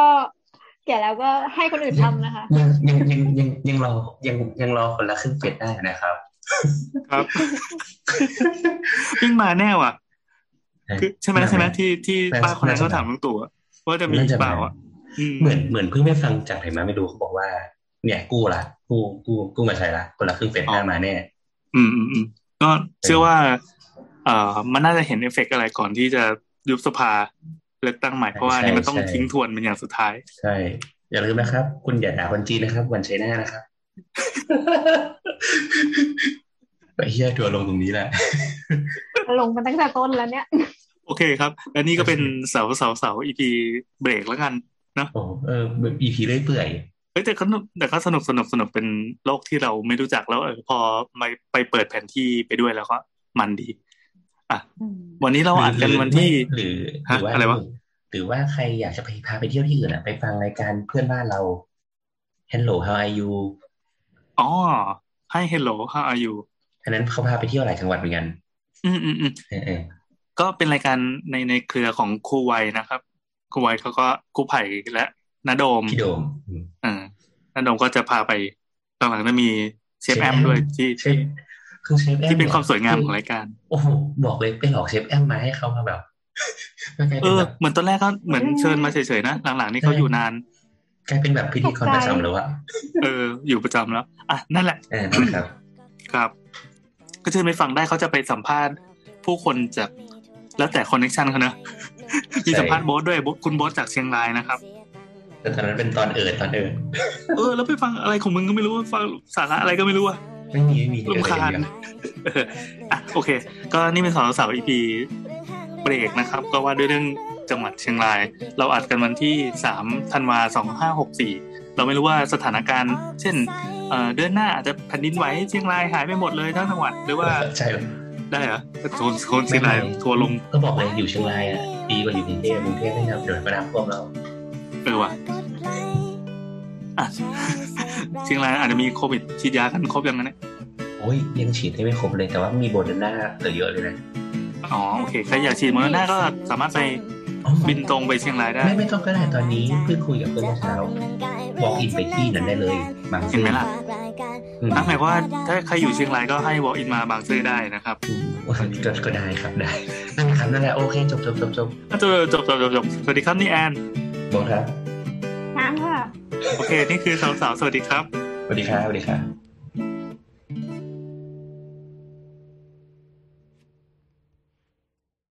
แก่แล้วก็ให้คนอื่นทำนะคะยังยังยังยังยังรอยังยังรอคนละครึ่งเป็ดได้นะครับ ครับวิ่งมาแน่ว่ะ คือใช่ไหมใช่ไหมที่ที่ป้าคนนั้นเขาถามลุงตู่อะว่าจะมีเปล่าอะอืมเหมือนเหมือนเพิ่งไม่ฟังจากไหนมาไม่รู้เขาบอกว่า เนี่ยกู้ละกู้กู้กู้มาใช้ละคนละครึ่งเป็ดได้มาแน่อืมอืมอืมก็เชื่อว่า เอ่อมันน่าจะเห็นเอฟเฟกต์อะไรก่อนที่จะยุบสภาเลือกตั้งใหม่เพราะว่าอันนี่มันต้องทิ้งทวนเป็นอย่างสุดท้าย ใช่ อย่าลืมนะครับ คุณอย่าด่าคนจีนนะครับ One China นะครับไปเฮียทัวร์ลงตรงนี้แหละลงมาตั้งแต่ต้นแล้วเนี่ย โอเคครับ และนี่ก็เป็นเสาเสาเสา EPเบรกแล้วกันโอ้เออแบบอีพีเรื่อยเปื่อยเฮ้ยแต่ก็แต่ก็สนุกสนุกสนุกเป็นโลกที่เราไม่รู้จักแล้วเออพอมาไปเปิดแผนที่ไปด้วยแล้วก็มันดี อะ วันนี้เราอัดกันวันที่หรือหฮะรือว่าอะไรวะหรือว่าใครอยากจะไปพาไปเที่ยวที่อื่นอะ ไปฟังรายการเพื่อนบ้านเรา Hello how are you อ๋อให้ hello how are you อันนั้นเขาพาไปเที่ยวหลายจังหวัดเหมือนกัน อืมอืมอืมเออเออ ก็เป็นรายการในในเครือของครูไวยนะครับครูไวยเขาก็ครูไผ่และนาโดมพี่โดมอืมอ่านาโดมก็จะพาไปหลังๆจะมีเชฟเชฟแอมแอมด้วยที่เชฟที่คือเชฟแอมที่เป็นความสวยงามคืของรายการ โอ้โหบอกเลยไปหลอกเชฟแอมมาให้เขามาแบบก็กลายเอเป็นแบบเออเหมือนตอนแรกก็เหมือนเชิญมาเฉยๆนะหลังๆนี่เขาอยู่นานกลายเป็นแบบพิธีกรประจำแล้วอะเออ อยู่ประจำแล้วอะนั่นแหละเออนั่นแหละครับ ครับ ก็เชิญไปฟังได้เขาจะไปสัมภาษณ์ผู้คนจาก แล้วแต่ connection เขานะมีสัมภาษณ์โบ๊ทด้วยโบ๊ทคุณโบ๊ทจากเชียงรายนะครับแต่ตอนนั้นเป็นตอนเอิดตอนเอิดเออ แล้วไปฟังอะไรของมึงก็ไม่รู้ฟังสาระอะไรก็ไม่รู้อะไม่มีไม่มีเออรำคาญเดี๋ยวเอออะโอเค ก็นี่เป็นสองสาวอีพีเบรกนะครับ ก็ว่าด้วยเรื่องจังหวัดเชียงราย เราอัดกันวันที่สามธันวาสองห้าหกสี่เราไม่รู้ว่าสถานการณ์ เช่นเอ่อเดือนหน้าอาจจะแผ่นดินไหวเชียงรายหายไปหมดเลยทั้งจังหวัดหรือว่าใช่ ได้เหรอโซนโซนเชียงรายทัวร์ลง ก็บอกเลยอยู่เชียงรายอะดีกว่าอยู่กรุงเทพกรุงเทพไม่นับเดี๋ยวมาน้ำท่วมเราเออว่ะอะเชียงรายอาจจะมีโควิดฉีดยากันครบยังไงเนี่ยโอ้ยังฉีดให้ไม่ครบเลยแต่ว่ามีโบนัสหน้าเหลือเยอะเลยนะอ๋อโอเคใครอยากฉีดโมเดอร์นาก็สามารถไปอ๋อ บินตรงไปเชียงรายได้ ไม่ไม่ต้องก็ได้ตอนนี้เพิ่งคุยกับเพื่อนเมื่อเช้าบอกอินไปที่นั้นได้เลยบางเห็นไหมล่ะอืมนั่นหมายความว่าถ้าใครอยู่เชียงรายก็ให้ walk in มาบางซื่อได้นะครับอืมก็ก็ได้ครับได้นั่นแหละครับนั่นแหละโอเคจบจบจบจบจบจบจบจบจบสวัสดีครับนี่แอนบอกครับน้ำค่ะโอเค นี่คือสาวสาวๆสวัสดีครับสวัสดีครับสวัสดีครับ